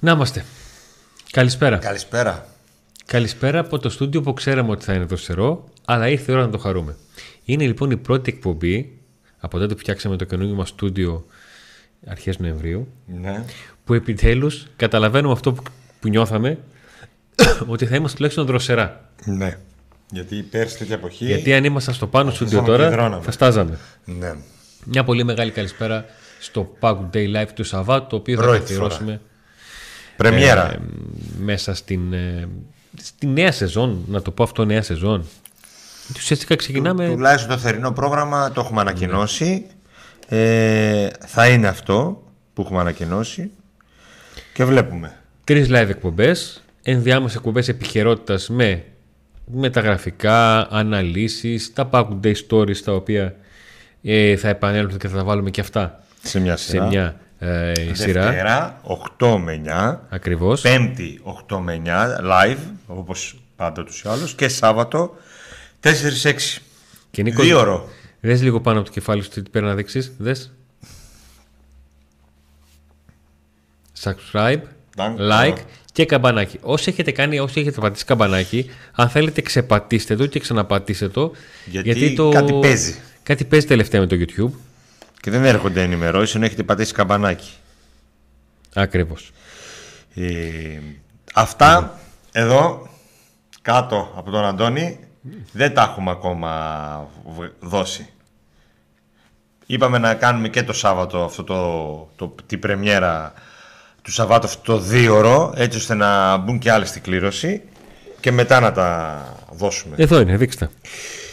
Να είμαστε. Καλησπέρα. Καλησπέρα. Καλησπέρα από το στούντιο που ξέραμε ότι θα είναι δροσερό, αλλά ήρθε η ώρα να το χαρούμε. Είναι λοιπόν η πρώτη εκπομπή από τότε που φτιάξαμε το καινούργιο μας στούντιο αρχές Νοεμβρίου, Ναι. που επιτέλους καταλαβαίνουμε αυτό που, που νιώθαμε, ότι θα είμαστε τουλάχιστον δροσερά. Ναι. Γιατί πέρσι τέτοια εποχή. Γιατί αν ήμασταν στο πάνω στούντιο Αρχίζαμε και τώρα, υδρώναμε. θα στάζαμε. Ναι. Μια πολύ μεγάλη καλησπέρα στο Pack Day Live του Σαββάτου, το οποίο θα Πρώτη αφιερώσουμε Πρεμιέρα. ε, μέσα στην, ε, στη νέα σεζόν, να το πω αυτό νέα σεζόν. Ουσιαστικά ξεκινάμε... Τουλάχιστον το θερινό πρόγραμμα το έχουμε ανακοινώσει. Ε, θα είναι αυτό που έχουμε ανακοινώσει. Και βλέπουμε. Τρεις live εκπομπές, ενδιάμεσες εκπομπές επικαιρότητας με μεταγραφικά, αναλύσεις, τα Pack Day Stories τα οποία ε, θα επανέλθουν και θα τα βάλουμε και αυτά Σε μια σε σειρά. μια ε, σειρά. Δευτέρα 8 με 9. Ακριβώς. Πέμπτη 8 με 9 live, όπως πάντα τους ή άλλους. Και Σάββατο 4-6. Και Νίκο, Δύο ώρο. δες λίγο πάνω από το κεφάλι σου τι πρέπει να δείξεις. Δες. Subscribe, Done. like και καμπανάκι. Όσοι έχετε κάνει, όσοι έχετε πατήσει καμπανάκι, αν θέλετε ξεπατήστε το και ξαναπατήστε το. Γιατί κάτι παίζει. Κάτι παίζει τελευταία με το YouTube. Και δεν έρχονται ενημερώσεις ενώ έχετε πατήσει καμπανάκι. Ακριβώς. Ε, αυτά εδώ κάτω από τον Αντώνη δεν τα έχουμε ακόμα β- δώσει. Είπαμε να κάνουμε και το Σάββατο αυτό το, το, την πρεμιέρα του Σαββάτου αυτό το δίωρο έτσι ώστε να μπουν και άλλες στην κλήρωση και μετά να τα δώσουμε. Εδώ είναι, δείξτε.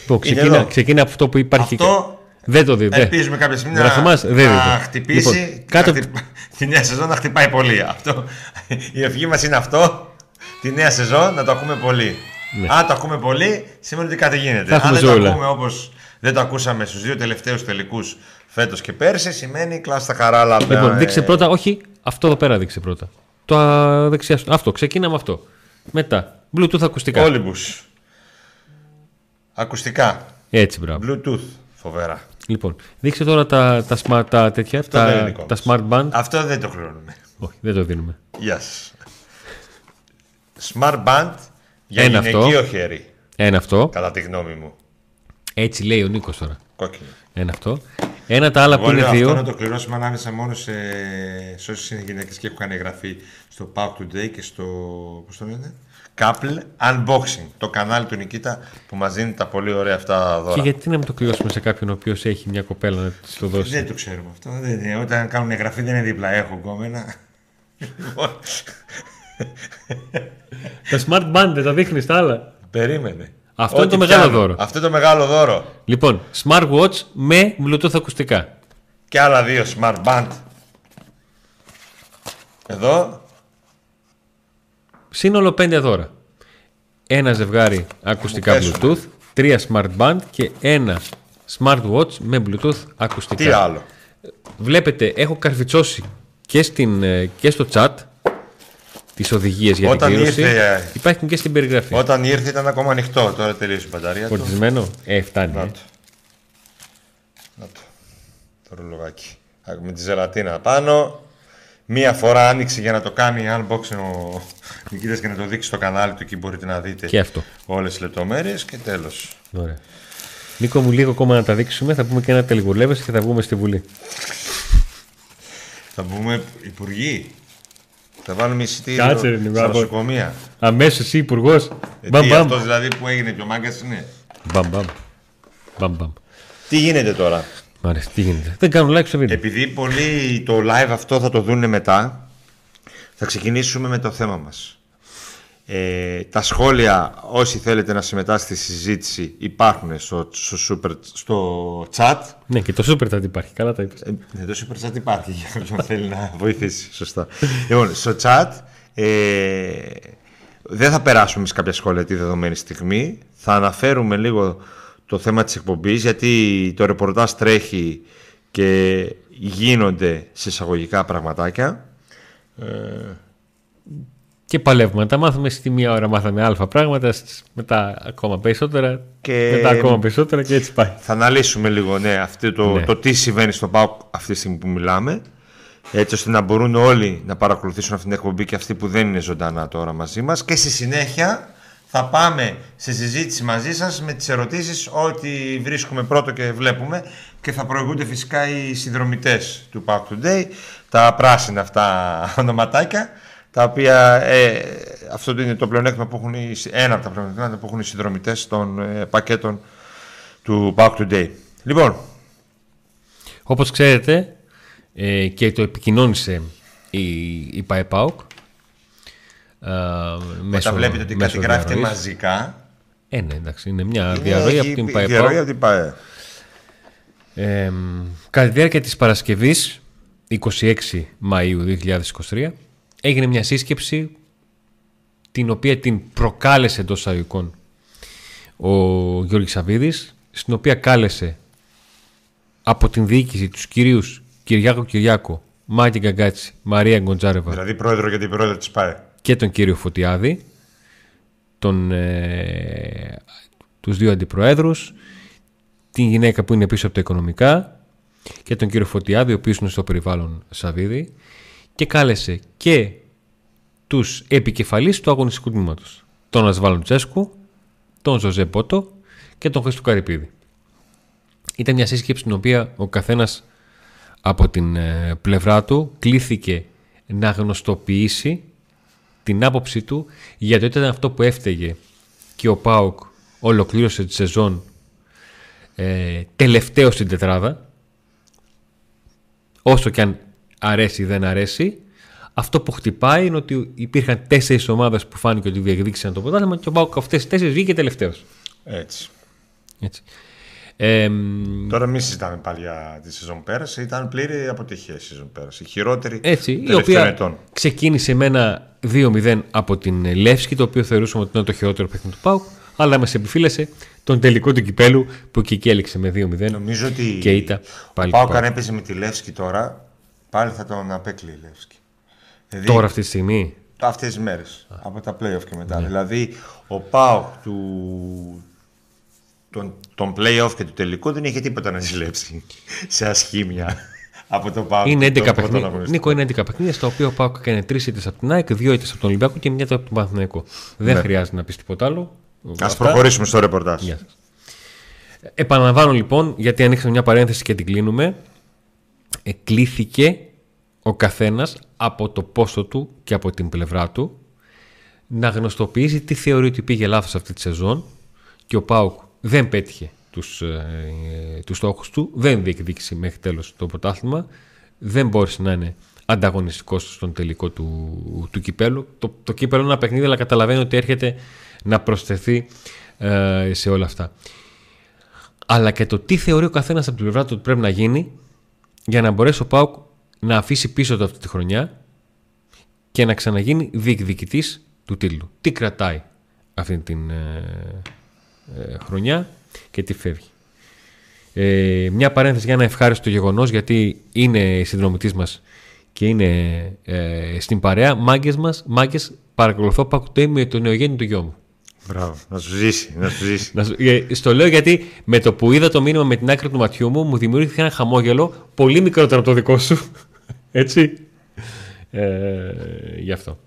Λοιπόν, Είναι ξεκίνα, εδώ. ξεκίνα από αυτό που υπάρχει. Αυτό Δεν το δείτε. Ελπίζουμε κάποια στιγμή Δεν να, θυμάσαι, δεν να δείτε. χτυπήσει Λοιπόν, κάτω- να χτυπ- τη νέα σεζόν να χτυπάει πολύ. Αυτό. Η ευχή μας είναι αυτό. Τη νέα σεζόν να το ακούμε πολύ. Ναι. Αν το ακούμε πολύ, σημαίνει ότι κάτι γίνεται. Θα Αν έχουμε δεν ζούλα. το ακούμε όπως δεν το ακούσαμε στους δύο τελευταίους τελικούς φέτος και πέρσι, σημαίνει κλάστα στα χαράλα. Λοιπόν, ε, δείξε πρώτα, όχι, αυτό εδώ πέρα δείξε πρώτα. Το α, δεξιά σου. Αυτό, ξεκίνα με αυτό. Μετά, Bluetooth ακουστικά. Όλυμπους. Ακουστικά. Έτσι, μπράβο. Bluetooth. Φοβερά. Λοιπόν, δείξε τώρα τα, τα, smart, τα τέτοια, Αυτό δεν είναι τα, δικό τα μας. smart band. Αυτό δεν το χρεώνουμε. Όχι, δεν το δίνουμε. Γεια σας. Smart Band για Ένα γυναικείο αυτό. χέρι. Ένα αυτό. Κατά τη γνώμη μου. Έτσι λέει ο Νίκος τώρα. Κόκκινο. Ένα αυτό. Ένα τα άλλα που Εγώ είναι λέω αυτό να δύο. το κληρώσουμε ανάμεσα μόνο σε, σε όσε είναι γυναίκες και έχουν κάνει εγγραφή στο Pack Today και στο. Πώς το λένε, Couple Unboxing. Το κανάλι του Νικήτα που μας δίνει τα πολύ ωραία αυτά δώρα. Και γιατί να μην το κλειώσουμε σε κάποιον ο οποίος έχει μια κοπέλα να της το δώσει; Δεν το ξέρουμε αυτό. Δεν, δεν- όταν κάνουν εγγραφή δεν είναι δίπλα. Έχω γκόμενα. Λοιπόν, τα smart band δεν τα δείχνεις τα άλλα; Περίμενε. Αυτό είναι το Ό,τι μεγάλο πιάνω. δώρο. Αυτό είναι το μεγάλο δώρο. Λοιπόν, smartwatch με Bluetooth ακουστικά. Και άλλα δύο smart band. Εδώ. Σύνολο 5 δώρα. Ένα ζευγάρι ακουστικά πέσουνε. Bluetooth, τρία smart band και ένα smartwatch με Bluetooth ακουστικά. Τι άλλο; Βλέπετε, έχω καρφιτσώσει και, στην, ε, και στο chat τις οδηγίες για Όταν την κλήρωση. ήρθε, ε, Υπάρχουν και στην περιγραφή. Όταν ήρθε ήταν ακόμα ανοιχτό. Τώρα τελείωσε η μπαταρία του. Φορτισμένο; Ε, φτάνει. Να ε. το. Να το. Το ρολογάκι. Α, Με τη ζελατίνα πάνω. Μία φορά άνοιξε για να το κάνει unboxing ο Νικήτας και να το δείξει στο κανάλι του. Εκεί μπορείτε να δείτε Και αυτό. όλες τις λεπτομέρειες και τέλος. Ωραία. Νίκο μου λίγο ακόμα να τα δείξουμε. Θα πούμε και ένα τελικολέβες και θα βγούμε στη Βουλή. Θα πούμε υπουργοί. Θα βάλουμε εισιτήριο Κάτσε, ρε, Νικόλα, στα από- νοσοκομεία. Αμέσως εσύ υπουργός. Ε, Μπαμ τι, μπαμ. αυτός δηλαδή που έγινε πιο μάγκας είναι; Μπαμ μπαμ. Μπαμ μπαμ. Τι γίνεται τώρα; Μ' αρέσει. Τι γίνεται. Δεν κάνουν like στο βίντεο. Επειδή πολλοί το live αυτό θα το δουν μετά, θα ξεκινήσουμε με το θέμα μας. Ε, τα σχόλια, όσοι θέλετε να συμμετάσχετε στη συζήτηση, υπάρχουν στο, στο, super, στο chat. Ναι, και το super chat υπάρχει. Καλά τα είπες. Ε, ναι, το super chat υπάρχει για όποιον θέλει να βοηθήσει. Σωστά. Λοιπόν, στο chat ε, δεν θα περάσουμε σε κάποια σχόλια τη δεδομένη στιγμή. Θα αναφέρουμε λίγο το θέμα της εκπομπής γιατί το ρεπορτάζ τρέχει και γίνονται σε εισαγωγικά πραγματάκια. Και παλεύουμε να τα μάθουμε. Στη μία ώρα μάθαμε αλφα πράγματα, στις- μετά ακόμα περισσότερα, Και- μετά ακόμα περισσότερα και έτσι πάει. Θα αναλύσουμε λίγο ναι, αυτό το, Ναι. το τι συμβαίνει στο ΠΑΟΚ αυτή τη στιγμή που μιλάμε. έτσι ώστε να μπορούν όλοι να παρακολουθήσουν αυτή την εκπομπή και αυτοί που δεν είναι ζωντανά τώρα μαζί μας και στη συνέχεια θα πάμε σε συζήτηση μαζί σας με τις ερωτήσεις ό,τι βρίσκουμε πρώτο και βλέπουμε και θα προηγούνται φυσικά οι συνδρομητές του Park Today τα πράσινα αυτά ονοματάκια τα οποία ε, αυτό είναι το πλεονέκτημα που έχουν οι, ένα από τα πλεονέκτηματα που έχουν οι συνδρομητές των ε, πακέτων του Park Today. Λοιπόν. Όπως ξέρετε ε, και το επικοινώνησε η, η ΠΑΕΠΑΟΚ Όταν βλέπετε ότι κάτι γράφεται μαζικά ε, ναι, εντάξει, είναι μια διαρροή από την ΠΑΕΠΑΟΚ. Διαρροή από την ΠΑΕ. Ε, κατά τη διάρκεια της Παρασκευής 26 Μαΐου 2023 έγινε μια σύσκεψη την οποία την προκάλεσε εντός αγωγικών ο Γιώργης Σαββίδης στην οποία κάλεσε από την διοίκηση τους κυρίους Κυριάκο Κυριάκο, Μάκη Γκαγκάτση, Μαρία Γκοντζάρεβα Δηλαδή πρόεδρο και την πρόεδρο της ΠΑΕ και τον κύριο Φωτιάδη τον, ε, τους δύο αντιπροέδρους την γυναίκα που είναι πίσω από τα οικονομικά και τον κύριο Φωτιάδη ο οποίος είναι στο περιβάλλον Σαββίδη και κάλεσε και τους επικεφαλείς του αγωνιστικού τμήματος. Τον Ασβάλλον Τσέσκου, τον Ζωζέ Πότο και τον Χρήστο Καρυπίδη. Ήταν μια σύσκεψη στην οποία ο καθένας από την ε, πλευρά του κλήθηκε να γνωστοποιήσει την άποψή του γιατί ήταν αυτό που έφταιγε και ο Πάουκ ολοκλήρωσε τη σεζόν ε, τελευταίο στην τετράδα όσο και αν αρέσει ή δεν αρέσει. Αυτό που χτυπάει είναι ότι υπήρχαν τέσσερις ομάδες που φάνηκε ότι διεκδίκησαν το πρωτάθλημα και ο Πάουκ αυτές τις τέσσερις βγήκε τελευταίος. Έτσι. Έτσι. Ε, Τώρα μην συζητάμε πάλι για τη σεζόν πέρασε. Ήταν πλήρη αποτυχία η σεζόν πέρασε. Η χειρότερη έτσι, η οποία ετών. ξεκίνησε με ένα 2-0 από την Λεύσκη, το οποίο θεωρούσαμε ότι ήταν το χειρότερο παιχνίδι του Πάουκ, αλλά μας επιφύλασε τον τελικό του κυπέλου που και εκεί έληξε με 2-0. Νομίζω ότι και ήταν πάλι ο Πάουκ αν έπαιζε με τη Λεύσκη τώρα, πάλι θα τον απέκλει η Λεύσκη. Δηλαδή, τώρα αυτή τη στιγμή; Αυτές τις μέρες. Από τα playoff και μετά. Ναι. Δηλαδή ο Πάουκ του, τον, τον play-off και του τελικού δεν είχε τίποτα να ζηλέψει σε ασχήμια από το Πάοκ. Είναι 11 παιχνίδια. Νίκο, είναι 11 παιχνίδια στα οποία ο Πάοκ έκανε 3 ήττες από την ΑΕΚ, 2 ήττες από τον Ολυμπιακό και μια από τον Παναθηναϊκό. Δεν ναι. χρειάζεται να πεις τίποτα άλλο. Α προχωρήσουμε στο ρεπορτάζ. Επαναλαμβάνω λοιπόν, γιατί ανοίξαμε μια παρένθεση και την κλείνουμε. Εκλήθηκε ο καθένας από το πόσο του και από την πλευρά του να γνωστοποιήσει τι θεωρεί ότι πήγε λάθος αυτή τη σεζόν και ο Πάουκ δεν πέτυχε τους, ε, τους στόχους του, δεν διεκδίκησε μέχρι τέλος το πρωτάθλημα, δεν μπόρεσε να είναι ανταγωνιστικός στον τελικό του, του κυπέλου. Το, το κύπελο είναι ένα παιχνίδι, αλλά καταλαβαίνει ότι έρχεται να προσθεθεί ε, σε όλα αυτά. Αλλά και το τι θεωρεί ο καθένας από την πλευρά του ότι πρέπει να γίνει για να μπορέσει ο Πάουκ να αφήσει πίσω του αυτή τη χρονιά και να ξαναγίνει διεκδικητής του τίτλου. Τι κρατάει αυτή την, ε, ε, χρονιά και τι φεύγει. Ε, μια παρένθεση για ένα ευχάριστο γεγονός γιατί είναι συνδρομητής μας και είναι ε, στην παρέα. Μάγκες μας, μάγκες, παρακολουθώ πακουτέ με το νεογέννητο γιο μου. Μπράβο, να σου ζήσει. Να σου ζήσει. να σου, ε, στο λέω γιατί με το που είδα το μήνυμα με την άκρη του ματιού μου, μου δημιουργήθηκε ένα χαμόγελο πολύ μικρότερο από το δικό σου. Έτσι. Ε, γι' αυτό.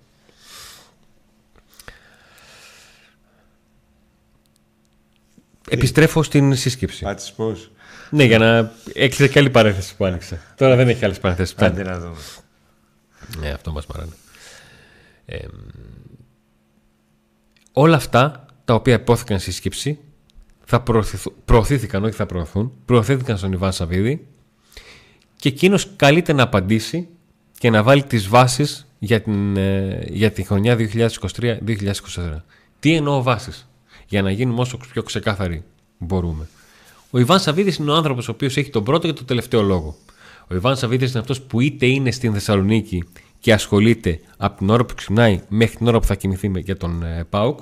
Επιστρέφω στην σύσκεψη. Πάτης πώς; Ναι, για να έκλεισε και άλλη παρένθεση που άνοιξε. Τώρα δεν έχει άλλες παρένθεσεις. Άντε να δούμε. Ναι, αυτό μας παράνε. Ε, όλα αυτά τα οποία υπόθηκαν στη σύσκεψη θα προωθήθηκαν, όχι θα προωθούν, προωθήθηκαν στον Ιβάν Σαββίδη και εκείνος καλείται να απαντήσει και να βάλει τις βάσεις για την, ε, για την χρονιά 2023-2024. Τι εννοώ βάσεις; Για να γίνουμε όσο πιο ξεκάθαροι μπορούμε. Ο Ιβάν Σαββίδης είναι ο άνθρωπος ο οποίος έχει τον πρώτο και τον τελευταίο λόγο. Ο Ιβάν Σαββίδης είναι αυτός που είτε είναι στην Θεσσαλονίκη και ασχολείται από την ώρα που ξυπνάει μέχρι την ώρα που θα κοιμηθεί για τον ε, ΠΑΟΚ,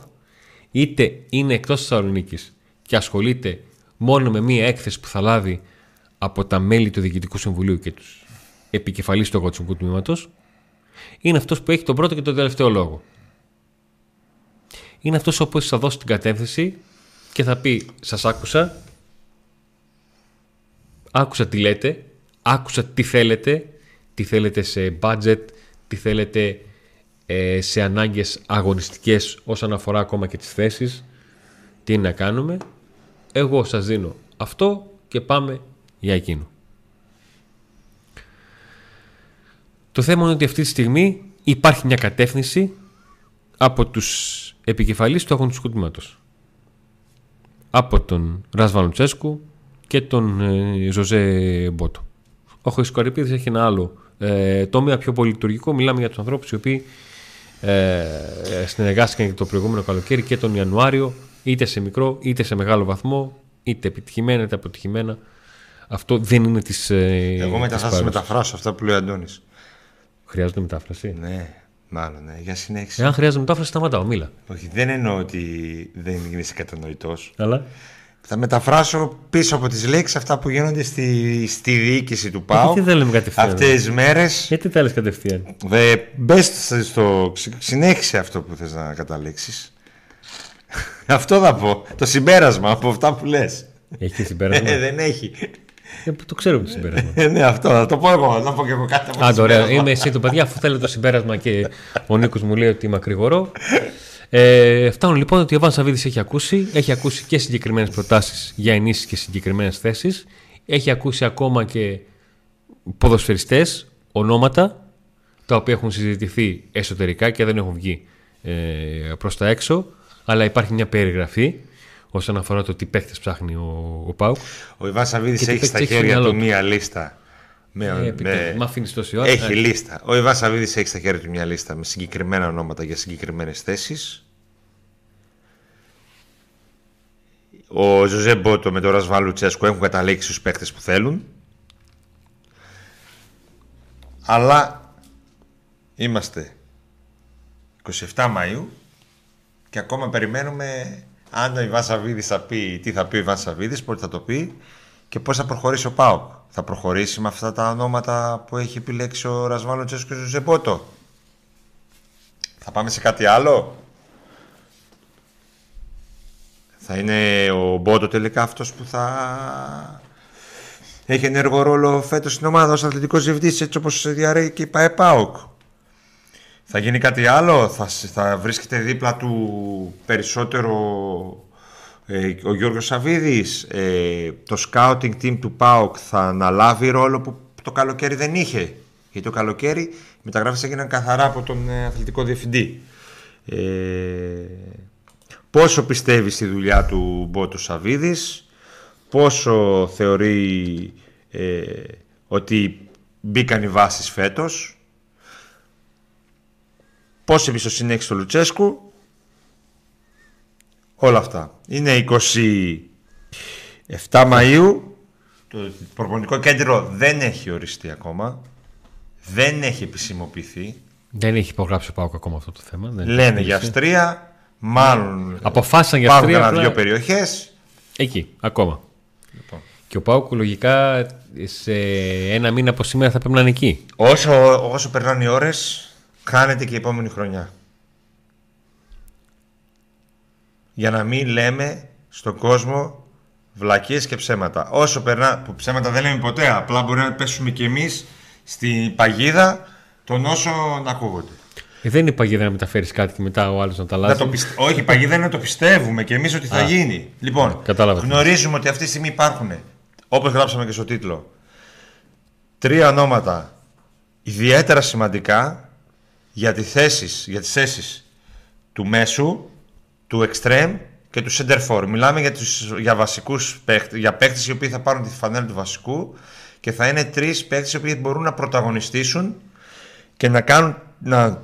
είτε είναι εκτός Θεσσαλονίκης και ασχολείται μόνο με μία έκθεση που θα λάβει από τα μέλη του Διοικητικού Συμβουλίου και τους επικεφαλεί του εγωτσικού τμήματος, είναι αυτός που έχει τον πρώτο και τον τελευταίο λόγο είναι αυτός ο οποίος θα δώσει την κατεύθυνση και θα πει σας άκουσα, άκουσα τι λέτε, άκουσα τι θέλετε, τι θέλετε σε budget, τι θέλετε ε, σε ανάγκες αγωνιστικές όσον αφορά ακόμα και τις θέσεις, τι να κάνουμε. Εγώ σας δίνω αυτό και πάμε για εκείνο. Το θέμα είναι ότι αυτή τη στιγμή υπάρχει μια κατεύθυνση από τους επικεφαλής του αγωνιστικού τμήματος. Από τον Ρας Τσέσκου και τον ε, Ζωζέ Μπότο. Ο Χρυσκορυπίδης έχει ένα άλλο ε, τόμια πιο πολυλειτουργικό. Μιλάμε για τους ανθρώπους οι οποίοι ε, συνεργάστηκαν και το προηγούμενο καλοκαίρι και τον Ιανουάριο είτε σε μικρό είτε σε μεγάλο βαθμό είτε επιτυχημένα είτε αποτυχημένα. Αυτό δεν είναι της ε, Εγώ μετά θα μεταφράσω αυτά που λέει ο Αντώνης. Χρειάζεται μετάφραση. Ναι, μάλλον, ναι. Για συνέχιση. Εάν χρειάζεται μετάφραση, σταματάω. Μίλα. Όχι, δεν εννοώ ότι δεν είσαι κατανοητός. Αλλά; Θα μεταφράσω πίσω από τις λέξεις αυτά που γίνονται στη, στη διοίκηση του ΠΑΟ. Γιατί δεν λέμε κατευθείαν; Αυτές τις μέρες. Γιατί τα λες κατευθείαν; Μπες στο. Συνέχισε αυτό που θες να καταλήξεις. αυτό θα πω. Το συμπέρασμα από αυτά που λες. Έχει συμπέρασμα; Ε, δεν έχει. Ε, το ξέρω το συμπέρασμα. Ε, ναι, αυτό θα το πω εγώ. Να πω και εγώ κάτι από το ωραία. Είμαι εσύ το παιδιά, αφού θέλετε το συμπέρασμα και ο Νίκος μου λέει ότι είμαι ακρηγορό. Ε, φτάνουν λοιπόν ότι ο Ιβάν Σαββίδης έχει ακούσει, έχει ακούσει και συγκεκριμένες προτάσεις για ενίσχυση και συγκεκριμένες θέσεις. Έχει ακούσει ακόμα και ποδοσφαιριστές, ονόματα, τα οποία έχουν συζητηθεί εσωτερικά και δεν έχουν βγει ε, προς τα έξω. Αλλά υπάρχει μια περιγραφή όσον αφορά το τι παίχτε ψάχνει ο, ο Πάουκ. Ο Ιβάν Σαββίδης έχει στα χέρια του μία λίστα. Με, ε, με... τόση ώρα. Έχει ε. λίστα. Ο Ιβάν Σαββίδης έχει στα χέρια του μία λίστα με συγκεκριμένα ονόματα για συγκεκριμένες θέσεις. Ο Ζωζέ Μπότο με τον Ρασβάλου Τσέσκο έχουν καταλήξει στους παίχτε που θέλουν. Αλλά είμαστε 27 Μαΐου και ακόμα περιμένουμε αν ο Ιβάν Σαββίδης θα πει τι θα πει ο Ιβάν Σαββίδης, πότε θα το πει και πώς θα προχωρήσει ο ΠΑΟΚ. Θα προχωρήσει με αυτά τα ονόματα που έχει επιλέξει ο Ρασβάλο Τσέσκος Ζεμπότο. Θα πάμε σε κάτι άλλο; Θα είναι ο Μπότο τελικά αυτός που θα έχει ενεργό ρόλο φέτος στην ομάδα ως αθλητικός διευθύντης έτσι όπως διαρρέει και η ΠΑΕΠΑΟΚ. Θα γίνει κάτι άλλο, θα, θα βρίσκεται δίπλα του περισσότερο ε, ο Γιώργος Σαβίδης, ε, το scouting team του ΠΑΟΚ θα αναλάβει ρόλο που το καλοκαίρι δεν είχε; Γιατί το καλοκαίρι οι μεταγράφες έγιναν καθαρά από τον ε, αθλητικό διευθυντή. Ε, πόσο πιστεύεις στη δουλειά του Μπότο Σαβίδης, πόσο θεωρεί ε, ότι μπήκαν οι βάσεις φέτος, πόση εμπιστοσύνη έχει στο Λουτσέσκου. Όλα αυτά. Είναι 27 Μαΐου. Το προπονητικό κέντρο δεν έχει οριστεί ακόμα. Δεν έχει επισημοποιηθεί. Δεν έχει υπογράψει ο Πάουκ ακόμα αυτό το θέμα. Δεν Λένε για Αυστρία. Μάλλον αποφάσισαν για Αυστρία. Υπάρχουν δύο περιοχές. Εκεί, ακόμα. Λοιπόν. Και ο Πάουκ λογικά σε ένα μήνα από σήμερα θα πρέπει να είναι εκεί. Όσο, όσο περνάνε οι ώρες χάνεται και η επόμενη χρονιά. Για να μην λέμε στον κόσμο βλακίες και ψέματα. Όσο περνά, που ψέματα δεν λέμε ποτέ, απλά μπορεί να πέσουμε κι εμείς στην παγίδα των όσων ακούγονται. Ε, δεν είναι η παγίδα να μεταφέρεις κάτι και μετά ο άλλος να τα αλλάζει. Όχι, η παγίδα είναι να το πιστεύουμε και εμείς ότι θα γίνει. Λοιπόν, Κατάλαβα. γνωρίζουμε ότι αυτή τη στιγμή υπάρχουν, όπως γράψαμε και στο τίτλο, τρία ονόματα ιδιαίτερα σημαντικά για, τις θέσεις, για τις θέσεις του μέσου, του extreme και του center for. Μιλάμε για, τους, για βασικούς παίχτες, για παίχτες οι οποίοι θα πάρουν τη φανέλα του βασικού και θα είναι τρεις παίχτες οι οποίοι μπορούν να πρωταγωνιστήσουν και να, κάνουν, να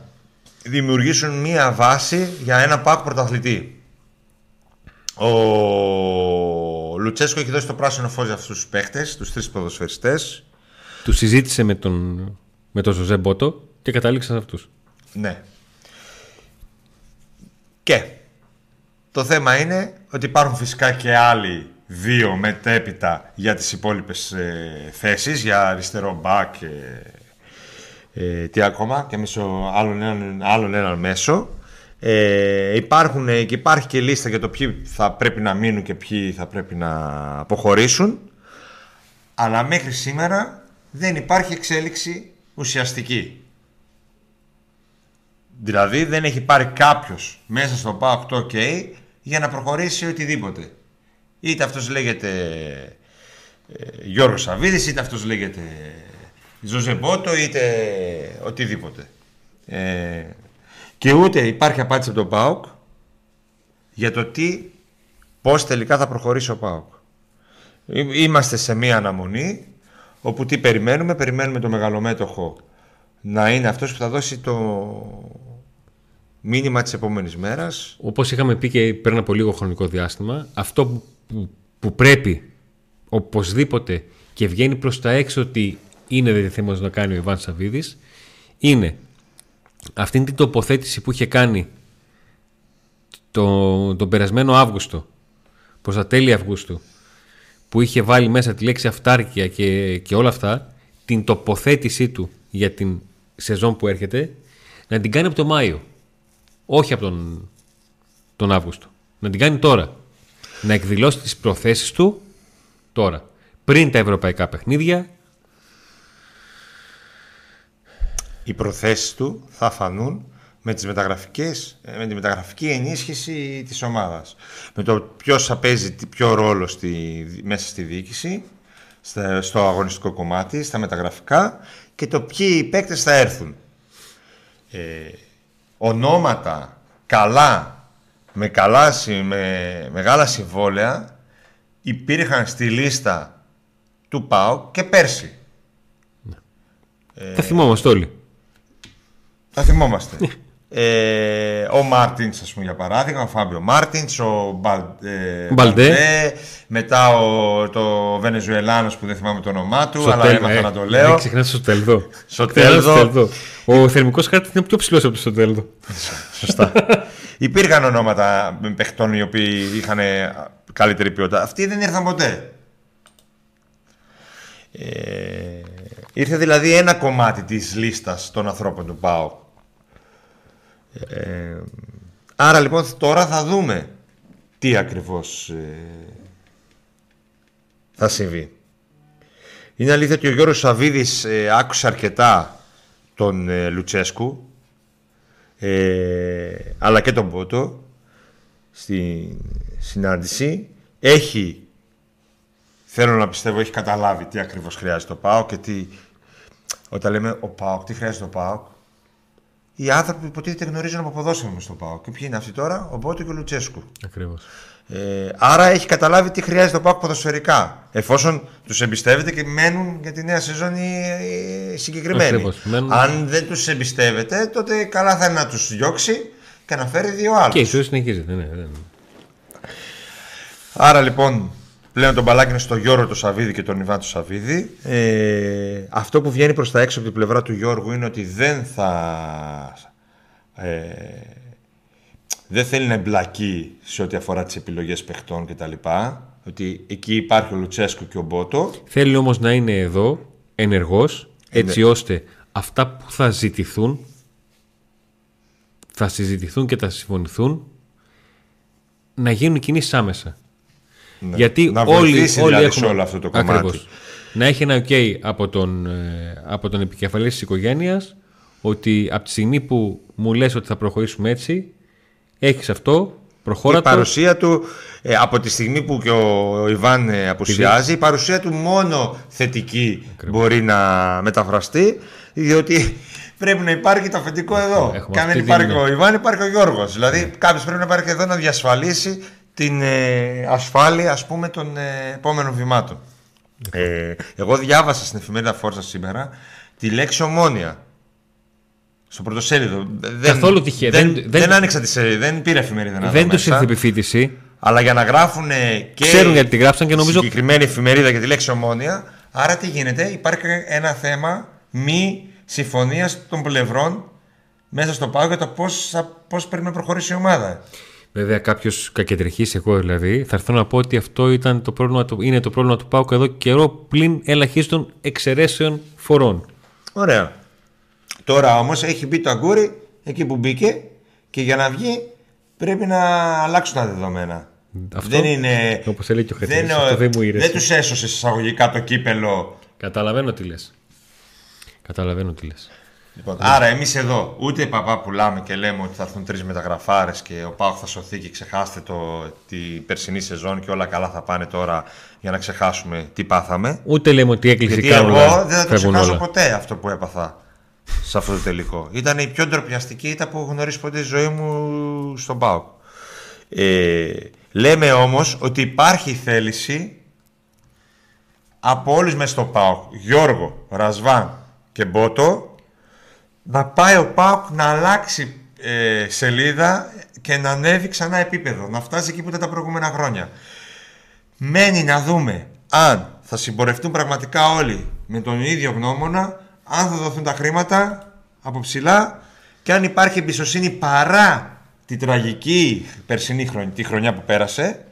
δημιουργήσουν μία βάση για ένα πάκ πρωταθλητή. Ο Λουτσέσκο έχει δώσει το πράσινο φως για αυτούς τους παίχτες, τους τρεις ποδοσφαιριστές. Τους συζήτησε με τον, με τον Ζωζέ Μπότο και κατάληξε σε αυτούς. Ναι. Και το θέμα είναι ότι υπάρχουν φυσικά και άλλοι δύο μετέπειτα για τις υπόλοιπες ε, θέσεις, για αριστερό μπακ και ε, τι ακόμα και μέσω άλλων έναν, άλλων έναν μέσο. Ε, υπάρχουν, και υπάρχει και λίστα για το ποιοι θα πρέπει να μείνουν και ποιοι θα πρέπει να αποχωρήσουν. Αλλά μέχρι σήμερα δεν υπάρχει εξέλιξη ουσιαστική. Δηλαδή δεν έχει πάρει κάποιος μέσα στο ΠΑΟΚ το OK για να προχωρήσει οτιδήποτε. Είτε αυτός λέγεται ε, Γιώργος Σαββίδης, είτε αυτός λέγεται Ζωζεμπότο, είτε οτιδήποτε. Ε, και ούτε υπάρχει απάντηση από τον ΠΑΟΚ για το τι, πώς τελικά θα προχωρήσει ο ΠΑΟΚ. Είμαστε σε μία αναμονή όπου τι περιμένουμε, περιμένουμε το μεγαλομέτωχο να είναι αυτός που θα δώσει το μήνυμα της επόμενης μέρας. Όπως είχαμε πει και πριν από λίγο χρονικό διάστημα, αυτό που, που πρέπει οπωσδήποτε και βγαίνει προς τα έξω ότι είναι διαθέμος να κάνει ο Ιβάν Σαββίδης είναι αυτήν την τοποθέτηση που είχε κάνει το, τον περασμένο Αύγουστο προς τα τέλη Αυγούστου που είχε βάλει μέσα τη λέξη αυτάρκεια και, και όλα αυτά την τοποθέτησή του για την σεζόν που έρχεται να την κάνει από τον Μάιο όχι από τον, τον Αύγουστο να την κάνει τώρα να εκδηλώσει τις προθέσεις του τώρα πριν τα ευρωπαϊκά παιχνίδια οι προθέσεις του θα φανούν με, τις μεταγραφικές, ε, με τη μεταγραφική ενίσχυση της ομάδας. Με το ποιος θα παίζει ποιο ρόλο στη, μέσα στη διοίκηση, στο αγωνιστικό κομμάτι, στα μεταγραφικά και το ποιοι παίκτες θα έρθουν. Ε, ονόματα καλά, με, καλά, με μεγάλα συμβόλαια υπήρχαν στη λίστα του ΠΑΟΚ και πέρσι. Ναι. Ε, τα θυμόμαστε όλοι. Θα θυμόμαστε. Ε, ο Μάρτινς, ας πούμε, για παράδειγμα, ο Φάμπιο Μάρτινς, ο Μπαλ, ε, Μπαλντέ, μετά ο, ο Βενεζουελάνος που δεν θυμάμαι το όνομά του, αλλά έμαθα ε, να το λέω. Δεν ξεχνάς το Σοτέλδο. Σοτέλδο. Ο θερμικός χάρτη είναι πιο ψηλός από το Σοτέλδο. Σωστά. Υπήρχαν ονόματα παιχτών οι οποίοι είχαν καλύτερη ποιότητα. Αυτοί δεν ήρθαν ποτέ. Ε, ήρθε δηλαδή ένα κομμάτι της λίστας των ανθρώπων του ΠΑΟ ε, άρα λοιπόν τώρα θα δούμε τι ακριβώς ε, θα συμβεί. Είναι αλήθεια ότι ο Γιώργος Σαββίδης ε, άκουσε αρκετά τον ε, Λουτσέσκου αλλά και τον Πότο στη συνάντηση. Έχει, θέλω να πιστεύω, έχει καταλάβει τι ακριβώς χρειάζεται ο ΠΑΟ και τι... Όταν λέμε ο ΠΑΟΚ, τι χρειάζεται ο ΠΑΟΚ, οι άνθρωποι που υποτίθεται γνωρίζουν από ποδόσφαιρο στο ΠΑΟΚ. Και ποιοι είναι αυτοί τώρα, ο Μπότο και ο Λουτσέσκου. Ακριβώς. Ε, άρα έχει καταλάβει τι χρειάζεται ο ΠΑΟΚ ποδοσφαιρικά. Εφόσον τους εμπιστεύεται και μένουν για τη νέα σεζόν οι συγκεκριμένοι. Αν δεν τους εμπιστεύεται, τότε καλά θα είναι να τους διώξει και να φέρει δύο άλλους. Και η ζωή συνεχίζεται. Ναι, ναι. Άρα λοιπόν Πλέον τον μπαλάκι είναι στο Γιώργο το Σαββίδη και τον Ιβάν του Σαββίδη. Ε, αυτό που βγαίνει προς τα έξω από την πλευρά του Γιώργου είναι ότι δεν θα... Ε, δεν θέλει να εμπλακεί σε ό,τι αφορά τις επιλογές παιχτών κτλ. Ότι εκεί υπάρχει ο Λουτσέσκο και ο Μπότο. Θέλει όμως να είναι εδώ ενεργός έτσι ώστε αυτά που θα ζητηθούν θα συζητηθούν και θα συμφωνηθούν να γίνουν κινήσεις άμεσα. Ναι. Γιατί να όλοι, όλοι δηλαδή έχουμε... όλο αυτό το κομμάτι. Ακριβώς. Να έχει ένα ok από τον, ε, από τον επικεφαλής της οικογένειας ότι από τη στιγμή που μου λες ότι θα προχωρήσουμε έτσι έχεις αυτό, προχώρα Η παρουσία του ε, από τη στιγμή που και ο Ιβάν ε, απουσιάζει η παρουσία του μόνο θετική μπορεί να μεταφραστεί διότι πρέπει να υπάρχει το αφεντικό εδώ. Και αν δεν υπάρχει ο Ιβάν, υπάρχει ο Γιώργος. Δηλαδή, ναι. κάποιος πρέπει να υπάρχει εδώ να διασφαλίσει την ε, ασφάλεια ας πούμε των ε, επόμενων βημάτων. Ε, εγώ διάβασα στην εφημερίδα Φόρσα σήμερα τη λέξη ομόνια. Στο πρωτοσέλιδο. Καθόλου τυχαία. Δεν, δεν, δεν, άνοιξα τη σελίδα, δεν πήρα εφημερίδα να Δεν τους ήρθε επιφύτηση. Αλλά για να γράφουν και. Ξέρουν γιατί τη γράψαν και νομίζω. Συγκεκριμένη εφημερίδα για τη λέξη ομόνια. Άρα τι γίνεται, υπάρχει ένα θέμα μη συμφωνίας των πλευρών μέσα στο πάγο για το πώς πρέπει να προχωρήσει η ομάδα. Βέβαια, κάποιος κακεντρεχής, εγώ δηλαδή, θα έρθω να πω ότι αυτό ήταν το πρόβλημα, είναι το πρόβλημα του Πάουκ εδώ καιρό πλην ελαχίστων εξαιρέσεων φορών. Ωραία. Τώρα όμως έχει μπει το αγκούρι εκεί που μπήκε και για να βγει πρέπει να αλλάξουν τα δεδομένα. Αυτό, δεν είναι. Όπως έλεγε και ο δεν, δεν, δεν τους έσωσε εισαγωγικά το κύπελο. Καταλαβαίνω τι λες. Καταλαβαίνω τι λες. Λοιπόν, άρα εμείς εδώ ούτε παπά πουλάμε και λέμε ότι θα έρθουν τρεις μεταγραφάρες και ο Πάοκ θα σωθεί και ξεχάστε το, την περσινή σεζόν και όλα καλά θα πάνε τώρα για να ξεχάσουμε τι πάθαμε. Ούτε λέμε ότι έκλεισε Γιατί κάνουν εγώ όλα, δεν θα το φεύγουν ξεχάσω όλα. ποτέ αυτό που έπαθα σε αυτό το τελικό. Ήταν η πιο ντροπιαστική ήττα που έχω γνωρίσει ποτέ στη ζωή μου στον ΠΑΟΚ. Ε, λέμε όμως ότι υπάρχει θέληση από όλους μέσα στο ΠΑΟΚ, Γιώργο, Ρασβάν και Μπότο, να πάει ο ΠΑΟΚ να αλλάξει ε, σελίδα και να ανέβει ξανά επίπεδο, να φτάσει εκεί που ήταν τα προηγούμενα χρόνια. Μένει να δούμε αν θα συμπορευτούν πραγματικά όλοι με τον ίδιο γνώμονα, αν θα δοθούν τα χρήματα από ψηλά και αν υπάρχει εμπιστοσύνη παρά τη τραγική περσινή χρονιά, τη χρονιά που πέρασε,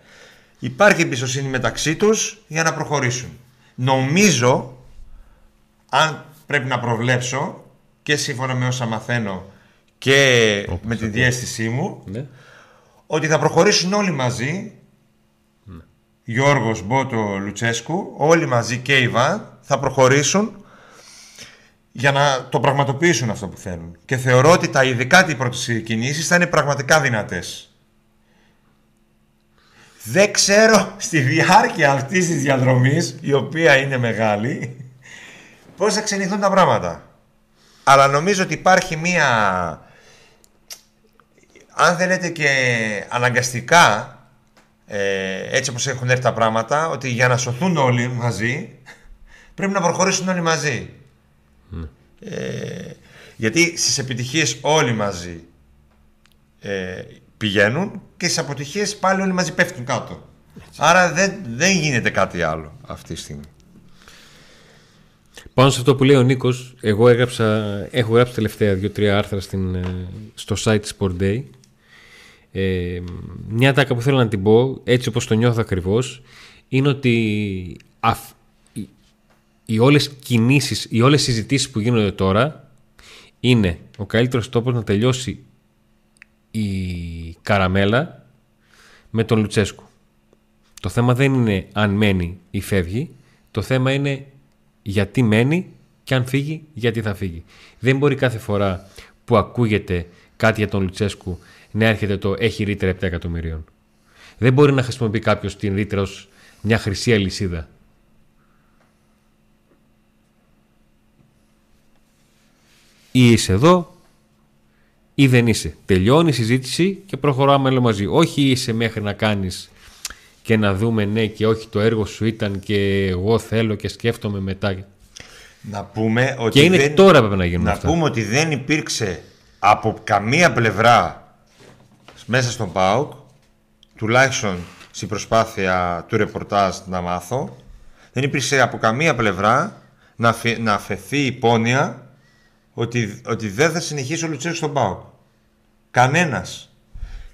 υπάρχει εμπιστοσύνη μεταξύ τους για να προχωρήσουν. Νομίζω, αν πρέπει να προβλέψω και σύμφωνα με όσα μαθαίνω και με τη διέστησή μου, Ναι. ότι θα προχωρήσουν όλοι μαζί Γιώργος, Μπότο, Λουτσέσκου όλοι μαζί και Ιβάν θα προχωρήσουν για να το πραγματοποιήσουν αυτό που θέλουν. Και θεωρώ ότι τα ειδικά οι πρώτες κινήσεις θα είναι πραγματικά δυνατές. Δεν ξέρω στη διάρκεια αυτής της διαδρομής η οποία είναι μεγάλη πώς θα ξενηθούν τα πράγματα αλλά νομίζω ότι υπάρχει μία αν θέλετε και αναγκαστικά ε, έτσι όπως έχουν έρθει τα πράγματα ότι για να σωθούν όλοι μαζί πρέπει να προχωρήσουν όλοι μαζί. Ε, γιατί στις επιτυχίες όλοι μαζί ε, πηγαίνουν και στις αποτυχίες πάλι όλοι μαζί πέφτουν κάτω. Άρα δεν, δεν γίνεται κάτι άλλο αυτή τη στιγμή Πάνω σε αυτό που λέει ο Νίκος, εγώ έγραψα, έχω γράψει τελευταία δύο-τρία άρθρα στην, ε, στο site της Sport Day. Ε, μια τάκα που θέλω να την πω, έτσι όπως το νιώθω ακριβώς, είναι ότι αφ, οι, οι όλες κινήσεις, οι όλες συζητήσεις που γίνονται τώρα είναι ο καλύτερος τόπος να τελειώσει η καραμέλα με τον Λουτσέσκου. Το θέμα δεν είναι αν μένει ή φεύγει. Το θέμα είναι γιατί μένει και αν φύγει, γιατί θα φύγει. Δεν μπορεί κάθε φορά που ακούγεται κάτι για τον Λουτσέσκου να έρχεται το έχει ρήτρα 7 εκατομμυρίων. Δεν μπορεί να χρησιμοποιεί κάποιος την ρήτρα ως μια χρυσή αλυσίδα. Ή είσαι εδώ ή δεν είσαι. Τελειώνει η συζήτηση και προχωράμε όλοι μαζί. Όχι είσαι μέχρι να κάνεις και να δούμε ναι και όχι το έργο σου ήταν και εγώ θέλω και σκέφτομαι μετά. να πούμε ότι Και είναι δεν... τώρα πρέπει να γίνουν Να αυτά. πούμε ότι δεν υπήρξε από καμία πλευρά μέσα στον ΠΑΟΚ, τουλάχιστον στην προσπάθεια του ρεπορτάζ να μάθω, δεν υπήρξε από καμία πλευρά να, αφαι- να αφαιθεί υπόνοια ότι, ότι δεν θα συνεχίσει ο Λουτσέσκου στον ΠΑΟΚ. Κανένας.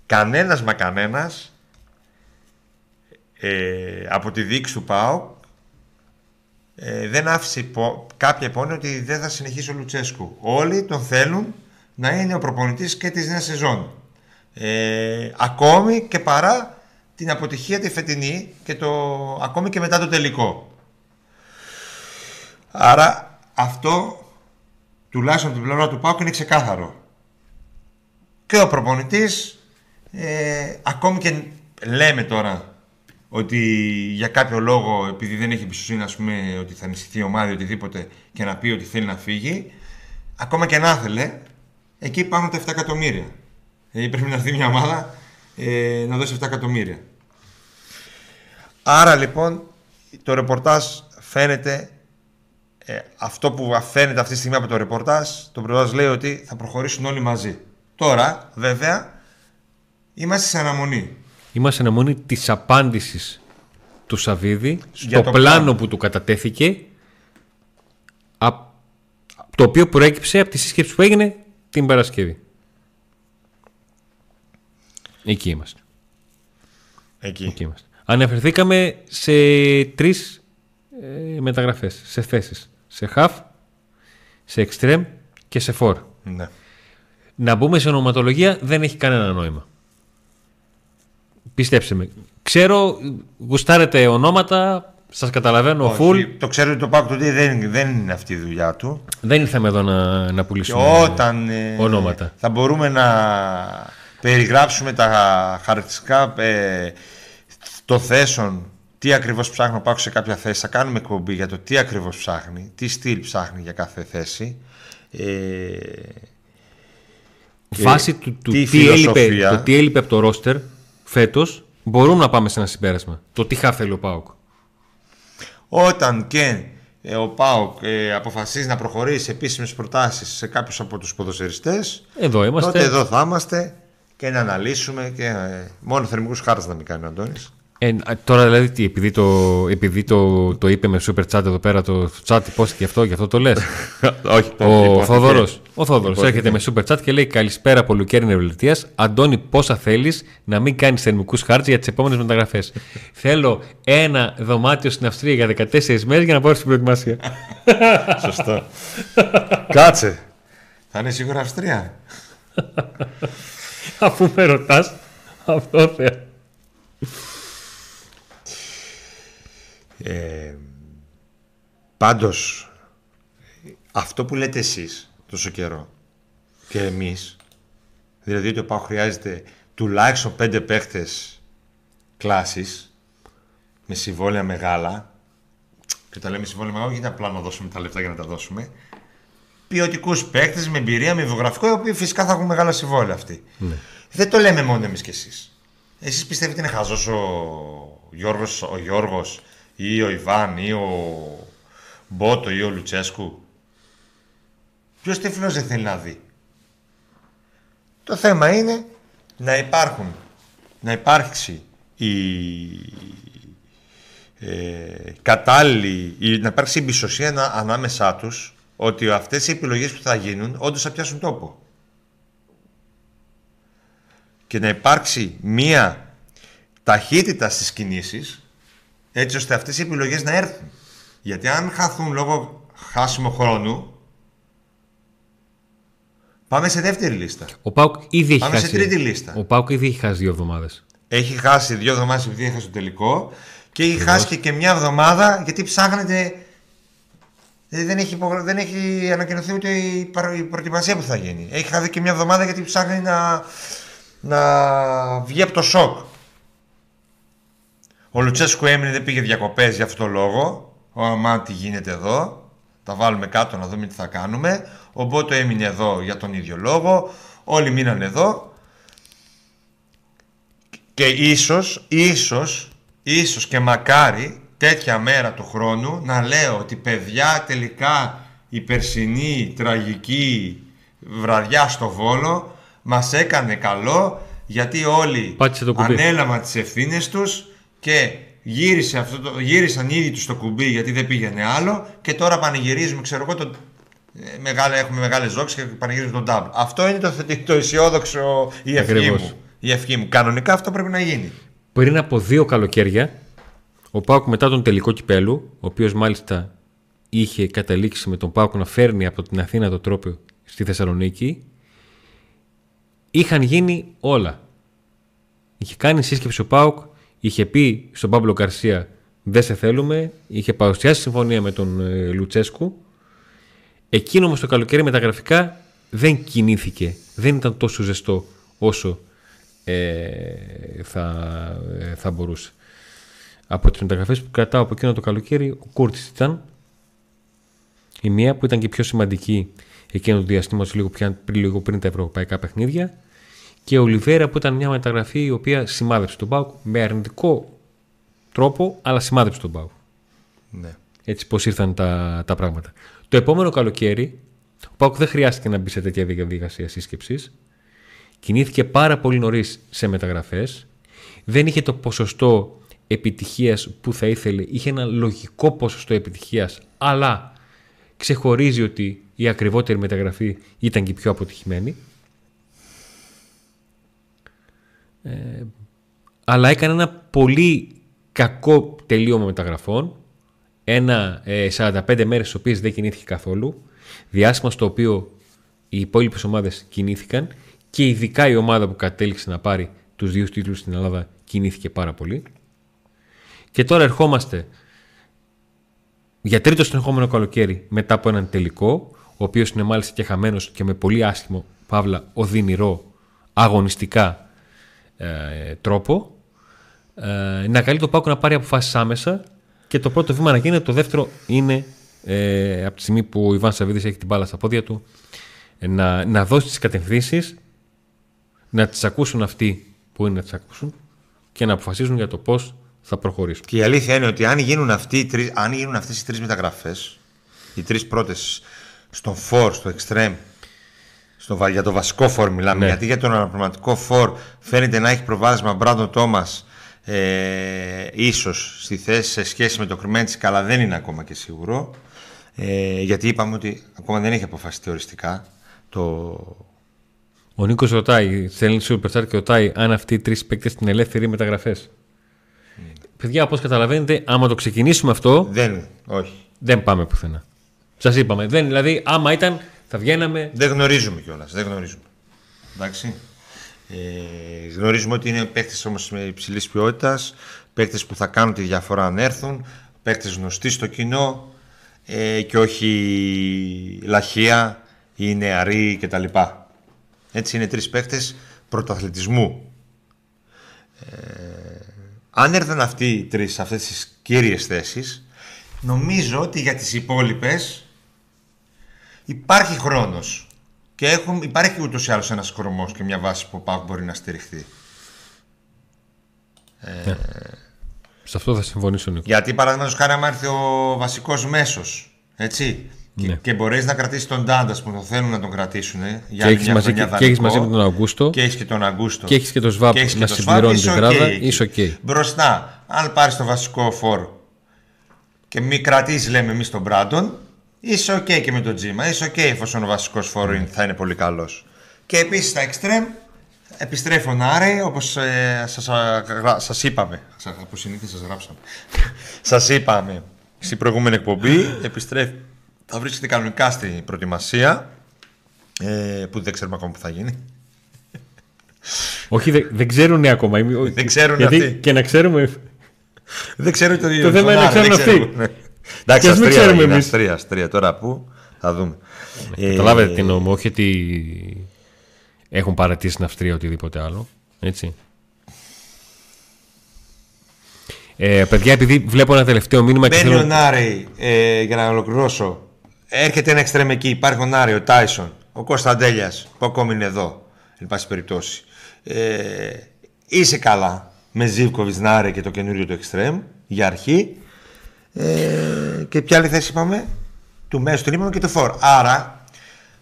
Κανένας μα κανένας ε, από τη δείξη του ΠΑΟΚ ε, δεν άφησε υπο- κάποια υπόνοια ότι δεν θα συνεχίσει ο Λουτσέσκου. Όλοι τον θέλουν να είναι ο προπονητής και της νέας σεζόν. Ε, ακόμη και παρά την αποτυχία τη φετινή και το, ακόμη και μετά το τελικό. Άρα αυτό τουλάχιστον από την πλευρά του Πάουκ είναι ξεκάθαρο. Και ο προπονητής ε, ακόμη και λέμε τώρα ότι για κάποιο λόγο, επειδή δεν έχει εμπιστοσύνη, ας πούμε, ότι θα ενισχυθεί η ομάδα ή οτιδήποτε και να πει ότι θέλει να φύγει, ακόμα και να ήθελε, εκεί υπάρχουν τα 7 εκατομμύρια. Δηλαδή πρέπει να έρθει μια ομάδα ε, να δώσει 7 εκατομμύρια. Άρα λοιπόν το ρεπορτάζ φαίνεται ε, αυτό που φαίνεται αυτή τη στιγμή από το ρεπορτάζ, το ρεπορτάζ λέει ότι θα προχωρήσουν όλοι μαζί. Τώρα, βέβαια, είμαστε σε αναμονή. Είμαστε αναμονή της απάντησης του Σαββίδη Για στο το πλάνο πλάνο. που του κατατέθηκε απ- το οποίο προέκυψε από τη σύσκεψη που έγινε την Παρασκευή. Εκεί είμαστε. Εκεί. Εκεί είμαστε. Αναφερθήκαμε σε τρεις ε, μεταγραφές, σε θέσεις. Σε half, σε extreme και σε for. Ναι. Να μπούμε σε ονοματολογία δεν έχει κανένα νόημα. Πιστέψτε με. Ξέρω, γουστάρετε ονόματα, Σας καταλαβαίνω Όχι, φουλ. Το ξέρω ότι το Πάουκ τότε δεν, δεν είναι αυτή η δουλειά του. Δεν ήρθαμε εδώ να, να Και πουλήσουμε όταν ε, ονόματα. θα μπορούμε να περιγράψουμε τα χαρακτηριστικά ε, των θέσεων, τι ακριβώς ψάχνει ο Πάουκ σε κάποια θέση. Θα κάνουμε εκπομπή για το τι ακριβώς ψάχνει, τι στυλ ψάχνει για κάθε θέση. Ε, Βάσει του, του τι τι, έλειπε, φιλοσοφία. το τι έλειπε από το ρόστερ φέτος, μπορούμε να πάμε σε ένα συμπέρασμα. Το τι χά θέλει ο Πάουκ. Όταν και ε, ο ΠΑΟΚ ε, αποφασίζει να προχωρήσει σε επίσημες προτάσεις σε κάποιους από τους ποδοσφαιριστές, Εδώ είμαστε. τότε εδώ θα είμαστε και να αναλύσουμε και ε, μόνο θερμικούς χάρτες να μην κάνει ο Αντώνης. Ε, α, τώρα δηλαδή τι, επειδή, το, επειδή το, το είπε με super chat εδώ πέρα το, το chat υπόθηκε αυτό, γι' αυτό το λες; Όχι, ο Θόδωρος, ο Θόδωρος Υπόθηκε. έρχεται με super chat και λέει καλησπέρα από Λουκέρι Νευλητίας. Αντώνη πόσα θέλεις να μην κάνεις θερμικούς χάρτες για τις επόμενες μεταγραφές; Θέλω ένα δωμάτιο στην Αυστρία για 14 μέρες για να πάω στην προετοιμασία. Σωστό. Κάτσε. Θα είναι σίγουρα Αυστρία. Αφού με ρωτάς, αυτό θέλω. Ε, πάντως, αυτό που λέτε εσείς τόσο καιρό και εμείς, δηλαδή ότι ο ΠΑΟ χρειάζεται τουλάχιστον πέντε παίχτες κλάσης με συμβόλαια μεγάλα και τα λέμε συμβόλαια μεγάλα όχι είναι απλά να δώσουμε τα λεφτά για να τα δώσουμε ποιοτικούς παίχτες με εμπειρία, με βιογραφικό οι οποίοι φυσικά θα έχουν μεγάλα συμβόλαια αυτοί. Δεν το λέμε μόνο εμείς και εσείς. Εσείς πιστεύετε είναι χαζός ο Γιώργος, ο Γιώργος ή ο Ιβάν ή ο Μπότο ή ο Λουτσέσκου. Ποιος τυφλός δεν θέλει να δει. Το θέμα είναι να υπάρχουν, να υπάρξει η ε, κατάλληλη, η, να υπάρξει εμπιστοσύνη ανα- ανάμεσά τους ότι αυτές οι επιλογές που θα γίνουν όντως θα πιάσουν τόπο. Και να υπάρξει μία ταχύτητα στις κινήσεις έτσι ώστε αυτές οι επιλογές να έρθουν. Γιατί αν χαθούν λόγω χάσιμο χρόνου πάμε σε δεύτερη λίστα. Ο Πάουκ ήδη έχει Πάμε σε χάσει. τρίτη λίστα. Ο Πάουκ ήδη έχει χάσει δύο εβδομάδες. Έχει χάσει δύο εβδομάδες επειδή έχασε το τελικό και έχει χάσει και, και μια εβδομάδα γιατί ψάχνεται. Δηλαδή δεν έχει, υπογρα- δεν έχει ανακοινωθεί ούτε η, παρα- η προετοιμασία που θα γίνει. Έχει χάσει και μια εβδομάδα γιατί ψάχνει να, να βγει από το σοκ. Ο Λουτσέσκου έμεινε, δεν πήγε διακοπές για αυτό το λόγο. Ο Αμά τι γίνεται εδώ. Τα βάλουμε κάτω να δούμε τι θα κάνουμε. Ο Μπότο έμεινε εδώ για τον ίδιο λόγο. Όλοι μείναν εδώ. Και ίσως, ίσως, ίσως και μακάρι τέτοια μέρα του χρόνου να λέω ότι παιδιά τελικά η περσινή τραγική βραδιά στο Βόλο μας έκανε καλό γιατί όλοι Πάτησε το κουμπί. ανέλαβαν τις ευθύνες τους και γύρισε αυτό το, γύρισαν ήδη τους το κουμπί γιατί δεν πήγαινε άλλο και τώρα πανηγυρίζουμε, ξέρω εγώ, το, ε, μεγάλα, έχουμε μεγάλες δόξες και πανηγυρίζουμε τον double. Αυτό είναι το, θετικό, το αισιόδοξο, η ευχή Ακριβώς. μου. Η ευχή μου. Κανονικά αυτό πρέπει να γίνει. Πριν από δύο καλοκαίρια, ο Πάουκ μετά τον τελικό κυπέλου, ο οποίος μάλιστα είχε καταλήξει με τον Πάουκ να φέρνει από την Αθήνα το τρόπο στη Θεσσαλονίκη, είχαν γίνει όλα. Είχε κάνει σύσκεψη ο Πάουκ, είχε πει στον Παύλο Καρσία δεν σε θέλουμε, είχε παρουσιάσει συμφωνία με τον ε, Λουτσέσκου. Εκείνο όμως το καλοκαίρι μεταγραφικά δεν κινήθηκε, δεν ήταν τόσο ζεστό όσο ε, θα, ε, θα μπορούσε. Από τις μεταγραφές που κρατάω από εκείνο το καλοκαίρι, ο Κούρτης ήταν η μία που ήταν και πιο σημαντική εκείνο το διαστήμα λίγο, πια, πριν, λίγο πριν τα ευρωπαϊκά παιχνίδια και ο Ολιβέρα που ήταν μια μεταγραφή η οποία σημάδεψε τον Πάουκ με αρνητικό τρόπο αλλά σημάδεψε τον Πάουκ. Ναι. Έτσι πώς ήρθαν τα, τα πράγματα. Το επόμενο καλοκαίρι ο Πάουκ δεν χρειάστηκε να μπει σε τέτοια διαδικασία σύσκεψης κινήθηκε πάρα πολύ νωρίς σε μεταγραφές δεν είχε το ποσοστό επιτυχίας που θα ήθελε είχε ένα λογικό ποσοστό επιτυχίας αλλά ξεχωρίζει ότι η ακριβότερη μεταγραφή ήταν και η πιο αποτυχημένη Ε, αλλά έκανε ένα πολύ κακό τελείωμα μεταγραφών. Ένα ε, 45 μέρες στις οποίες δεν κινήθηκε καθόλου. Διάστημα στο οποίο οι υπόλοιπες ομάδες κινήθηκαν και ειδικά η ομάδα που κατέληξε να πάρει τους δύο τίτλους στην Ελλάδα κινήθηκε πάρα πολύ. Και τώρα ερχόμαστε για τρίτο συνεχόμενο καλοκαίρι μετά από έναν τελικό, ο οποίος είναι μάλιστα και χαμένος και με πολύ άσχημο, παύλα, οδυνηρό, αγωνιστικά ε, τρόπο, ε, να καλεί το Πάκο να πάρει αποφάσεις άμεσα και το πρώτο βήμα να γίνει, το δεύτερο είναι ε, από τη στιγμή που ο Ιβάν Σαββίδης έχει την μπάλα στα πόδια του ε, να, να δώσει τις κατευθύνσεις να τις ακούσουν αυτοί που είναι να τις ακούσουν και να αποφασίζουν για το πώς θα προχωρήσουν. Και η αλήθεια είναι ότι αν γίνουν, αυτοί, αν γίνουν αυτές οι τρεις μεταγραφές οι τρεις πρώτες στο φορ, στο extreme στο, για το βασικό φορ μιλάμε, ναι. γιατί για τον αναπληρωματικό φορ φαίνεται να έχει προβάδισμα Μπράντον Τόμας ε, ίσως στη θέση σε σχέση με το Κρμέντσι, αλλά δεν είναι ακόμα και σίγουρο. Ε, γιατί είπαμε ότι ακόμα δεν έχει αποφασιστεί οριστικά το. Ο Νίκος ρωτάει, θέλει Superstar και ρωτάει αν αυτοί οι τρεις παίκτες είναι ελεύθεροι μεταγραφές. Mm. Παιδιά, όπως καταλαβαίνετε, άμα το ξεκινήσουμε αυτό. Δεν, όχι. Δεν πάμε πουθενά. Σας είπαμε. Δεν, δηλαδή, άμα ήταν, θα βγαίναμε. Δεν γνωρίζουμε κιόλας. Δεν γνωρίζουμε. Εντάξει. Ε, γνωρίζουμε ότι είναι παίκτες όμως με υψηλής ποιότητας, παίκτες που θα κάνουν τη διαφορά αν έρθουν, παίκτες γνωστοί στο κοινό ε, και όχι λαχεία ή νεαροί κτλ. Έτσι είναι τρεις παίκτες πρωταθλητισμού. Ε, αν έρθουν αυτοί οι τρεις σε αυτές τις κύριες θέσεις, νομίζω ότι για τις υπόλοιπες υπάρχει χρόνος. Και έχουν, υπάρχει ούτως ή άλλως ένας κορμός και μια βάση που ο μπορεί να στηριχθεί. Ε, σε αυτό θα συμφωνήσω, Νίκο. Γιατί παραδείγματος χάρη, άμα έρθει ο βασικός μέσος, έτσι. Ναι. Και, και μπορείς να κρατήσεις τον Τάντα που το θέλουν να τον κρατήσουν. Για και έχεις μαζί, και μαζί με τον Αγκούστο. Και έχεις και τον Αγκούστο. Και έχεις και τον Σβάπ να συμπληρώνει την τράδα. Είσαι okay. Μπροστά, αν πάρεις το βασικό φόρο και μη κρατήσεις, λέμε εμείς τον Μπράντον, είσαι οκ και με τον Τζίμα. Είσαι οκ εφόσον ο βασικός φορ mm. θα είναι πολύ καλός. Και επίσης στα εξτρέμ Επιστρέφω Νάρη, όπως ε, σας, σας είπαμε. Από συνήθεια σας γράψαμε. σας είπαμε στην προηγούμενη εκπομπή. Επιστρέφει. Θα βρίσκεται κανονικά στην προετοιμασία. Ε, που δεν ξέρουμε ακόμα που θα γίνει. Όχι, δεν, δεν ξέρουν ακόμα. Δεν ξέρουν Γιατί αυτοί. Και να ξέρουμε. Δεν ξέρουν το ίδιο. Το θέμα είναι να ξέρουν αυτοί. Εντάξει, αστρία, είναι, αστρία, αστρία. Τώρα που θα δούμε. Καταλάβετε τι εννοούμε, όχι ότι έχουν παρατήσει στην Αυστρία οτιδήποτε άλλο. Έτσι. Ε, παιδιά, επειδή βλέπω ένα τελευταίο μήνυμα. Μπαίνει θέλω... ο Νάρη, ε, για να ολοκληρώσω. Έρχεται ένα εξτρέμ εκεί. Υπάρχει ο Νάρη, ο Τάισον, ο Κωνσταντέλιας που ακόμη είναι εδώ. Εν πάση περιπτώσει. Ε, είσαι καλά με Ζήβκοβιτ Νάρη και το καινούριο του εξτρέμ για αρχή. Ε, και ποια άλλη θέση είπαμε, του μέσου του είπαμε και του φόρ. Άρα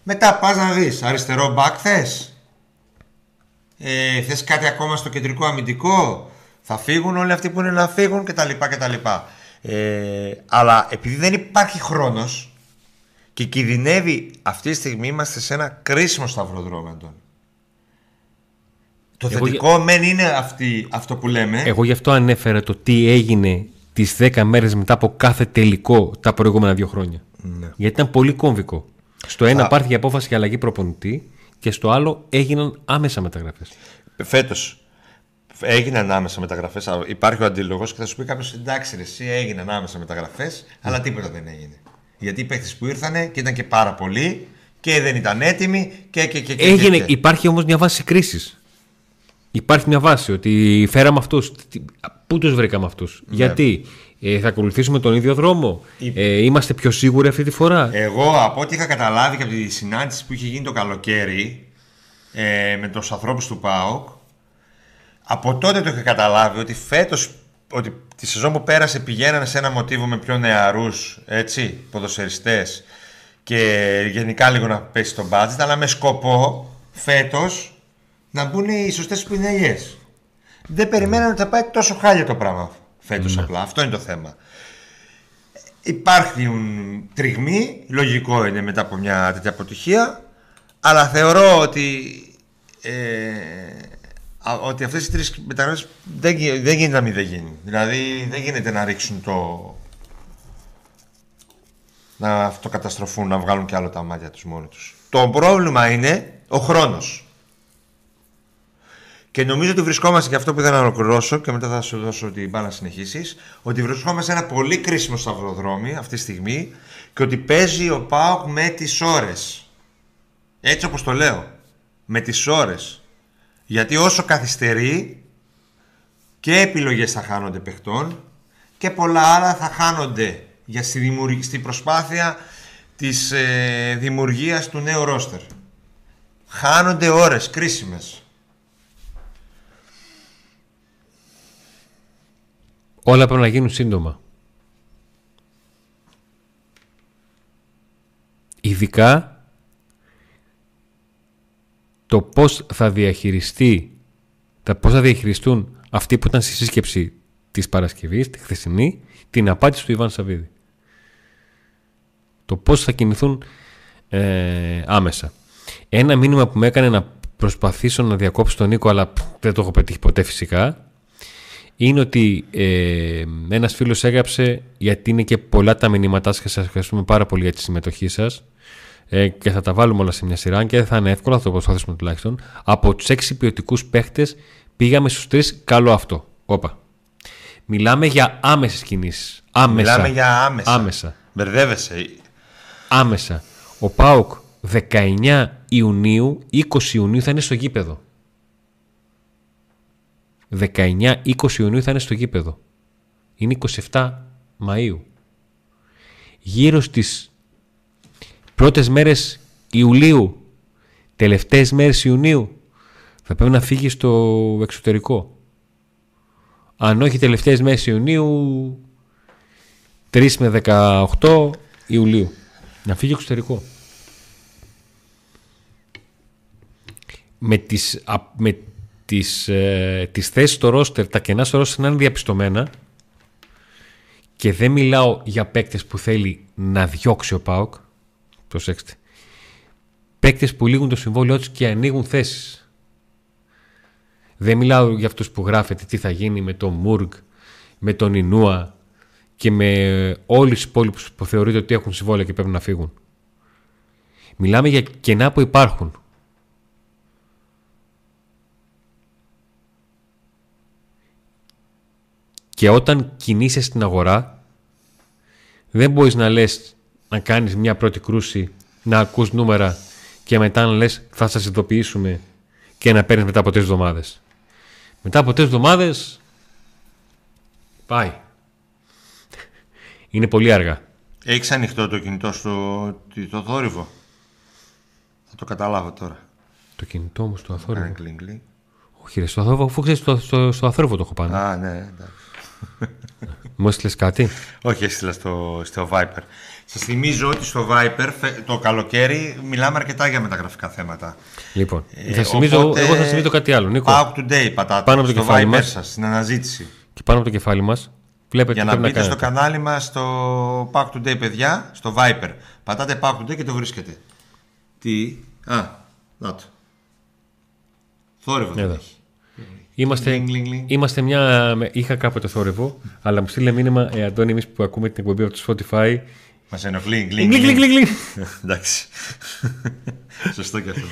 μετά πας να δεις αριστερό μπακ θες ε, θες κάτι ακόμα στο κεντρικό αμυντικό, θα φύγουν όλοι αυτοί που είναι να φύγουν κτλ. κτλ. Ε, αλλά επειδή δεν υπάρχει χρόνος και κινδυνεύει αυτή τη στιγμή είμαστε σε ένα κρίσιμο σταυροδρόμιο. Το Εγώ θετικό για... μεν είναι αυτή, αυτό που λέμε. Εγώ γι' αυτό ανέφερα το τι έγινε τις 10 μέρες μετά από κάθε τελικό τα προηγούμενα δύο χρόνια. Ναι. Γιατί ήταν πολύ κόμβικο. Στο ένα πάρθει η απόφαση για αλλαγή προπονητή και στο άλλο έγιναν άμεσα μεταγραφές. Φέτος έγιναν άμεσα μεταγραφές. Υπάρχει ο αντίλογος και θα σου πει κάποιος εντάξει, ρε, εσύ έγιναν άμεσα μεταγραφές, αλλά τίποτα δεν έγινε. Γιατί οι παίχτε που ήρθαν και ήταν και πάρα πολλοί και δεν ήταν έτοιμοι και. και, και, και Έγινε, και, Υπάρχει όμως μια βάση κρίσης. Υπάρχει μια βάση ότι φέραμε αυτούς. Πού τους βρήκαμε αυτούς, ναι. Γιατί ε, θα ακολουθήσουμε τον ίδιο δρόμο; Ε, είμαστε πιο σίγουροι αυτή τη φορά; Εγώ από ό,τι είχα καταλάβει και από τη συνάντηση που είχε γίνει το καλοκαίρι ε, με τους ανθρώπους του ΠΑΟΚ, από τότε το είχα καταλάβει ότι φέτος, ότι τη σεζόν που πέρασε πηγαίνανε σε ένα μοτίβο με πιο νεαρούς ποδοσεριστέ και γενικά λίγο να πέσει το budget, αλλά με σκοπό φέτος να μπουν οι σωστές πινελιέ. Δεν περιμένανε ότι θα πάει τόσο χάλια το πράγμα φέτος ναι. απλά. Αυτό είναι το θέμα. Υπάρχουν τριγμοί, λογικό είναι μετά από μια τέτοια αποτυχία, αλλά θεωρώ ότι, ε, ότι αυτές οι τρεις μεταγραφές δεν, δεν γίνεται να μην δεν γίνει. Δηλαδή δεν γίνεται να ρίξουν το... να αυτοκαταστροφούν, να βγάλουν και άλλο τα μάτια τους μόνοι τους. Το πρόβλημα είναι ο χρόνος. Και νομίζω ότι βρισκόμαστε, και αυτό που ήθελα να ολοκληρώσω και μετά θα σου δώσω την μπάλα να συνεχίσεις, ότι βρισκόμαστε σε ένα πολύ κρίσιμο σταυροδρόμι αυτή τη στιγμή και ότι παίζει ο Πάοκ με τις ώρες. Έτσι όπως το λέω. Με τις ώρες. Γιατί όσο καθυστερεί και επιλογές θα χάνονται παιχτών και πολλά άλλα θα χάνονται για στη, στη προσπάθεια της ε, δημιουργίας του νέου ρόστερ. Χάνονται ώρες κρίσιμες. Όλα πρέπει να γίνουν σύντομα. Ειδικά το πώς θα διαχειριστεί, τα πώς θα διαχειριστούν αυτοί που ήταν στη σύσκεψη της Παρασκευής, τη χθεσινή, την απάντηση του Ιβάν Σαββίδη. Το πώς θα κινηθούν ε, άμεσα. Ένα μήνυμα που με έκανε να προσπαθήσω να διακόψω τον Νίκο, αλλά δεν το έχω πετύχει ποτέ φυσικά, είναι ότι ε, ένας φίλος έγραψε, γιατί είναι και πολλά τα μηνύματά σας και σας ευχαριστούμε πάρα πολύ για τη συμμετοχή σας, ε, και θα τα βάλουμε όλα σε μια σειρά και δεν θα είναι εύκολο, θα το προσπαθήσουμε τουλάχιστον. Από τους έξι ποιοτικούς παίχτες πήγαμε στους τρεις. Καλό αυτό. Όπα. Μιλάμε για άμεσες κινήσεις. Άμεσα. Μιλάμε για άμεσα. Άμεσα. Μπερδεύεσαι. Άμεσα. Ο Πάουκ 19 Ιουνίου, 20 Ιουνίου θα είναι στο γήπεδο. 19-20 Ιουνίου θα είναι στο γήπεδο. Είναι 27 Μαΐου. Γύρω στις πρώτες μέρες Ιουλίου, τελευταίες μέρες Ιουνίου, θα πρέπει να φύγει στο εξωτερικό. Αν όχι τελευταίες μέρες Ιουνίου, 3 με 18 Ιουλίου. Να φύγει εξωτερικό. Με τις, με τις, ε, τις θέσεις στο ρόστερ, τα κενά στο ρόστερ να είναι διαπιστωμένα και δεν μιλάω για παίκτες που θέλει να διώξει ο ΠΑΟΚ, Προσέξτε. Παίκτες που λύγουν το συμβόλαιό τους και ανοίγουν θέσεις. Δεν μιλάω για αυτούς που γράφετε τι θα γίνει με τον Μουργκ, με τον Ινούα και με όλους τους υπόλοιπους που θεωρείτε ότι έχουν συμβόλαια και πρέπει να φύγουν. Μιλάμε για κενά που υπάρχουν. Και όταν κινείσαι στην αγορά, δεν μπορείς να λες να κάνεις μια πρώτη κρούση, να ακούς νούμερα και μετά να λες θα σας ειδοποιήσουμε και να παίρνεις μετά από τρεις εβδομάδες. Μετά από τρεις εβδομάδες πάει. Είναι πολύ αργά. Έχεις ανοιχτό το κινητό στο το θόρυβο; Θα το καταλάβω τώρα. Το κινητό μου στο αθόρυβο. Κάνει κλιν, κλιν. Όχι ρε, στο αθόρυβο, αφού ξέρεις στο, στο, στο αθόρυβο το έχω πάνω. Α, ναι, εντάξει. Μου έστειλες κάτι; Όχι, έστειλα στο, στο Viper. Σας θυμίζω ότι στο Viper το καλοκαίρι μιλάμε αρκετά για μεταγραφικά θέματα. Λοιπόν, ε, θα θυμίζω, οπότε, εγώ θα θυμίζω κάτι άλλο. Νίκο, up to date πατάτε πάνω από το στο κεφάλι Viper μας. σας, στην αναζήτηση. Και πάνω από το κεφάλι μας βλέπετε Για τι να πρέπει μπείτε να στο κάνετε. κανάλι μας στο Pack Today παιδιά, στο Viper. Πατάτε Pack Today και το βρίσκετε. Τι, α, να το. Θόρυβο δεν Εδώ. έχει. Είμαστε, Λινγκ, λινγκ, λινγκ. είμαστε μια. Είχα κάποτε θόρυβο, αλλά μου στείλε μήνυμα, ε, Αντώνη, εμείς που ακούμε την εκπομπή από το Spotify. Μας ενοχλεί. Γκλινγκ, γκλινγκ, γκλινγκ. Εντάξει. Σωστό και αυτό.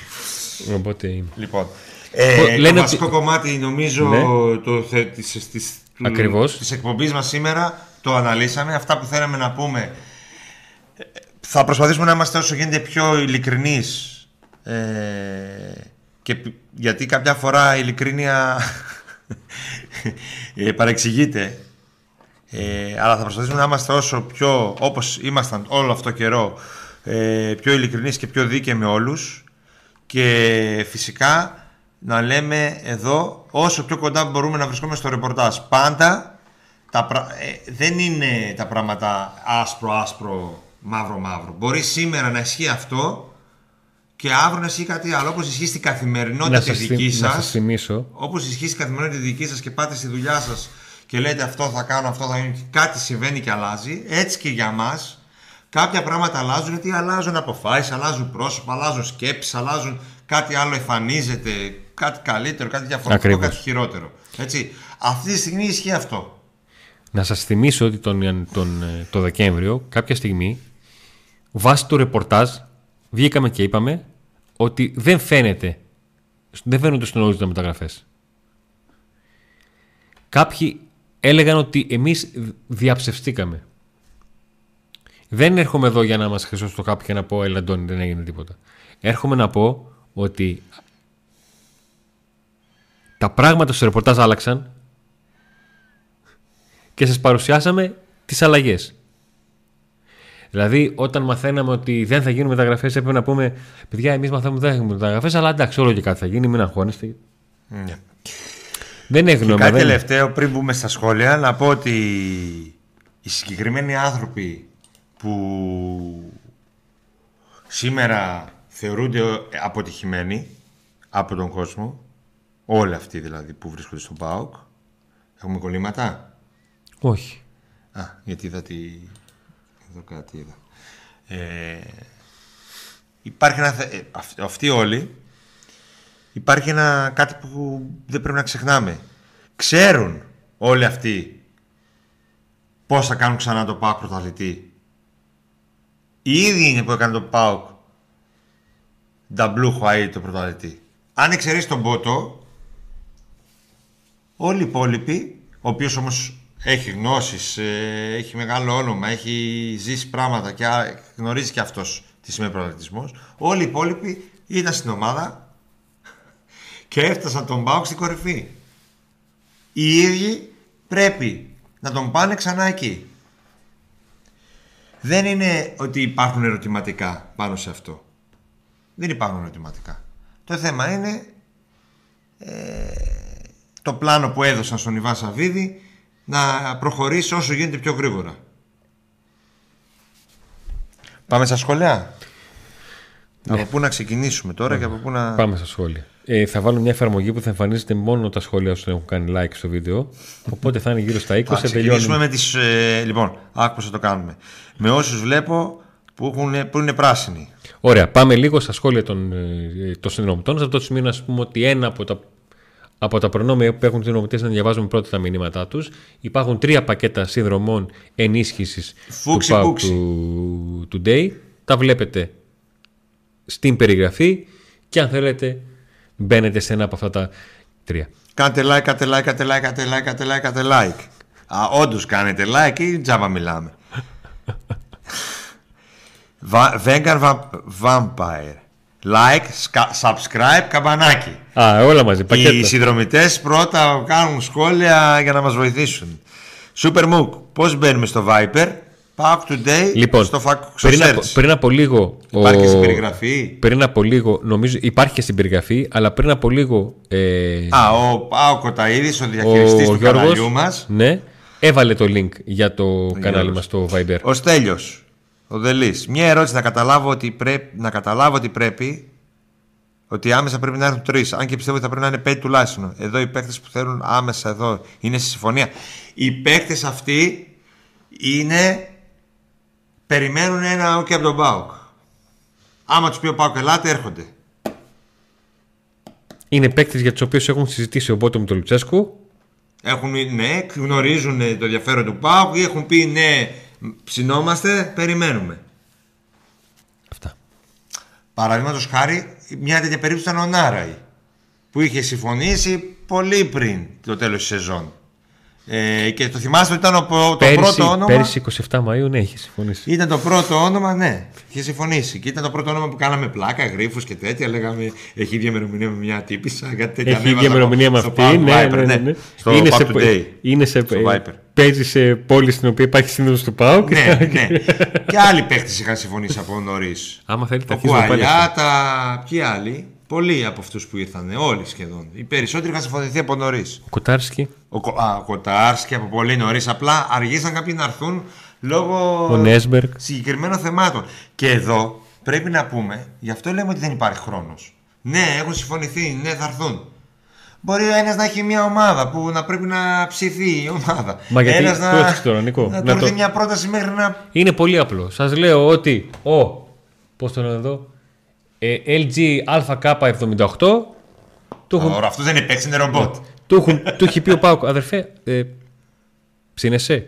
Οπότε είναι. Λοιπόν, ε, λένε το ότι- βασικό κομμάτι νομίζω Ναι. το, θε, της, της, του- Ακριβώς. της εκπομπής μας σήμερα το αναλύσαμε. Αυτά που θέλαμε να πούμε ε, θα προσπαθήσουμε να είμαστε όσο γίνεται πιο ειλικρινείς ε, και, π- γιατί κάποια φορά η ειλικρίνεια ε, παρεξηγείται ε, αλλά θα προσπαθήσουμε να είμαστε όσο πιο όπως ήμασταν όλο αυτό καιρό ε, πιο ειλικρινείς και πιο δίκαιοι με όλους και φυσικά να λέμε εδώ όσο πιο κοντά μπορούμε να βρισκόμαστε στο ρεπορτάζ. Πάντα τα πρα- ε, δεν είναι τα πράγματα άσπρο άσπρο μαύρο μαύρο. Μπορεί σήμερα να ισχύει αυτό και αύριο να ισχύει κάτι άλλο όπως ισχύει στην καθημερινότητα Να τη σας, δική θυ- να σας σας θυμίσω όπως ισχύει στην καθημερινότητα τη δική σας και πάτε στη δουλειά σας και λέτε αυτό θα κάνω, αυτό θα γίνει και κάτι συμβαίνει και αλλάζει έτσι και για μας κάποια πράγματα αλλάζουν γιατί αλλάζουν αποφάσεις, αλλάζουν πρόσωπα, αλλάζουν σκέψεις, αλλάζουν κάτι άλλο εμφανίζεται, κάτι καλύτερο, κάτι διαφορετικό, Ακριβώς. κάτι χειρότερο. Έτσι. Αυτή τη στιγμή ισχύει αυτό. να σας θυμίσω ότι τον, Ιαν- τον, ε, το Δεκέμβριο, κάποια στιγμή, βάσει του ρεπορτάζ, βγήκαμε και είπαμε ότι δεν φαίνεται, δεν φαίνονται στον όλους τα μεταγραφές. Κάποιοι έλεγαν ότι εμείς διαψευστήκαμε. Δεν έρχομαι εδώ για να μας χρυσώσω το κάποιο και να πω «Έλα Αντώνη, δεν έγινε τίποτα». Έρχομαι να πω ότι τα πράγματα στο ρεπορτάζ άλλαξαν και σας παρουσιάσαμε τις αλλαγές. Δηλαδή, όταν μαθαίναμε ότι δεν θα γίνουν μεταγραφές, έπρεπε να πούμε: Παιδιά, εμείς μαθαίνουμε ότι δεν θα γίνουν μεταγραφές, αλλά εντάξει, όλο και κάτι θα γίνει, μην αγχώνεστε. Ναι. Δεν έχει γνώμη. Κάτι δεν... τελευταίο πριν μπούμε στα σχόλια, να πω ότι οι συγκεκριμένοι άνθρωποι που σήμερα θεωρούνται αποτυχημένοι από τον κόσμο, όλοι αυτοί δηλαδή που βρίσκονται στον ΠΑΟΚ, έχουμε κολλήματα; Όχι. Α, γιατί είδα τη... Εδώ κάτι είδα. Ε, υπάρχει ένα... θε- ε, αυ- αυτοί όλοι υπάρχει ένα κάτι που δεν πρέπει να ξεχνάμε. Ξέρουν όλοι αυτοί πώς θα κάνουν ξανά το ΠΑΟΚ πρωταθλητή. Οι ίδιοι είναι που έκανε το ΠΑΟΚ Νταμπλού Χουαΐ το πρωταθλητή. Αν εξαιρέσει τον Πότο, όλοι οι υπόλοιποι, ο οποίος όμως έχει γνώσεις, ε, έχει μεγάλο όνομα, έχει ζήσει πράγματα και α- γνωρίζει και αυτός τι σημαίνει πρωταθλητισμός, όλοι οι υπόλοιποι ήταν στην ομάδα και έφτασαν τον ΠΑΟΚ στην κορυφή. Οι ίδιοι πρέπει να τον πάνε ξανά εκεί. Δεν είναι ότι υπάρχουν ερωτηματικά πάνω σε αυτό. Δεν υπάρχουν ερωτηματικά. Το θέμα είναι ε, το πλάνο που έδωσαν στον Ιβάν Σαββίδη να προχωρήσει όσο γίνεται πιο γρήγορα. Πάμε στα σχολεία. Από πού να ξεκινήσουμε τώρα και από πού να... Πάμε στα σχόλια. Ε, θα βάλω μια εφαρμογή που θα εμφανίζεται μόνο τα σχόλια όσων έχουν κάνει like στο βίντεο. Οπότε θα είναι γύρω στα 20. Θα ξεκινήσουμε τελειώνουμε. με τις... Ε, λοιπόν, άκου πώς θα το κάνουμε. Με όσους βλέπω που, έχουν, που είναι πράσινοι. Ωραία, πάμε λίγο στα σχόλια των, ε, των συνδρομητών. Σε αυτό το σημείο να σας πούμε ότι ένα από τα, από τα προνόμια που έχουν οι συνδρομητές να διαβάζουμε πρώτα τα μηνύματά τους. Υπάρχουν τρία πακέτα συνδρομών ενίσχυσης του Φούξι, PAOK φούξι. του Today. Τα βλέπετε στην περιγραφή και αν θέλετε μπαίνετε σε ένα από αυτά τα τρία. Κάντε like, κάντε like, κάντε like, κάντε like, κάντε like, κάντε like. Α, όντως κάνετε like ή τζάμπα μιλάμε. Va- Vegan va- Vampire. Like, ska- subscribe, καμπανάκι. Α, όλα μαζί, Οι πακέτα. συνδρομητές πρώτα κάνουν σχόλια για να μας βοηθήσουν. Super Mook, πώς μπαίνουμε στο Viper. Pack Today Λοιπόν, στο, φακ, στο πριν, search. από, πριν από λίγο. Υπάρχει ο- και στην περιγραφή; Πριν από λίγο, νομίζω υπάρχει και στην περιγραφή, αλλά πριν από λίγο. Ε, Α, ο Πάο Κοταίδης, ο διαχειριστής ο του Γιώργος, καναλιού μας. Ναι, έβαλε το link για το κανάλι Γιώργος. μας στο Viber. Ο Στέλιος, ο Δελής. Μια ερώτηση να καταλάβω ότι πρέπει, να καταλάβω ότι πρέπει ότι άμεσα πρέπει να έρθουν τρεις. Αν και πιστεύω ότι θα πρέπει να είναι πέντε τουλάχιστον. Εδώ οι παίκτες που θέλουν άμεσα εδώ είναι στη συμφωνία. Οι παίκτες αυτοί είναι. Περιμένουν ένα OK από τον Πάοκ. Άμα τους πει ο Πάοκ, ελάτε, έρχονται. Είναι παίκτες για τους οποίους έχουν συζητήσει ο Μπότο με τον Λουτσέσκου. Έχουν, ναι, γνωρίζουν το ενδιαφέρον του Πάοκ ή έχουν πει ναι, ψινόμαστε, περιμένουμε. Αυτά. Παραδείγματος χάρη, μια τέτοια περίπτωση ήταν ο Νάραη. Που είχε συμφωνήσει πολύ πριν το τέλος της σεζόν. Ε, και το θυμάστε ότι ήταν ο, προ- το Πέρυσι, πρώτο όνομα; πέρυσι 27 Μαΐου, ναι, έχει συμφωνήσει. Ήταν το πρώτο όνομα, ναι. Είχε συμφωνήσει. Και ήταν το πρώτο όνομα που κάναμε πλάκα, γρήφου και τέτοια. Λέγαμε έχει ίδια ημερομηνία με μια τύπησα. Κάτι τέτοια Έχει ανέβαζα ίδια ημερομηνία με στο αυτή. Pack Ναι, Viper, ναι, ναι, ναι. Στο είναι, Pack σε, Today. είναι σε, Στο Viper. παίζει σε πόλη στην οποία υπάρχει σύνδεσμο του ΠΑΟΚ. ναι, ναι. και άλλοι παίχτε είχαν συμφωνήσει από νωρίς. Άμα θέλετε, Ο αρχίζουμε πάλι. Κουαλιάτα, ποιοι άλλοι; Πολλοί από αυτούς που ήρθαν, όλοι σχεδόν. Οι περισσότεροι είχαν συμφωνηθεί από νωρίς. Ο Κοτάρσκι, Ο, Κο- α, ο Κοτάρσκι από πολύ νωρίς. Απλά αργήσαν κάποιοι να έρθουν λόγω ο Νέσμπεργκ. συγκεκριμένων θεμάτων. Και εδώ πρέπει να πούμε, γι' αυτό λέμε ότι δεν υπάρχει χρόνος. Ναι, έχουν συμφωνηθεί, ναι, θα έρθουν. Μπορεί ένας να έχει μια ομάδα που να πρέπει να ψηθεί η ομάδα. Μα γιατί- Ένας το να, έχεις τώρα, Νικό. να Να του το- έρθει μια πρόταση μέχρι να. Είναι πολύ απλό. Σας λέω ότι ο. Πώς το λένε εδώ; Ε, LG AKK78 του έχουν Ωραία, αυτός δεν είναι παίξει, είναι ρομπότ. Του, έχουν, του έχει πει ο Πάουκ, αδερφέ, ε, ψήνεσαι;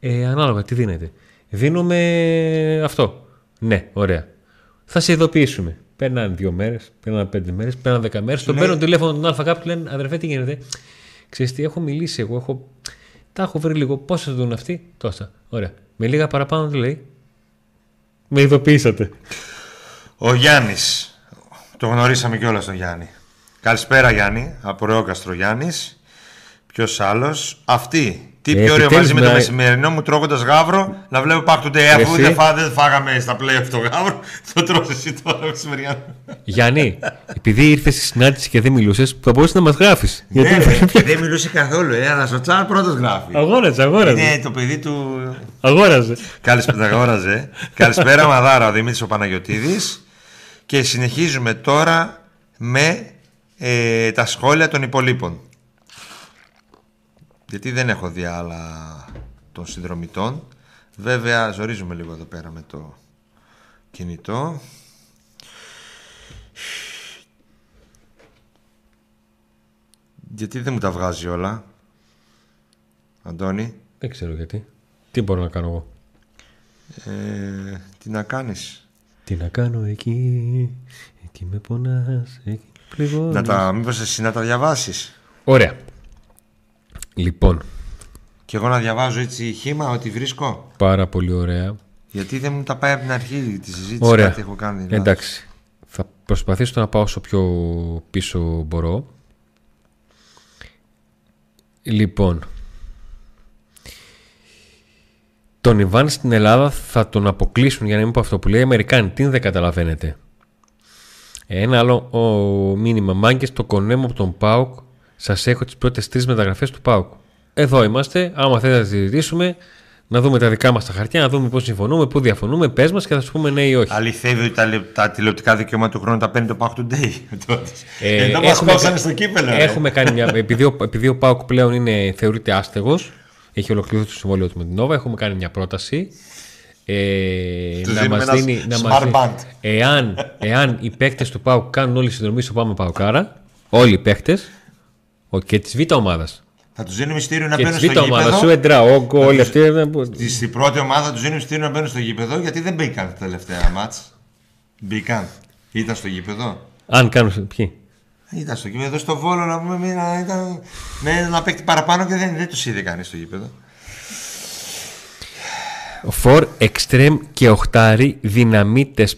Ε, ανάλογα, τι δίνετε. Δίνουμε αυτό. Ναι, ωραία. Θα σε ειδοποιήσουμε. Παίρναν δύο μέρες, παίρναν πέντε μέρες, παίρναν δέκα μέρες. Τον λέει- παίρνουν τηλέφωνο τον ΑΚ και λένε Αδερφέ, τι γίνεται; Ξέρεις τι, έχω μιλήσει εγώ, έχω... τα έχω βρει λίγο. Πόσα δουν αυτοί, τόσα. Ωραία. Με λίγα παραπάνω τι λέει. Με ειδοποιήσατε. Ο Γιάννης. Το γνωρίσαμε κιόλας τον Γιάννη. Καλησπέρα Γιάννη. Από Ρεόκαστρο Γιάννης. Ποιος άλλος; Αυτή. Τι Ε, πιο ωραίο μαζί με το επιτέλους, μεσημερινό μου τρώγοντας γάβρο να βλέπω Pack Today. Αφού Εσύ; δεν, φά, δεν φάγαμε στα play αυτό το γάβρο, το τρως εσύ τώρα μεσημεριανό. Γιάννη, επειδή ήρθες στη συνάντηση και δεν μιλούσες, θα μπορούσες να μας γράφεις. Ναι, ρε, και δεν μιλούσε καθόλου, ε, αλλά στο τσάρ πρώτος γράφει. Αγόραζε, αγόραζε. Είναι το παιδί του. Αγόραζε. Καλησπέρα, αγόραζε. Καλησπέρα, Μαδάρα, ο Δημήτρης ο Παναγιωτίδης. Και συνεχίζουμε τώρα με ε, τα σχόλια των υπολείπων. Γιατί δεν έχω δει άλλα των συνδρομητών. Βέβαια, ζορίζουμε λίγο εδώ πέρα με το κινητό. Γιατί δεν μου τα βγάζει όλα. Αντώνη, Δεν ξέρω γιατί. Τι μπορώ να κάνω εγώ; ε, τι να κάνεις; Τι να κάνω εκεί, εκεί με πονάς, εκεί με πληγώνεις. Να τα, μήπως εσύ να τα διαβάσεις; Ωραία. Λοιπόν, Και εγώ να διαβάζω έτσι χήμα ό,τι βρίσκω. πάρα πολύ ωραία. Γιατί δεν μου τα πάει από την αρχή τη συζήτηση. Ωραία. Κάτι έχω κάνει. λάθος. Εντάξει. Θα προσπαθήσω να πάω όσο πιο πίσω μπορώ. Λοιπόν. Τον Ιβάν στην Ελλάδα θα τον αποκλείσουν για να μην πω αυτό που λέει οι Αμερικάνοι. Τι δεν καταλαβαίνετε. Ένα άλλο ο, μήνυμα. Μάγκες το κονέμο από τον Πάουκ. Σας έχω τις πρώτες τρεις μεταγραφές του Πάουκ. Εδώ είμαστε. Άμα θέλετε να συζητήσουμε, να δούμε τα δικά μας τα χαρτιά, να δούμε πώς συμφωνούμε, πού διαφωνούμε. Πες μας και θα σου πούμε ναι ή όχι. Αληθεύει ότι τα, λε- τα τηλεοπτικά δικαιώματα του χρόνου τα παίρνει το Pack Today. Τότε. Ε, Εδώ μας έχουμε- χώσανε στο κύπελο. ρε. Έχουμε κάνει μια. επειδή, ο, επειδή ο Πάουκ πλέον είναι, θεωρείται άστεγος, έχει ολοκληρωθεί το συμβόλαιο του με την Νόβα, έχουμε κάνει μια πρόταση. Ε, Τους να δίνουμε μας ένα δίνει, να smart μας δίνει- band. εάν, εάν οι παίκτες του Πάουκ κάνουν όλη τη συνδρομή στο Πάμε Παουκάρα, όλοι οι παίκτες και της β' ομάδας. Θα τους δίνουμε μυστήριο να Και μπαίνουν της στο β' ομάδας, γήπεδο. σου εντρά, όγκο, όλοι αυτοί. δεν μπορούν. Στη- Στην πρώτη ομάδα τους δίνουμε μυστήριο να μπαίνουν στο γήπεδο γιατί δεν μπήκαν τα τελευταία μάτς. Μπήκαν. Ήταν στο γήπεδο. Αν κάνουν. Ποιοι; Ήταν στο γήπεδο στο Βόλο να πούμε μία, ήταν, με ένα παίκτη παραπάνω και δεν, δεν τους είδε κανείς στο γήπεδο. Φορ, εξτρέμ και οχτάρι δυναμίτες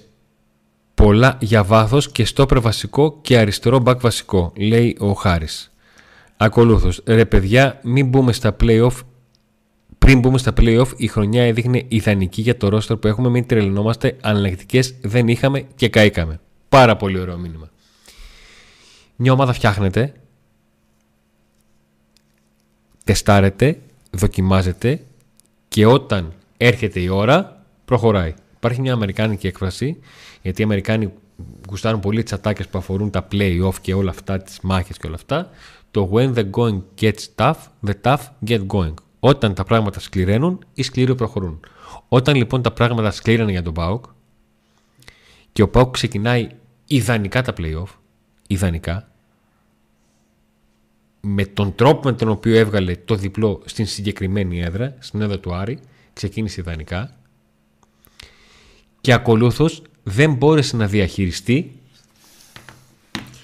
πολλά για βάθος και στόπερ βασικό και αριστερό μπακ βασικό, λέει ο Χάρης. Ακολούθως, ρε παιδιά, μην μπούμε στα play-off πριν μπούμε στα play-off, η χρονιά έδειχνε ιδανική για το ρόστερ που έχουμε. Μην τρελνόμαστε. Αναλλακτικές δεν είχαμε και καήκαμε. Πάρα πολύ ωραίο μήνυμα. Μια ομάδα φτιάχνεται, τεστάρεται, δοκιμάζεται και όταν έρχεται η ώρα προχωράει. Υπάρχει μια αμερικάνικη έκφραση, γιατί οι Αμερικάνοι γουστάρουν πολύ τις ατάκες που αφορούν τα play-off και όλα αυτά, τις μάχες και όλα αυτά. Το when the going gets tough, the tough get going. Όταν τα πράγματα σκληραίνουν, οι σκληροί προχωρούν. Όταν λοιπόν τα πράγματα σκλήρανε για τον Πάουκ και ο Πάουκ ξεκινάει ιδανικά τα play-off, ιδανικά, με τον τρόπο με τον οποίο έβγαλε το διπλό στην συγκεκριμένη έδρα, στην έδρα του Άρη, ξεκίνησε ιδανικά και ακολούθως δεν μπόρεσε να διαχειριστεί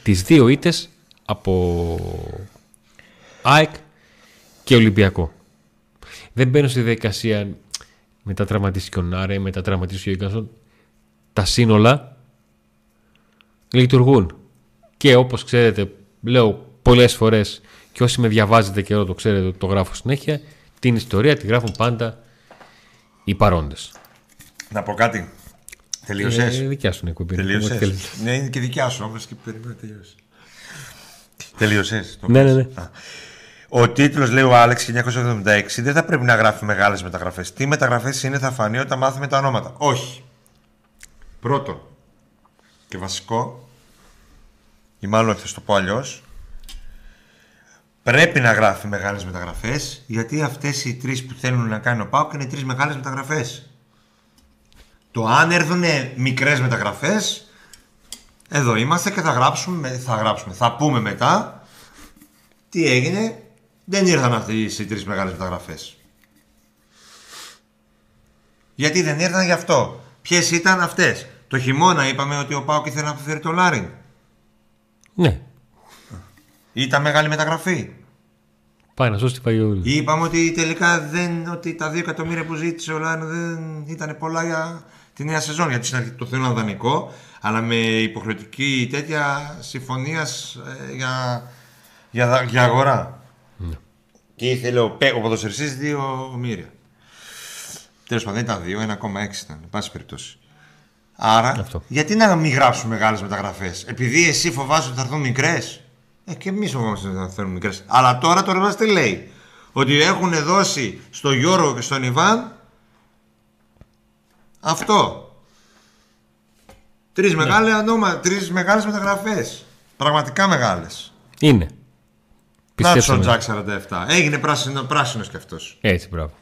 τις δύο ήττες από ΑΕΚ και Ολυμπιακό. Δεν μπαίνω στη διαδικασία μετά τραυματίστηκε ο Νάρε, μετά τραυματίστηκε ο Ίγκανσον. Τα σύνολα λειτουργούν. Και όπως ξέρετε, λέω πολλές φορές και όσοι με διαβάζετε και το ξέρετε το γράφω συνέχεια, την ιστορία τη γράφουν πάντα οι παρόντες. Να πω κάτι. Τελείωσες; Ε, δικιά σου είναι η εκπομπή. Τελείωσες; Ό,τι θέλεις. Ναι, είναι και δικιά σου όμως και περιμένω να τελειώσει. Τελείωσες. Ναι, ναι, ναι. Ο τίτλος, λέει ο Άλεξ 1976, δεν θα πρέπει να γράφει μεγάλε μεταγραφές. Τι μεταγραφές είναι, θα φανεί όταν μάθουμε τα ονόματα. Όχι. Πρώτο και βασικό, ή μάλλον θα το πω αλλιώς, πρέπει να γράφει μεγάλες μεταγραφές, γιατί αυτές οι τρεις που θέλουν να κάνει ο Πάουκ είναι τρεις μεγάλες μεταγραφές. Το αν έρθουν μικρές μεταγραφές, εδώ είμαστε και θα γράψουμε, θα γράψουμε. Θα πούμε μετά τι έγινε. Δεν ήρθαν αυτοί οι τρεις μεγάλες μεταγραφές. Γιατί δεν ήρθαν γι' αυτό; Ποιες ήταν αυτές; Το χειμώνα είπαμε ότι ο Πάουκ ήθελε να αποφέρει το Λάριν. Ναι. Ήταν μεγάλη μεταγραφή. Πάει να σώσει τη Φαγιούλη. Είπαμε ότι τελικά δεν, ότι τα 2 εκατομμύρια που ζήτησε ο Λάιν δεν ήταν πολλά για τη νέα σεζόν. Γιατί στην αρχή το θέλουν δανεικό, αλλά με υποχρεωτική τέτοια συμφωνίας ε, για, για, για αγορά. Ναι. Και ήθελε ο, Πέ- ο ποδοσφαιριστής 2 μοίρια. Τέλος πάντων δεν ήταν 2, 1,6 ήταν, εν πάση περιπτώσει. Άρα, Αυτό. γιατί να μην γράψουμε μεγάλες μεταγραφές, Επειδή εσύ φοβάσαι ότι θα έρθουν μικρές; Ε, και εμείς φοβόμαστε ότι θα έρθουν μικρές. Αλλά τώρα το ρεβάζ τι λέει; Ότι έχουν δώσει στο Γιώργο και στον Ιβάν αυτό. Τρεις μεγάλες ανώμα, τρεις μεγάλες μεταγραφές. Πραγματικά μεγάλες. Είναι. Να Πιστέψτε ο με. Τζακ 47. Έγινε πράσινο, πράσινος κι αυτός. Έτσι, μπράβο.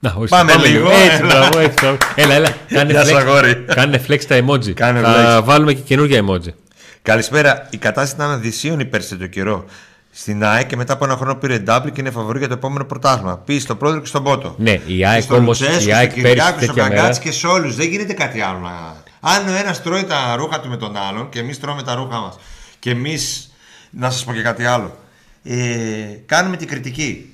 Να, όχι, Πάμε πάμε λίγο, Έτσι, έλα. μπράβο, έτσι, μπράβο. Έλα, έλα. Κάνε Γεια σου, flex, αγόρι. κάνε flex τα emoji. Κάνε Θα flex. βάλουμε και καινούργια emoji. Καλησπέρα. Η κατάσταση ήταν αδυσίωνη πέρσι το καιρό. Στην ΑΕΚ και μετά από ένα χρόνο πήρε double και είναι φαβορή για το επόμενο πρωτάθλημα. Πεις στον πρόεδρο και στον Πότο. Ναι, η Και ΑΕΚ στον όμω. Λουτσέσκου, Η ΑΕΚ στον πέρυσι Κυριάκο, στον τέτοια μέρα. Καγκάτση και σε όλους. Δεν γίνεται κάτι άλλο. να- Αν ο ένας τρώει τα ρούχα του με τον άλλον και εμείς τρώμε τα ρούχα μας και εμεί. Να σας πω και κάτι άλλο. Ε, κάνουμε την κριτική.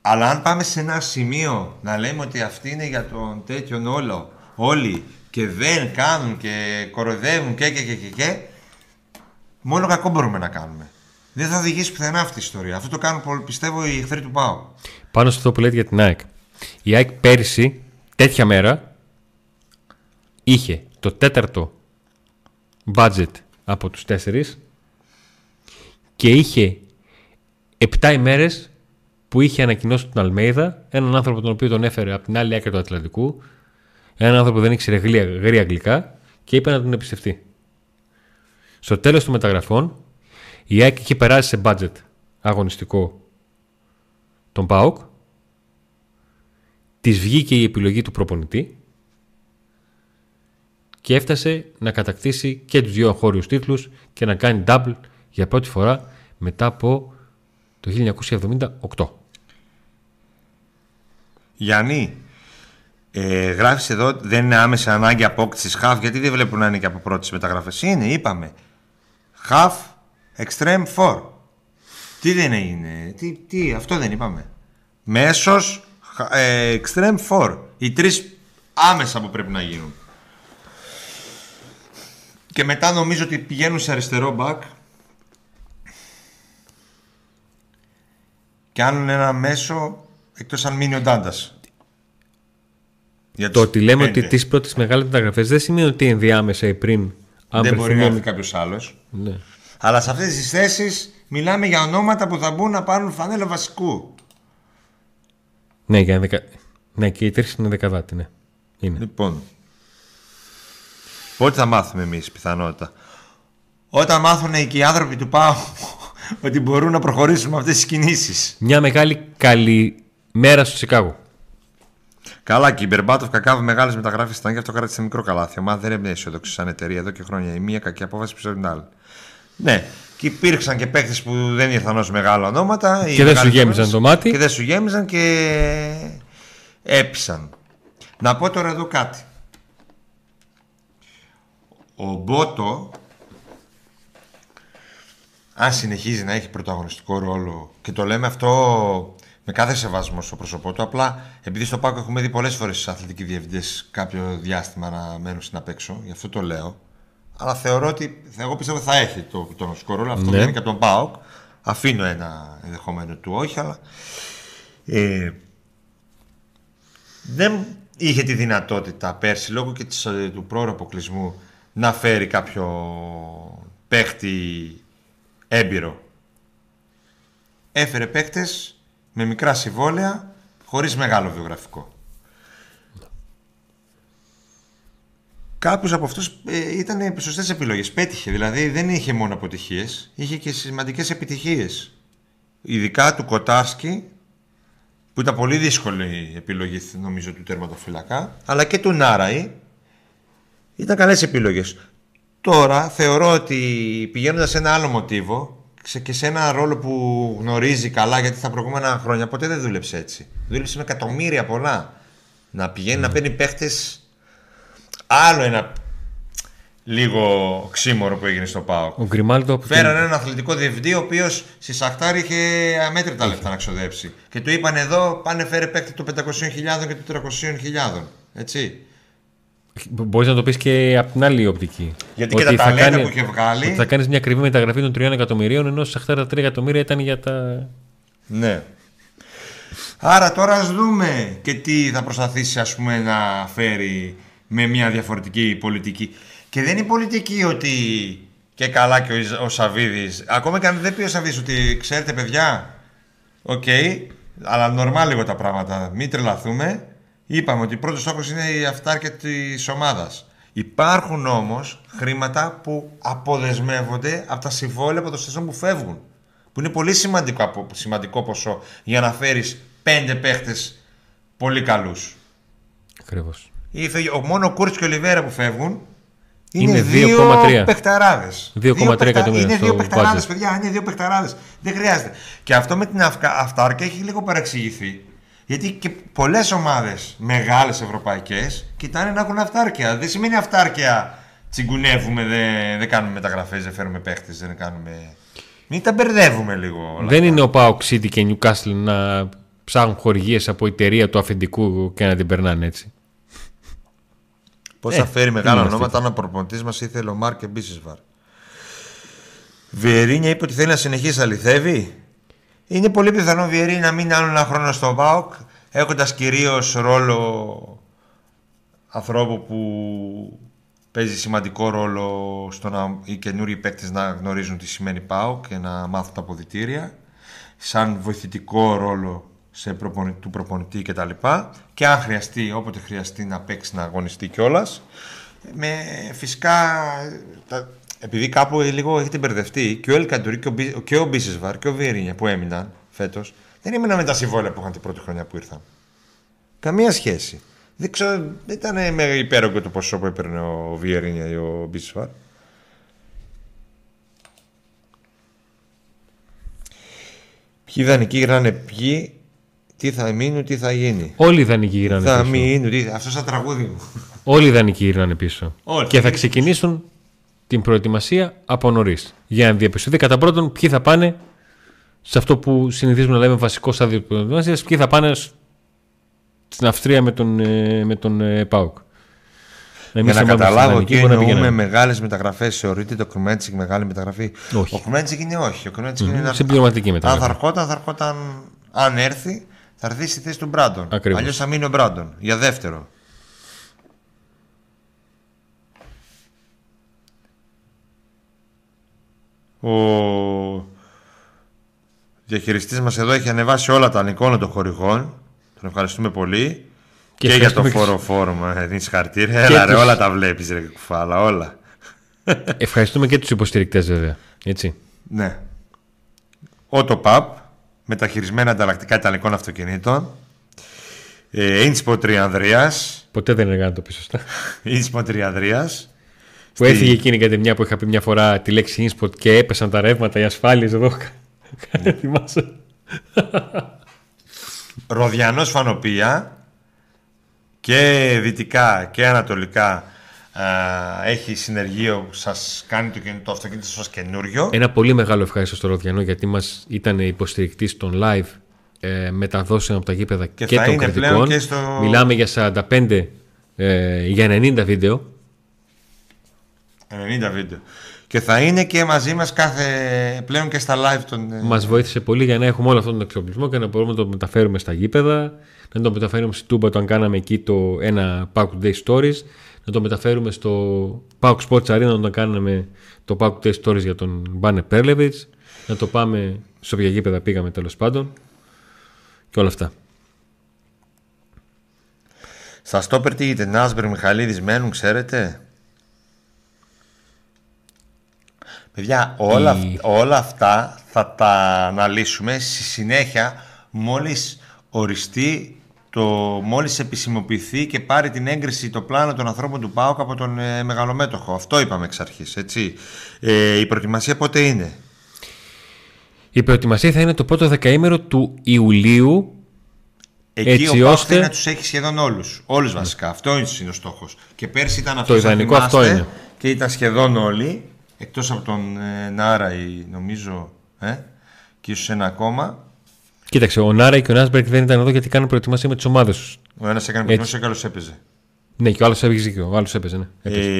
Αλλά αν πάμε σε ένα σημείο να λέμε ότι αυτή είναι για τον τέτοιον όλο, όλοι και δεν κάνουν και κοροϊδεύουν και και και και, και μόνο κακό μπορούμε να κάνουμε. Δεν θα οδηγήσει πουθενά αυτή η ιστορία. Αυτό το κάνουν πολύ- πιστεύω οι εχθροί του ΠΑΟ. Πάνω σε αυτό που λέτε για την ΑΕΚ. Η ΑΕΚ πέρυσι, τέτοια μέρα, είχε το τέταρτο budget από τους τέσσερις και είχε 7 ημέρες που είχε ανακοινώσει τον Αλμέιδα, έναν άνθρωπο τον οποίο τον έφερε από την άλλη άκρη του Ατλαντικού, έναν άνθρωπο που δεν ήξερε γρήγορα, γρήγορα αγγλικά και είπε να τον εμπιστευτεί. Στο τέλος των μεταγραφών, η ΑΕΚ είχε περάσει σε budget αγωνιστικό τον ΠΑΟΚ, της βγήκε η επιλογή του προπονητή και έφτασε να κατακτήσει και τους δύο εγχώριους τίτλους και να κάνει double για πρώτη φορά μετά από το 1978. Γιάννη, ε, γράφεις εδώ δεν είναι άμεσα ανάγκη απόκτησης χαφ γιατί δεν βλέπουν να είναι και από πρώτες μεταγραφές. Είναι, είπαμε. Χαφ, extreme 4. Τι δεν είναι, τι, τι, αυτό δεν είπαμε. Μέσος, χα- ε, extreme 4. Οι τρεις άμεσα που πρέπει να γίνουν. Και μετά νομίζω ότι πηγαίνουν σε αριστερό back και κάνουν ένα μέσο εκτός αν μείνει ο Ντάντας. Για Το τους ότι λέμε πέντε. ότι τις πρώτες μεγάλες μεταγραφές δεν σημαίνει ότι ενδιάμεσα ή πριν αν δεν μπορεί να βρεθούμε- έρθει κάποιος άλλος. Ναι. Αλλά σε αυτές τις θέσεις μιλάμε για ονόματα που θα μπουν να πάρουν φανέλα βασικού. Ναι, για δεκα... ναι, και οι τρεις είναι δεκαδάτη, ναι. Είναι. Λοιπόν. Πότε θα μάθουμε εμείς πιθανότητα. Όταν μάθουν και οι άνθρωποι του ΠΑΟ ότι μπορούν να προχωρήσουν με αυτές τις κινήσεις. Μια μεγάλη καλή μέρα στο Σικάγο. Καλά, και η Μπερμπάτοφ Κακάβ μεγάλες μεταγράφεις ήταν και αυτό κράτησε μικρό καλάθι. Η ομάδα δεν έμεινε αισιοδόξη σαν εταιρεία εδώ και χρόνια. Η μία κακή απόφαση πίσω από την άλλη. Ναι, και υπήρξαν και παίχτε που δεν ήρθαν ως μεγάλα ονόματα. οι Και δεν σου μεγάλες γέμιζαν ονόματες, το μάτι. Και δεν σου γέμιζαν και έπισαν. Να πω τώρα εδώ κάτι. Ο Μπότο, αν συνεχίζει να έχει πρωταγωνιστικό ρόλο και το λέμε αυτό με κάθε σεβασμό στο πρόσωπό του, απλά επειδή στο Πάκο έχουμε δει πολλές φορές στου αθλητικοί διευθυντές κάποιο διάστημα να μένουν στην απ' έξω, γι' αυτό το λέω. Αλλά θεωρώ ότι εγώ πιστεύω θα έχει το πρωταγωνιστικό ρόλο. Αυτό Ναι. βγαίνει και από τον Πάοκ. Αφήνω ένα ενδεχόμενο του όχι, αλλά. Ε, δεν είχε τη δυνατότητα πέρσι λόγω και της, ε, του πρόωρου αποκλεισμού να φέρει κάποιο παίχτη έμπειρο. Έφερε παίχτες με μικρά συμβόλαια χωρίς μεγάλο βιογραφικό. Κάποιος από αυτούς ε, ήταν σωστές επιλογές. Πέτυχε, δηλαδή δεν είχε μόνο αποτυχίες, είχε και σημαντικές επιτυχίες. Ειδικά του Κοτάρσκι, που ήταν πολύ δύσκολη η επιλογή νομίζω του τερματοφυλακά, αλλά και του Νάραη, ήταν καλές επιλογές. Τώρα θεωρώ ότι πηγαίνοντας σε ένα άλλο μοτίβο σε- και σε ένα ρόλο που γνωρίζει καλά γιατί τα προηγούμενα χρόνια ποτέ δεν δούλεψε έτσι. Δούλεψε με εκατομμύρια πολλά. Να πηγαίνει να παίρνει παίχτες άλλο ένα λίγο ξύμορο που έγινε στο ΠΑΟΚ. Ο Γκριμάλτο από Φέρανε έναν αθλητικό διευθυντή, ο οποίος στη Σαχτάρ είχε αμέτρητα λεφτά να ξοδέψει. Και του είπαν εδώ, πάνε φέρε παίκτη των 500.000 και των 300.000. Έτσι. Μπορείς να το πεις και από την άλλη οπτική. Γιατί και τα θα ταλέντα κάνει- που είχε βγάλει. ότι θα κάνεις μια ακριβή μεταγραφή των 3 εκατομμυρίων, ενώ σε αυτά τα 3 εκατομμύρια ήταν για τα. Ναι. Άρα τώρα ας δούμε και τι θα προσπαθήσει ας πούμε να φέρει με μια διαφορετική πολιτική. Και δεν είναι η πολιτική ότι και καλά και ο, Ιζ- ο Σαββίδης, ακόμα και αν δεν πει ο Σαββίδης ότι ξέρετε παιδιά, οκ, αλλά νορμάλ λίγο τα πράγματα, μην τρελαθούμε. Είπαμε ότι πρώτος στόχος είναι η αυτάρκεια της ομάδας. Υπάρχουν όμως χρήματα που αποδεσμεύονται από τα συμβόλαια ποδοσφαιριστών που φεύγουν. Που είναι πολύ σημαντικό, απο- σημαντικό ποσό για να φέρεις πέντε παίχτες πολύ καλούς. Ακριβώς. Ή Ο μόνο ο Κούρτς και ο Λιβέρα που φεύγουν είναι, Είναι δύο 2,3. παιχταράδες. 2,3 Δύο παιχτα- εκατομμύρια Είναι στο δύο παιχταράδες, budget. παιδιά. Είναι δύο παιχταράδες. Δεν χρειάζεται. Και αυτό με την αυκα- αυτάρκεια έχει λίγο παρεξηγηθεί. Γιατί και πολλές ομάδες μεγάλες ευρωπαϊκές κοιτάνε να έχουν αυτάρκεια. Δεν σημαίνει αυτάρκεια τσιγκουνεύουμε, δεν, δεν κάνουμε μεταγραφές, δεν φέρουμε παίχτες, δεν κάνουμε. Μην τα μπερδεύουμε λίγο. όλα. Δεν είναι ο Πάοκ City και Newcastle να ψάχνουν χορηγίες από εταιρεία του αφεντικού και να την περνάνε έτσι. Πώς Ε, θα φέρει μεγάλα είμαστε ονόματα αν ο προπονητής μας ήθελε ο Μάρκ και Μπίσεσβαρ. Βιερίνια είπε ότι θέλει να συνεχίσει να αληθεύει. Είναι πολύ πιθανό ο Βιερίνια να μείνει άλλο ένα χρόνο στο ΒΑΟΚ έχοντας κυρίως ρόλο ανθρώπου που παίζει σημαντικό ρόλο στο να οι καινούριοι παίκτες να γνωρίζουν τι σημαίνει ΠΑΟΚ και να μάθουν τα αποδητήρια σαν βοηθητικό ρόλο σε προπονη- του προπονητή κτλ. Και αν χρειαστεί, όποτε χρειαστεί να παίξει να αγωνιστεί κιόλας. Με φυσικά. Τα, επειδή κάπου λίγο έχετε μπερδευτεί και ο Ελκαντουρί και ο, Μπι- και ο Μπίσεσβαρ και ο Βιερίνια που έμειναν φέτος δεν έμειναν με τα συμβόλαια που είχαν την πρώτη χρονιά που ήρθαν. Καμία σχέση. Δεν ξέρω, δεν ήταν με υπέρογκο το ποσό που έπαιρνε ο Βιερίνια ή ο Μπίσεσβαρ. Ποιοι δανεικοί γυρνάνε ποιοι, τι θα μείνουν, τι θα γίνει. Όλοι οι δανεικοί γυρνάνε Θα πίσω. μείνουν, τι... αυτό σαν τραγούδι μου. Όλοι οι δανεικοί γυρνάνε πίσω. Όλοι. Και θα ξεκινήσουν την προετοιμασία από νωρίς. Για να διαπιστωθεί κατά πρώτον ποιοι θα πάνε σε αυτό που συνηθίζουμε να λέμε βασικός στάδιο της προετοιμασίας, ποιοι θα πάνε σ- στην Αυστρία με τον, ε, με τον ε, ΠΑΟΚ. Για Εμείς να αν πάμε στη καταλάβω Δανεική, τι μπορεί να εννοούμε πηγαίνουμε. μεγάλες μεταγραφές. Θεωρείται το Κρουμέντσικ μεγάλη μεταγραφή; Όχι. Ο Κρουμέντσικ είναι όχι. Ο Κρουμέντσικ Μμμ, είναι ένα. συμπληρωματική Αν μεταγραφή. θα ερχόταν, θα ερχόταν. Αν έρθει, θα έρθει στη θέση του Μπράντον. Ακριβώς. Αλλιώς θα μείνει ο Μπράντον για δεύτερο. Ο διαχειριστής μας εδώ έχει ανεβάσει όλα τα εικόνα των χορηγών. Τον ευχαριστούμε πολύ. Και Και, για το ευχαριστούμε φόρο φόρμα. Ε, δίνεις χαρτίρια. Έλα ρε, τους- όλα τα βλέπεις ρε κουφάλα, όλα. Ευχαριστούμε και τους υποστηρικτές βέβαια. Έτσι. Ναι. Autopub, μεταχειρισμένα ανταλλακτικά ιταλικών αυτοκινήτων. Ε, Inspo Τριανδρίας. Ποτέ δεν έκανε το πει σωστά. Inspo Τριανδρίας. Που έφυγε εκείνη η κατεμιά που είχα πει μια φορά τη λέξη Inspot και έπεσαν τα ρεύματα, οι ασφάλειες εδώ. Θυμάσαι. Ροδιανός Φανοπία και δυτικά και ανατολικά α, έχει συνεργείο που σας κάνει το, καινο- το αυτοκίνητο σας καινούριο. Ένα πολύ μεγάλο ευχαριστώ στο Ροδιανό γιατί μας ήταν υποστηρικτής των live ε, μεταδόσεων από τα γήπεδα και, Και θα των είναι κριτικών. πλέον και στο- Μιλάμε για 45 ε, για 90 βίντεο. 90 βίντεο. Και θα είναι και μαζί μας κάθε πλέον και στα live των... ε, Μας βοήθησε πολύ για να έχουμε όλο αυτόν τον εξοπλισμό και να μπορούμε να το μεταφέρουμε στα γήπεδα, να το μεταφέρουμε στη Τούμπα όταν κάναμε εκεί το ένα Pack Day Stories, να το μεταφέρουμε στο Pack Sports Arena όταν κάναμε το Pack Day Stories για τον Μπάνε Πέρλεβιτς, να το πάμε σε όποια γήπεδα πήγαμε τέλος πάντων και όλα αυτά. Στα στόπερ τι είτε Νάσμπερ, Μιχαλίδης μένουν, ξέρετε; Παιδιά, όλα, Η- αυ- όλα αυτά θα τα αναλύσουμε στη συνέχεια μόλις οριστεί το μόλις επισημοποιηθεί και πάρει την έγκριση το πλάνο των ανθρώπων του ΠΑΟΚ από τον ε, μεγαλομέτωχο. Αυτό είπαμε εξ αρχής, έτσι. Ε, η προετοιμασία πότε είναι; Η προετοιμασία θα είναι το πρώτο δεκαήμερο του Ιουλίου Εκεί Έτσι ο Πάοκ ώστε- θέλει να τους έχει σχεδόν όλους. Όλους βασικά. Αυτό είναι ο στόχος. Και πέρσι ήταν αυτός. Το αν ιδανικό αυτό θυμάστε, είναι. Και ήταν σχεδόν όλοι. Εκτός από τον ε, Νάρα, ή, νομίζω. Ε, και ίσως ένα ακόμα. Κοίταξε, ο Νάρα και ο Νάσμπεργκ δεν ήταν εδώ γιατί κάνουν προετοιμασία με τις ομάδες τους. Ο ένας έκανε προετοιμασία και ο άλλος έπαιζε. Ναι, και ο άλλος έπαιζε δίκιο. Ο άλλος έπαιζε, ναι. Έπαιζε. Ε,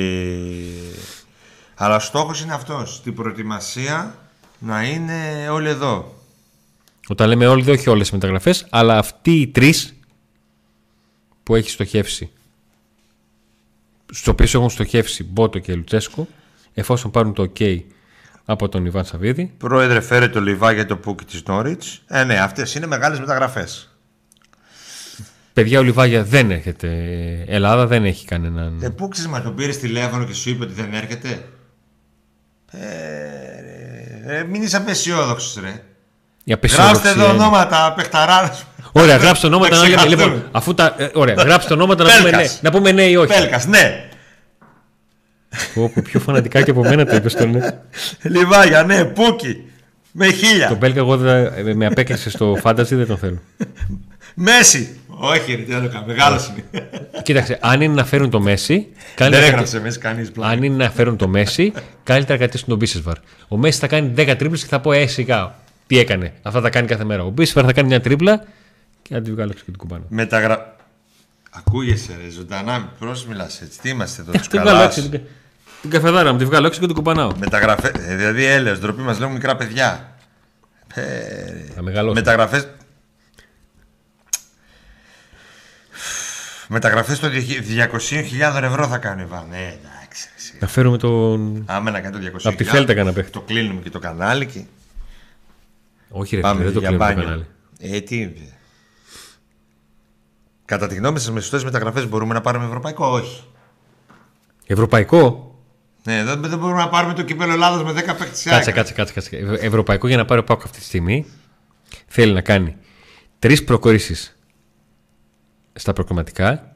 αλλά ο στόχος είναι αυτός. Στην προετοιμασία να είναι όλοι εδώ. Όταν λέμε όλοι, δεν όχι όλες οι μεταγραφές, αλλά αυτοί οι τρεις που έχει στοχεύσει, στου οποίου έχουν στοχεύσει Μπότο και Λουτσέσκο, εφόσον πάρουν το OK από τον Ιβάν Σαββίδη, Πρόεδρε, φέρε το Λιβά για το Πούκι της Νόριτς. Ε, ναι, αυτές είναι μεγάλες μεταγραφές. παιδιά ο Λιβάγια δεν έρχεται. Ελλάδα δεν έχει κανέναν. Ε, Πούκης μα τον πήρε τηλέφωνο και σου είπε ότι δεν έρχεται; Ε, ρε, ε, μην είσαι απεσιόδοξος ρε. Η Γράψτε απεσιόδοξη εδώ είναι- ονόματα, παιχταράδες. Ωραία, γράψτε ονόματα να λέμε. ξεκαθούμε. Λοιπόν, αφού τα. ε, ωραία, γράψτε ονόματα να πούμε, ναι, Πέλκας. να πούμε ναι ή όχι. Πέλκας, ναι. Πω, πω, πιο φανατικά και από μένα το είπες το ναι. Λιβάγια, ναι, Πούκι. Με χίλια. Τον Πέλκα, εγώ δεν- ε, με απέκλεισε στο φάνταζι, δεν τον θέλω. Μέση. Όχι, ρε, τι να το κάνω. Μεγάλος είναι. Κοίταξε, αν είναι να φέρουν το Μέση, Δεν καλύτερα, έγραψε Μέση κανείς πλάκα. αν είναι να φέρουν το Μέση, καλύτερα κρατήσουν τον Μπίσεσβαρ. Ο Μέση θα κάνει 10 τρίπλες και θα πω ε, σιγά. Τι έκανε. Αυτά τα κάνει κάθε μέρα. Ο Μπίσεσβαρ θα κάνει μια τρίπλα και να τη βγάλω έξω και την κουμπάνω. Μεταγρα... Ακούγεσαι ρε, ζωντανά, πώς μιλάς έτσι, τι είμαστε εδώ, τους Την βγάλω καλάς. έξω. Την, την καφεδάρα μου, τη βγάλω έξω και την κουμπανάω. Μεταγραφές, ε, δηλαδή έλεος, ντροπή μας λέγουν μικρά παιδιά. Ε, Θα μεγαλώσω. μεταγραφές... Μεταγραφές των 200.000 ευρώ θα κάνει ο Ιβάν. Ναι, εντάξει. ρε, εσύ. Να φέρουμε τον. Άμα να κάνει το 200.000. Απ' τη Θέλτα κανένα παίχτη. Το κλείνουμε και το κανάλι και Όχι, ρε, πάμε φίλε, δεν το για κλείνουμε το μπάνιο. κανάλι. Ε, τι... Κατά τη γνώμη σας με σωστές μεταγραφές μπορούμε να πάρουμε ευρωπαϊκό, όχι. Ευρωπαϊκό; Ναι, δεν, δεν μπορούμε να πάρουμε το κύπελο Ελλάδος με 10 παίκτες της Κάτσε, ΑΕΚ. κάτσε, κάτσε, κάτσε. Ευ- Ευρωπαϊκό για να πάρει ο Πάκο αυτή τη στιγμή θέλει να κάνει τρεις προκορήσεις στα προκριματικά,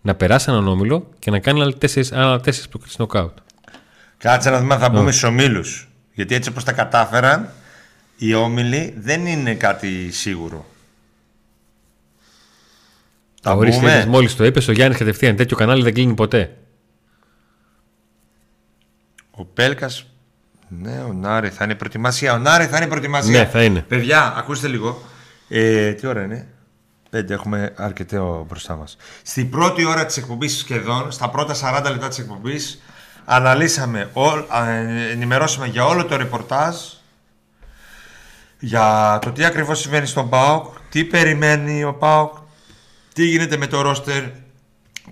να περάσει έναν όμιλο και να κάνει άλλα τέσσερις άλλα τέσσερις προκρίσεις νοκάουτ. Κάτσε να δούμε αν θα μπούμε στους ομίλους. Γιατί έτσι όπως τα κατάφεραν, οι όμιλοι δεν είναι κάτι σίγουρο. Τα Ορίστε, μπούμε. μόλις το είπες, ο Γιάννης κατευθείαν τέτοιο κανάλι δεν κλείνει ποτέ. Ο Πέλκας. Ναι, ο Νάρη θα είναι η προετοιμασία. Ο Νάρη θα είναι η προετοιμασία. Ναι, θα είναι. Παιδιά, ακούστε λίγο. Ε, τι ώρα είναι; Πέντε, έχουμε αρκετό μπροστά μας. Στην πρώτη ώρα της εκπομπής σχεδόν, στα πρώτα 40 λεπτά της εκπομπής, αναλύσαμε, όλ- α, ε, ενημερώσαμε για όλο το ρεπορτάζ για το τι ακριβώς συμβαίνει στον ΠΑΟΚ, τι περιμένει ο ΠΑΟΚ, τι γίνεται με το ρόστερ,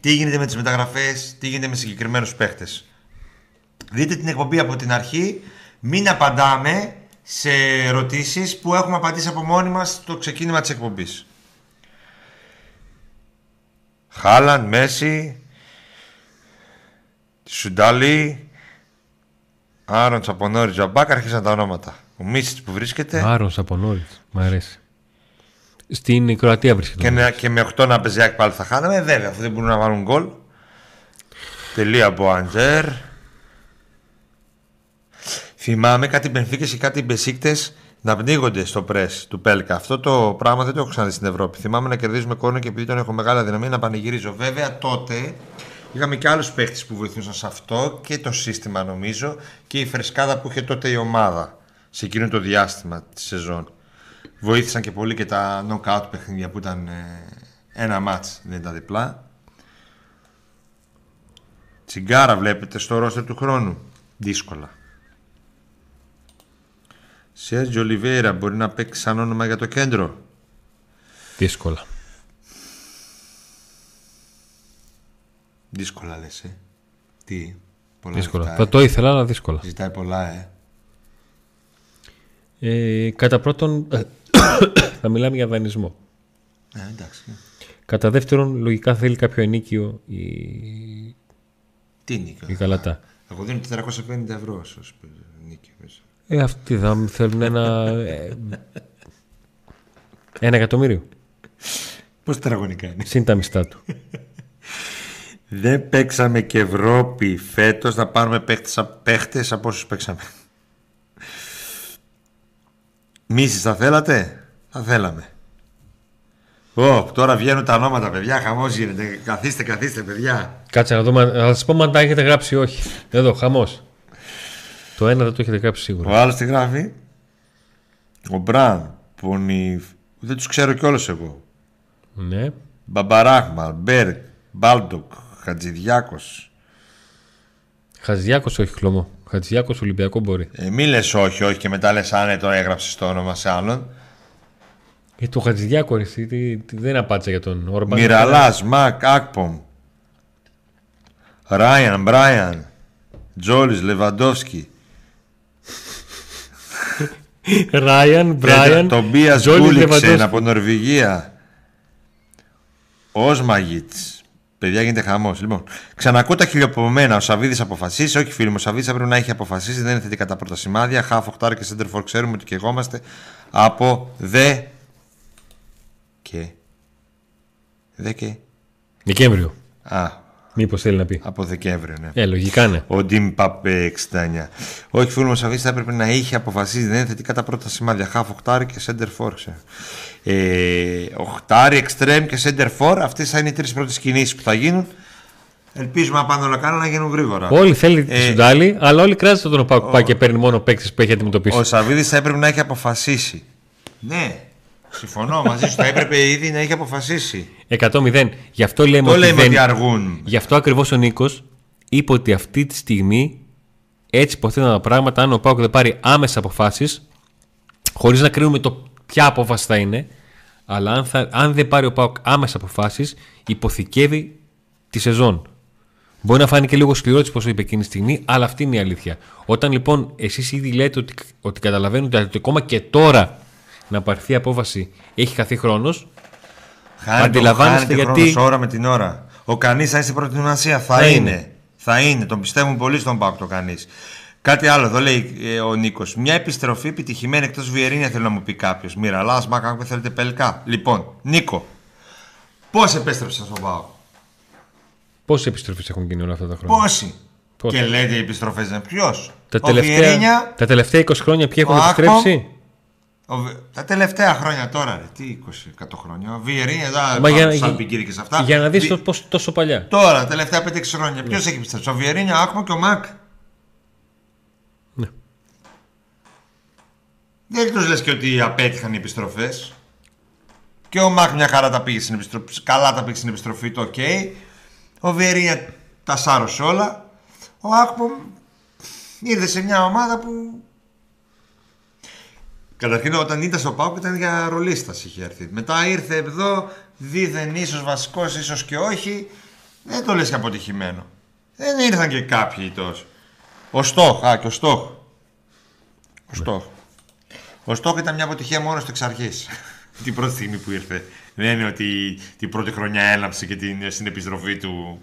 τι γίνεται με τις μεταγραφές, τι γίνεται με συγκεκριμένους παίχτες. Δείτε την εκπομπή από την αρχή, μην απαντάμε σε ερωτήσεις που έχουμε απαντήσει από μόνοι μας στο ξεκίνημα της εκπομπής. Χάλαν, Μέση, Σουντάλη, Άρον Τσαπονόρη, Τζαμπάκ, άρχισαν τα ονόματα. Ο Μίσιτς που βρίσκεται Άρον από νωρί. Μ' αρέσει. Στην Κροατία βρίσκεται. και, με, και με 8 να παίζει ΑΕΚ πάλι θα χάναμε. Ε, Βέβαια, αφού δεν μπορούν να βάλουν γκολ. Τελεία από Αντζέρ. Θυμάμαι κάτι Μπενφίκες και κάτι Μπεσίκτες να πνίγονται στο πρess του Πέλκα. Αυτό το πράγμα δεν το έχω ξαναδεί στην Ευρώπη. Θυμάμαι να κερδίζουμε κόρνο και επειδή τον έχω μεγάλη αδυναμία να πανηγυρίζω. Βέβαια τότε είχαμε και άλλους παίχτες που βοηθούσαν σε αυτό και το σύστημα νομίζω και η φρεσκάδα που είχε τότε η ομάδα σε εκείνο το διάστημα της σεζόν. Βοήθησαν και πολύ και τα knockout παιχνίδια που ήταν ε, ένα μάτς, δεν ήταν διπλά. Τσιγκάρα βλέπετε στο ρόστερ του χρόνου. Δύσκολα. Σέρτζο Ολιβέρα μπορεί να παίξει σαν όνομα για το κέντρο. Δύσκολα. Δύσκολα λες, ε. Τι, πολλά δύσκολα. λεφτά, Θα ε. το ήθελα, αλλά δύσκολα. Ζητάει πολλά, ε. Ε, κατά πρώτον, θα μιλάμε για δανεισμό. Ε, εντάξει. Κατά δεύτερον, λογικά θέλει κάποιο ενίκιο η, Τι νίκη. η Καλατά. Εγώ δίνω 450 ευρώ ως νίκη. Ε, αυτοί θα μου θέλουν ένα. ε, ένα εκατομμύριο. Πώς τετραγωνικά είναι. Συν τα μισθά του. Δεν παίξαμε και Ευρώπη φέτος να πάρουμε παίχτες, παίχτες από όσους παίξαμε. Μίσεις θα θέλατε; Θα θέλαμε. Ω, τώρα βγαίνουν τα ονόματα, παιδιά. Χαμός γίνεται. Καθίστε, καθίστε, παιδιά. Κάτσε να δούμε. Θα σας πω αν τα έχετε γράψει ή όχι. Εδώ, χαμός. Το ένα δεν το έχετε γράψει σίγουρα. Ο άλλος τι γράφει; Ο Μπραν. Πονι... Δεν τους ξέρω κιόλας εγώ. Ναι. Μπαμπά Ράχμαν, Μπέρκ, Μπάλντοκ, Χατζηδιάκος. Χατζιάκο όχι χλωμό. Χατζιάκο Ολυμπιακό μπορεί. Ε, μη λες όχι, όχι και μετά λες αν το έγραψες το όνομα σε άλλον. Ε, το Χατζηδιάκο εσύ, τι, τι, δεν απάντησα για τον Όρμπαν. Μιραλάς, Μακ, Ακπομ. Ράιαν, Μπράιαν. Τζόλις, Λεβαντόφσκι. Ράιαν, Μπράιαν. Τον Μπία Τζόλις Γκούλιξεν Λεβαντόφσκι. από Νορβηγία. Όσμαγιτ. Παιδιά γίνεται χαμός. Λοιπόν, ξανακούω τα χιλιοπομένα. Ο Σαββίδης αποφασίσει. Όχι, φίλοι μου, ο Σαββίδης θα πρέπει να έχει αποφασίσει. Δεν είναι θετικά τα πρώτα σημάδια. Χάφ, οχτάρ και σέντερφορ ξέρουμε ότι και εγώ είμαστε από δε. Και. Δε και. Δεκέμβριο. Α, Μήπως θέλει να πει. από Δεκέμβριο, ναι. Ε, λογικά ναι. Ο Ντίμ Παπέ 69. Όχι, φίλο μου, ο Σαββίδη θα έπρεπε να είχε αποφασίσει. Δεν είναι θετικά τα πρώτα σημάδια. Χάφ, οχτάρι και σέντερ φόρ. Ε, οχτάρι, εξτρέμ και σέντερ φόρ. Αυτές θα είναι οι τρεις πρώτες κινήσεις που θα γίνουν. Ελπίζουμε να πάνε όλα καλά να γίνουν γρήγορα. Όλοι θέλει τη Ε, Σουντάλη, αλλά όλοι κράζουν τον Οπάκου που πάει και παίρνει μόνο παίκτες που έχει αντιμετωπίσει. Ο Σαββίδης θα έπρεπε να έχει αποφασίσει. Ναι, συμφωνώ μαζί σου. Θα έπρεπε ήδη να έχει αποφασίσει. 100-0. Γι' αυτό λέμε Το ότι λέμε δεν... ότι αργούν. Γι' αυτό ακριβώς ο Νίκος είπε ότι αυτή τη στιγμή έτσι υποθέτουν τα πράγματα. Αν ο Πάουκ δεν πάρει άμεσα αποφάσεις, χωρίς να κρίνουμε το ποια απόφαση θα είναι, αλλά αν, θα, αν δεν πάρει ο Πάουκ άμεσα αποφάσεις, υποθηκεύει τη σεζόν. Μπορεί να φάνηκε λίγο σκληρό έτσι όπως είπε εκείνη τη στιγμή, αλλά αυτή είναι η αλήθεια. Όταν λοιπόν εσείς ήδη λέτε ότι, ότι καταλαβαίνετε ότι ακόμα και τώρα να πάρθει απόφαση έχει χαθεί χρόνος, Χάνει Αντιλαμβάνεστε το, γιατί- γιατί... ώρα με την ώρα. Ο κανεί θα είναι στην προετοιμασία. Θα, Θα είναι. είναι. Θα είναι. Τον πιστεύουν πολύ στον Πάουκ το κανεί. Κάτι άλλο, εδώ λέει ε, ο Νίκος. Μια επιστροφή επιτυχημένη εκτός Βιερίνια θέλω να μου πει κάποιος. Μοιραλά, μάκα, αν θέλετε πελκά. Λοιπόν, Νίκο, πώς επέστρεψες στον Πάουκ. πόσες επιστροφές έχουν γίνει όλα αυτά τα χρόνια; Πόσοι; Πόσοι. Και λέτε οι επιστροφές είναι ποιος; Τα ο τελευταία, Βιερίνια, τα τελευταία 20 χρόνια ποιοι έχουν ο επιστρέψει; Ο Βι- τα τελευταία χρόνια τώρα, ρε, τι 20 100 χρόνια. Ο Βιερίνια, εδώ, Μα για, σαν για, πικύρι και σε αυτά. για να δεις Βι- το, πώς, τόσο παλιά. Τώρα, τα τελευταία 5-6 χρόνια. Ποιος έχει επιστρέψει, ο Βιερίνια, ο Άκμο και ο Μακ. Ναι. Δεν τους λες και ότι απέτυχαν οι επιστροφές. Και ο Μακ μια χαρά τα πήγε στην επιστροφή. Καλά τα πήγε στην επιστροφή, το οκ. Ο Βιερίνια τα σάρωσε όλα. Ο Άκμο ήρθε σε μια ομάδα που. Καταρχήν όταν ήταν στο Πάουκ ήταν για ρολίστας είχε έρθει. Μετά ήρθε εδώ, δίθεν ίσως βασικό, ίσως και όχι. Δεν το λες και αποτυχημένο. Δεν ήρθαν και κάποιοι τόσο. Ο Στόχ, α, και ο Στόχ. Ο Στόχ. Ο Στόχ ήταν μια αποτυχία μόνος του εξ αρχής. την πρώτη στιγμή που ήρθε. Δεν είναι ότι την πρώτη χρονιά έλαψε και την, στην επιστροφή του.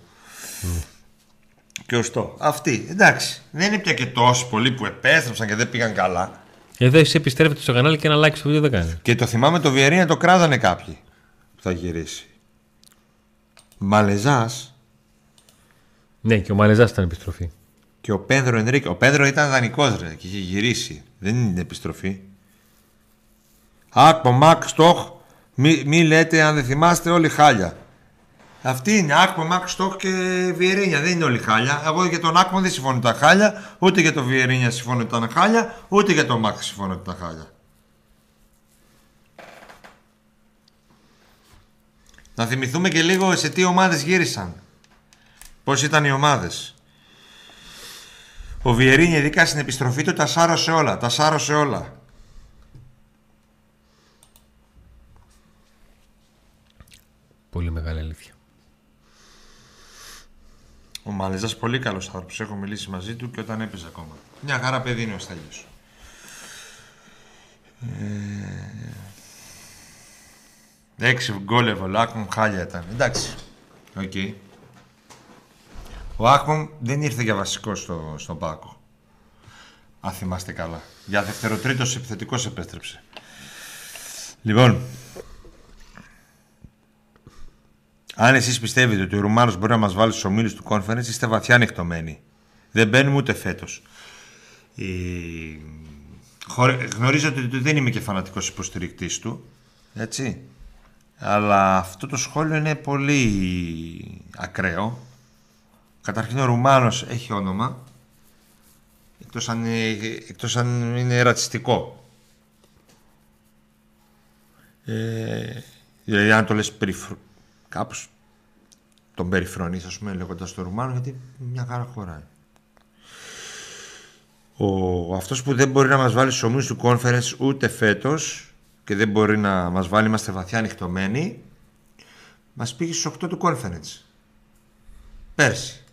Και ο Στόχ. Αυτοί. Εντάξει. Δεν είναι πια και τόσοι πολλοί που επέστρεψαν και δεν πήγαν καλά. Εδώ εσύ επιστρέφετε στο κανάλι και ένα like στο βίντεο δεν κάνει. Και το θυμάμαι το Βιερίνια το κράζανε κάποιοι που θα γυρίσει. Μαλεζάς Ναι, και ο Μαλεζάς ήταν επιστροφή. και ο Πένδρο Ενρίκ. Ο Πένδρο ήταν δανεικός ρε και είχε γυρίσει. Δεν είναι επιστροφή. Άκπο, Μακ, Στόχ. Μη, μη λέτε αν δεν θυμάστε όλοι χάλια. Αυτή είναι Άκπο, Μακ, Στόχ και Βιερίνια. Δεν είναι όλοι χάλια. Εγώ για τον Άκπο δεν συμφωνώ τα χάλια. Ούτε για τον Βιερίνια συμφωνώ ότι ήταν χάλια. Ούτε για τον Μακ συμφωνώ ότι ήταν χάλια. Να θυμηθούμε και λίγο σε τι ομάδες γύρισαν. Πώς ήταν οι ομάδες. Ο Βιερίνια ειδικά στην επιστροφή του τα σάρωσε όλα. Τα σάρωσε όλα. Πολύ μεγάλη αλήθεια. Ο Μαλεζάς πολύ καλός άνθρωπος. Έχω μιλήσει μαζί του και όταν έπαιζε ακόμα. Μια χαρά παιδί είναι ο Στέλιος. Ε... Έξι γκολ έβαλε. Ο Άκπομ χάλια ήταν. Εντάξει. Οκ. Ο Άκπομ δεν ήρθε για βασικό στο, στον ΠΑΟΚ. Αν θυμάστε καλά. Για δευτεροτρίτος επιθετικός επέστρεψε. Λοιπόν, Αν εσείς πιστεύετε ότι ο Ρουμάνος μπορεί να μας βάλει στους ομίλους του conference, είστε βαθιά ανοιχτωμένοι. Δεν μπαίνουμε ούτε φέτος. Ε... Χωρε- Γνωρίζω ότι δεν είμαι και φανατικός υποστηρικτής του. Έτσι. Αλλά αυτό το σχόλιο είναι πολύ ακραίο. Καταρχήν ο Ρουμάνος έχει όνομα. Εκτός αν, είναι- εκτός αν είναι ρατσιστικό. Ε, δηλαδή αν το λες περιφρο... κάπως τον περιφρονείς ας πούμε λέγοντας το Ρουμάνο γιατί μια χαρά χωράει. Ο, αυτός που δεν μπορεί να μας βάλει στους ομίλους του conference ούτε φέτος και δεν μπορεί να μας βάλει, είμαστε βαθιά ανοιχτωμένοι, μας πήγε στους 8 του conference. Πέρσι.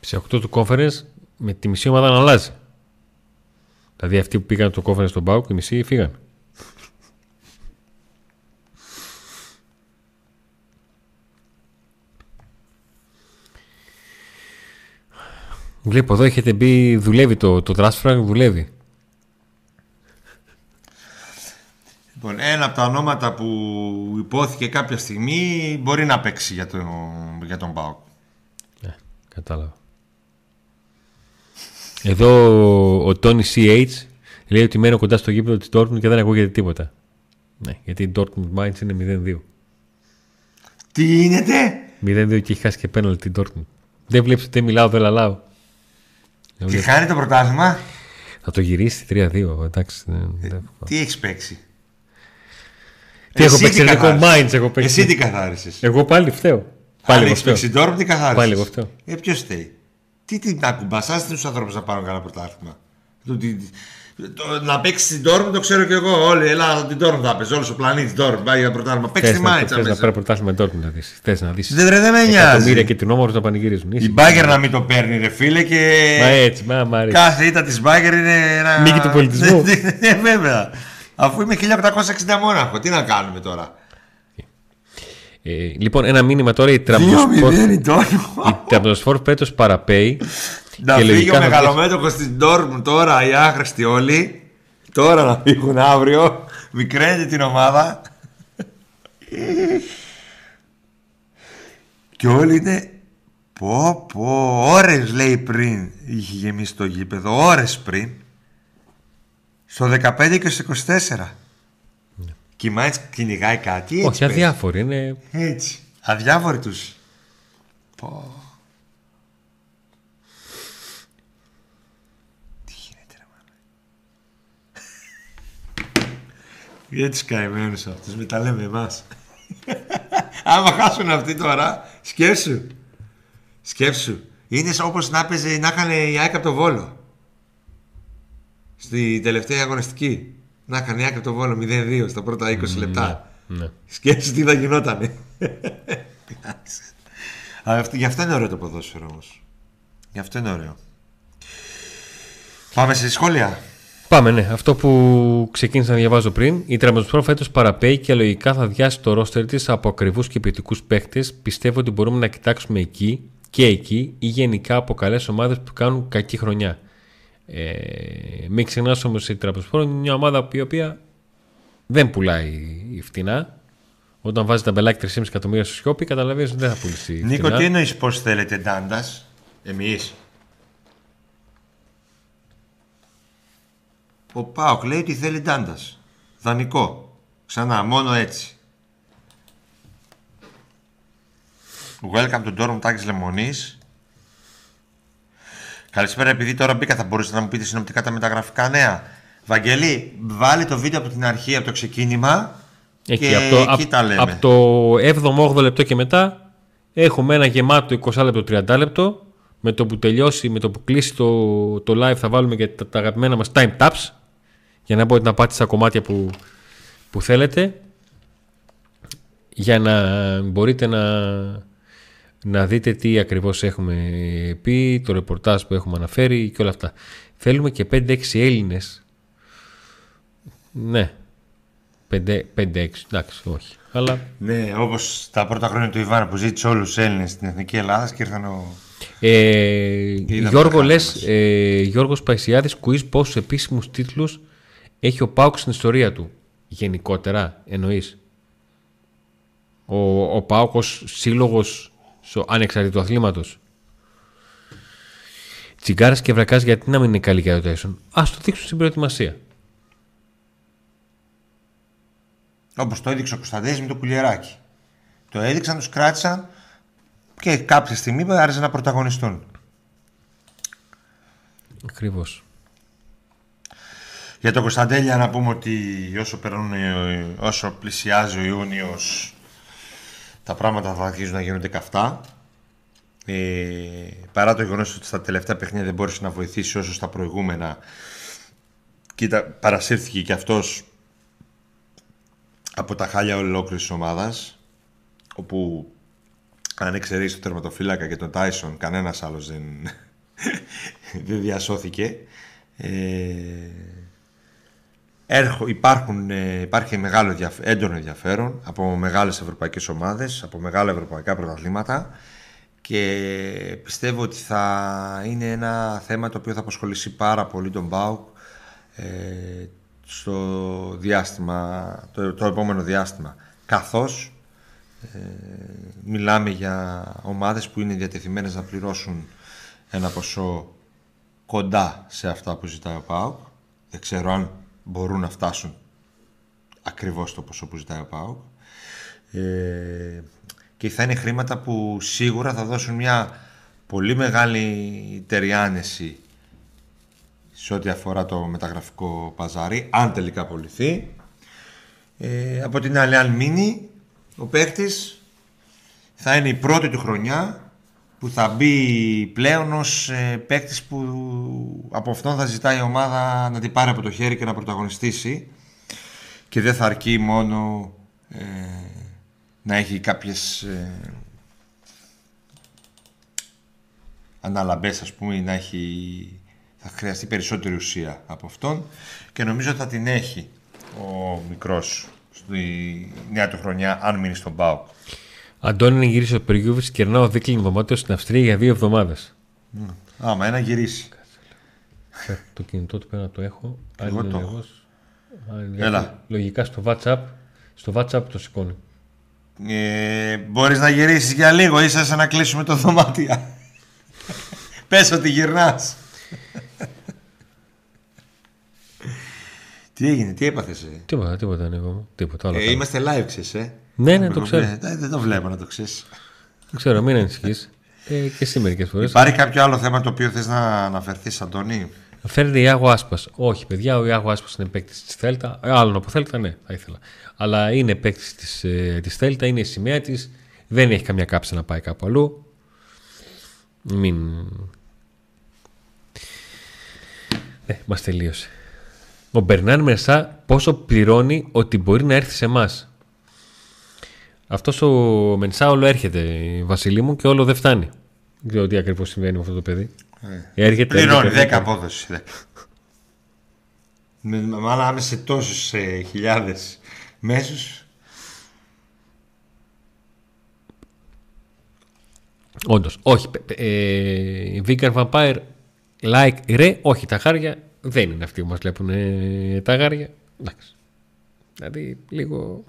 Σε 8 του conference με τη μισή ομάδα να αλλάζει. Δηλαδή αυτοί που πήγαν το conference στον Πάουκ, οι μισοί φύγαν. Βλέπω εδώ έχετε μπει, δουλεύει το, το transfer, δουλεύει. Λοιπόν, ένα από τα ονόματα που υπόθηκε κάποια στιγμή μπορεί να παίξει για, το, για τον ΠΑΟΚ. Ε, κατάλαβα. Εδώ ο Τόνι CH λέει ότι μένω κοντά στο γήπεδο της Dortmund και δεν ακούγεται τίποτα. Ναι, γιατί η Dortmund Mainz είναι 0-2. Τι γίνεται! 0-2 και έχει χάσει και πέναλτι την Dortmund. Δεν βλέπεις ότι δεν μιλάω, δεν λαλάω. Και χάνει το πρωτάθλημα. Θα το γυρίσει 3-2. Εντάξει. δεν- δεν- Τι έχεις παίξει; Τι έχω Εσύ παίξει, ελληνικό καθάρισες; Mainz έχω παίξει. Εσύ τι καθάρισες; Εγώ πάλι φταίω. Πάλι Αν εγώ έχεις φταίω. παίξει Dortmund, τι καθάρισες; Πάλι εγώ φταίω. Ε, ποιος φταίει; Τι τι να κουμπασάς τους ανθρώπους να πάρουν κανένα πρωτάθλημα. Το, τι- το- να παίξει την Dortmund το ξέρω κι εγώ. Όλοι, Ελλάδα την Dortmund θα παίζει. Όλος ο πλανήτης Dortmund πάει για πρωτάθλημα. Παίξει Θες τη να, Μάιτσα θες να μέσα. πάρει πρωτάθλημα Dortmund να δεις. Θες να δεις. Δεν ρε, δεν με Εκατομμύρια νοιάζει. και την όμορφο να πανηγυρίζουν. Είσαι- Η Μπάγκερ να μην το παίρνει ρε φίλε και... Μα έτσι, μα μ' αρέσει. Κάθε ήττα της Μπάγκερ είναι ένα... Νίκη του πολιτισμού. Ναι, βέβαια. Αφού είμαι 1860 Μόναχο, τι να κάνουμε τώρα; Ε, λοιπόν, ένα μήνυμα τώρα. Η Τραμποσπορ, 2-0 η Dortmund. η Τραμποσπορ φέτος παραπέει. Να και φύγει λογικά ο θα βγει- μεγαλομέτωχος στην Dortmund τώρα, οι άχρηστοι όλοι. Τώρα να φύγουν αύριο. Μικραίνεται την ομάδα. και όλοι είναι... Πω πω, ώρες λέει πριν είχε γεμίσει το γήπεδο, ώρες πριν. Στο 15 και στο 24. Και η Μάιτς κυνηγάει κάτι έτσι. Όχι, παίζει. αδιάφοροι. Είναι... Έτσι. Αδιάφοροι τους. Πω. Τι γίνεται ρε μάνα. Για τους καημένους αυτούς, με τα λέμε εμάς. Άμα χάσουν αυτοί τώρα, σκέψου. Σκέψου. Είναι σαν όπως να παίζει, να είχαν η ΑΕΚ από το Βόλο. Στη τελευταία αγωνιστική. Να είχαν η ΑΕΚ από το Βόλο 0-2 στα πρώτα 20 λεπτά. Ναι. Σκέψου τι θα γινότανε. Αλλά αυτό- Γι' αυτό είναι ωραίο το ποδόσφαιρο όμως. Γι' αυτό είναι ωραίο. Πάμε σε σχόλια. Πάμε, ναι. Αυτό που ξεκίνησα να διαβάζω πριν. Η Τραμποσπορ φέτος παραπέει και λογικά θα διάσει το ρόστερ της από ακριβούς και ποιοτικού παίχτες. Πιστεύω ότι μπορούμε να κοιτάξουμε εκεί και εκεί ή γενικά από καλές ομάδες που κάνουν κακή χρονιά. Ε, μην ξεχνάς όμως η Τραμποσπορ είναι μια ομάδα που η οποία δεν πουλάει φτηνά. Όταν βάζεις τα μπελάκι 3,5 εκατομμύρια στο σιόπι, καταλαβαίνεις ότι δεν θα πουλήσει φτηνά. Νίκο, τι εννοείς πώς θέλετε Ντάντας; Εμείς. Ο Πάοκ λέει ότι θέλει Ντάντας. Δανεικό. Ξανά, μόνο έτσι. Welcome to Dortmund Τάκης Λεμονής. Καλησπέρα, επειδή τώρα μπήκα, θα μπορούσατε να μου πείτε συνοπτικά τα μεταγραφικά νέα. Βαγγέλη, βάλει το βίντεο από την αρχή, από το ξεκίνημα. Εκεί, και από, το, εκεί απ- τα λέμε. από το 7ο-8ο λεπτό και μετά έχουμε ένα γεμάτο 20 λεπτό, 30 λεπτό. Με το που τελειώσει, με το που κλείσει το, το live θα βάλουμε και τα, τα αγαπημένα μας time taps για να μπορείτε να πάτε στα κομμάτια που, που θέλετε για να μπορείτε να, να δείτε τι ακριβώς έχουμε πει, το ρεπορτάζ που έχουμε αναφέρει και όλα αυτά. Θέλουμε και 5-6 Έλληνες. Ναι, 5-6, εντάξει, όχι. Αλλά Ναι, όπως τα πρώτα χρόνια του Ιβάνα που ζήτησε όλους τους Έλληνες στην εθνική Ελλάδας και ήρθαν ο. ε, Είδαμε Γιώργο, τα λες, χάρη ε, Γιώργος Παϊσιάδης, quiz πόσους επίσημους τίτλους έχει ο Πάουκ στην ιστορία του. Γενικότερα, εννοείς; Ο, ο Πάουκ ως σύλλογος στο ανεξαρτήτου αθλήματος. Τσιγκάρας και βρακάς γιατί να μην είναι καλή για rotation. Ας το δείξουν στην προετοιμασία. Όπως το έδειξε ο Κωνσταντίνης με το κουλιεράκι. Το έδειξαν, τους κράτησαν και κάποια στιγμή άρχισαν να πρωταγωνιστούν. Ακριβώς. Για τον Κωνσταντέλια να πούμε ότι όσο, περνούν, όσο πλησιάζει ο Ιούνιος τα πράγματα θα αρχίζουν να γίνονται καυτά. Ε, παρά το γεγονός ότι στα τελευταία παιχνίδια δεν μπόρεσε να βοηθήσει όσο στα προηγούμενα κοίτα, παρασύρθηκε και αυτός από τα χάλια ολόκληρης ομάδας όπου αν εξαιρέσει το τερματοφύλακα και τον Τάισον κανένας άλλος δεν, δεν διασώθηκε ε, έρχο, υπάρχουν, ε, υπάρχει μεγάλο έντονο ενδιαφέρον από μεγάλες ευρωπαϊκές ομάδες, από μεγάλα ευρωπαϊκά πρωταθλήματα και πιστεύω ότι θα είναι ένα θέμα το οποίο θα απασχολήσει πάρα πολύ τον ΠΑΟΚ ε, στο διάστημα, το, το επόμενο διάστημα. Καθώς ε, μιλάμε για ομάδες που είναι διατεθειμένες να πληρώσουν ένα ποσό κοντά σε αυτά που ζητάει ο ΠΑΟΚ. Δεν ξέρω αν μπορούν να φτάσουν ακριβώς το ποσό που ζητάει ο ΠΑΟΚ. Ε, και θα είναι χρήματα που σίγουρα θα δώσουν μια πολύ μεγάλη τεριάνεση σε ό,τι αφορά το μεταγραφικό παζάρι, αν τελικά απολυθεί. Ε, από την άλλη, αν μείνει, ο παίκτης θα είναι η πρώτη του χρονιά που θα μπει πλέον ως ε, παίκτης που από αυτόν θα ζητάει η ομάδα να την πάρει από το χέρι και να πρωταγωνιστήσει και δεν θα αρκεί μόνο ε, να έχει κάποιες ε, αναλαμπές ας πούμε ή να έχει θα χρειαστεί περισσότερη ουσία από αυτόν και νομίζω θα την έχει ο μικρός στη νέα του χρονιά αν μείνει στον ΠΑΟ. Αντώνη να γυρίσει ο Περιγιούβης και κερνάω δίκλινο δωμάτιο στην Αυστρία για δύο εβδομάδες. Άμα ένα γυρίσει. το κινητό του πρέπει να το έχω. Εγώ το έχω. Έλα. Λογικά στο WhatsApp, στο WhatsApp το σηκώνει. Ε, μπορείς να γυρίσεις για λίγο, ίσα να κλείσουμε το δωμάτιο. Πες ότι γυρνάς. τι έγινε, τι έπαθες ε; Τίποτα, τίποτα, εγώ. Τίποτα, άλλο ε, είμαστε live, ξέρεις, ε. Ναι, ναι, το ξέρω. Ε, δεν το βλέπω να το ξέρεις. Δεν ξέρω, μην ανησυχείς. Ε, και εσύ μερικές φορές. Υπάρχει κάποιο άλλο θέμα το οποίο θες να αναφερθείς, Αντώνη; Φέρνει Ιάγο Άσπας. Όχι, παιδιά, ο Ιάγο Άσπας είναι παίκτης της Θέλτα. Άλλον από Θέλτα, ναι, θα ήθελα. Αλλά είναι παίκτης της ε, της Θέλτα, είναι η σημαία της. Δεν έχει καμιά κάψα να πάει κάπου αλλού. Μην. Ε, μας τελείωσε. Ο Μπερνάν Μερσά πόσο πληρώνει ότι μπορεί να έρθει σε εμάς; Αυτός ο Μενσά όλο έρχεται, Βασιλή μου, και όλο δεν φτάνει. Δεν ξέρω τι ακριβώς συμβαίνει με αυτό το παιδί. Ε. Έρχεται, Πληρώνει 10 απόδοση. Μάλλον άμεσα σε τόσους ε, χιλιάδες μέσους. Όντως. Όχι. Ε, Vegan Vampire like ρε. Όχι. Τα χάρια δεν είναι αυτοί που μας βλέπουν ε, τα γάρια. Εντάξει. Δηλαδή λίγο.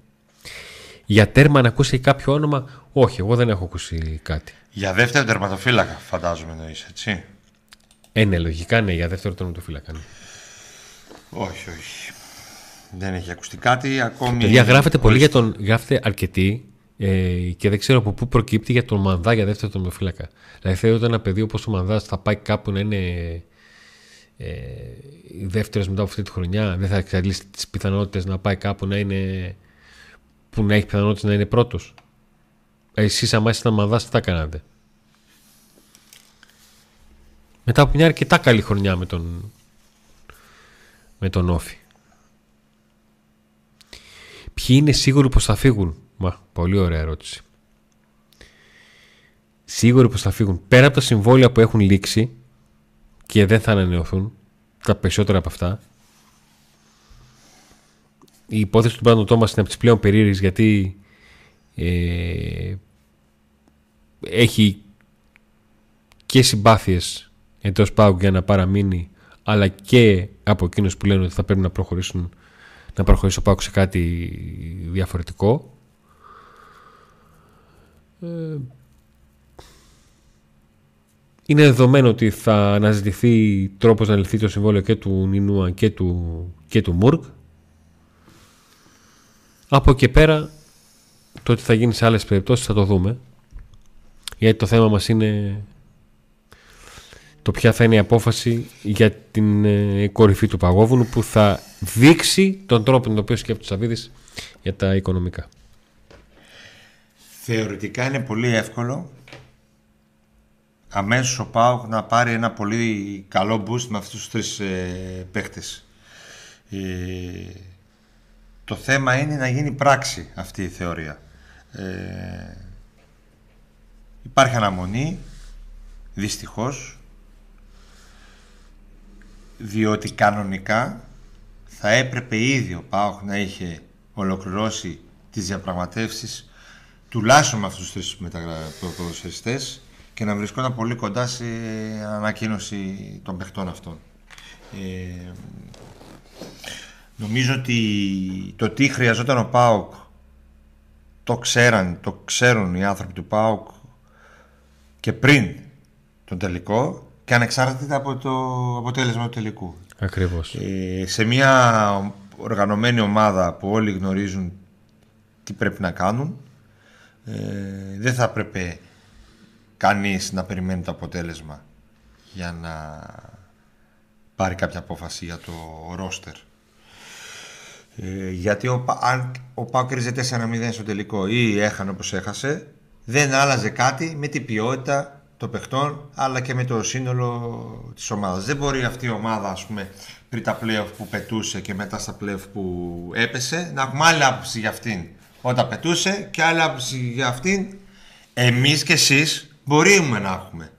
Για τέρμα να ακούσει κάποιο όνομα, όχι, εγώ δεν έχω ακούσει κάτι. Για δεύτερο τερματοφύλακα, φαντάζομαι εννοείς, έτσι. Ε, ναι, λογικά ναι, για δεύτερο τερματοφύλακα. Ναι. Όχι, όχι. Δεν έχει ακουστεί κάτι ακόμη. Παιδιά, γράφετε πολύ για τον. Γράφετε αρκετοί ε, και δεν ξέρω από πού προκύπτει για τον Μανδά για δεύτερο τερματοφύλακα. Δηλαδή, θεωρείτε ένα παιδί όπως ο Μανδάς θα πάει κάπου να είναι ε, δεύτερος μετά από αυτή τη χρονιά, δεν θα εξαλείσει τις πιθανότητες να πάει κάπου να είναι που να έχει πιθανότητα να είναι πρώτος. Εσείς, άμα ήσασταν μαδάς, τι θα κάνατε; Μετά από μια αρκετά καλή χρονιά με τον, με τον Όφη. Ποιοι είναι σίγουροι πως θα φύγουν; Μα, πολύ ωραία ερώτηση. Σίγουροι πως θα φύγουν. Πέρα από τα συμβόλαια που έχουν λήξει και δεν θα ανανεωθούν, τα περισσότερα από αυτά, η υπόθεση του Μπράντον Τόμας είναι από τις πλέον περίεργες γιατί ε, έχει και συμπάθειες εντός πάγου για να παραμείνει αλλά και από εκείνους που λένε ότι θα πρέπει να προχωρήσουν να προχωρήσει ο Πάκου σε κάτι διαφορετικό. Ε, είναι δεδομένο ότι θα αναζητηθεί τρόπος να λυθεί το συμβόλαιο και του Νινούα και του, και του Μουρκ Από εκεί πέρα το ότι θα γίνει σε άλλες περιπτώσεις θα το δούμε. Γιατί το θέμα μας είναι το ποια θα είναι η απόφαση για την ε, κορυφή του Παγόβουνου που θα δείξει τον τρόπο με τον οποίο σκέφτεται ο Σαββίδης για τα οικονομικά. Θεωρητικά είναι πολύ εύκολο αμέσως ο Πάουκ να πάρει ένα πολύ καλό boost με αυτούς τους τρεις ε, παίχτες. Ε, το θέμα είναι να γίνει πράξη αυτή η θεωρία. Ε, υπάρχει αναμονή, δυστυχώς, διότι κανονικά θα έπρεπε ήδη ο Πάοχ να είχε ολοκληρώσει τις διαπραγματεύσεις τουλάχιστον με αυτούς τους τρεις ποδοσφαιριστές και να βρισκόταν πολύ κοντά σε ανακοίνωση των παιχτών αυτών. Ε, νομίζω ότι το τι χρειαζόταν ο ΠΑΟΚ το ξέραν, το ξέρουν οι άνθρωποι του ΠΑΟΚ και πριν τον τελικό και ανεξάρτητα από το αποτέλεσμα του τελικού. Ακριβώς. Ε, σε μια οργανωμένη ομάδα που όλοι γνωρίζουν τι πρέπει να κάνουν ε, δεν θα έπρεπε κανείς να περιμένει το αποτέλεσμα για να πάρει κάποια απόφαση για το ρόστερ. Ε, γιατί ο, αν ο Πάο κρίζε 4-0 στο τελικό ή έχανε όπως έχασε δεν άλλαζε κάτι με την ποιότητα των παιχτών αλλά και με το σύνολο της ομάδας. Δεν μπορεί αυτή η ομάδα ας πούμε πριν τα playoff που πετούσε και μετά στα playoff που έπεσε να έχουμε άλλη άποψη για αυτήν όταν πετούσε και άλλη άποψη για αυτήν εμείς και εσείς μπορούμε να έχουμε.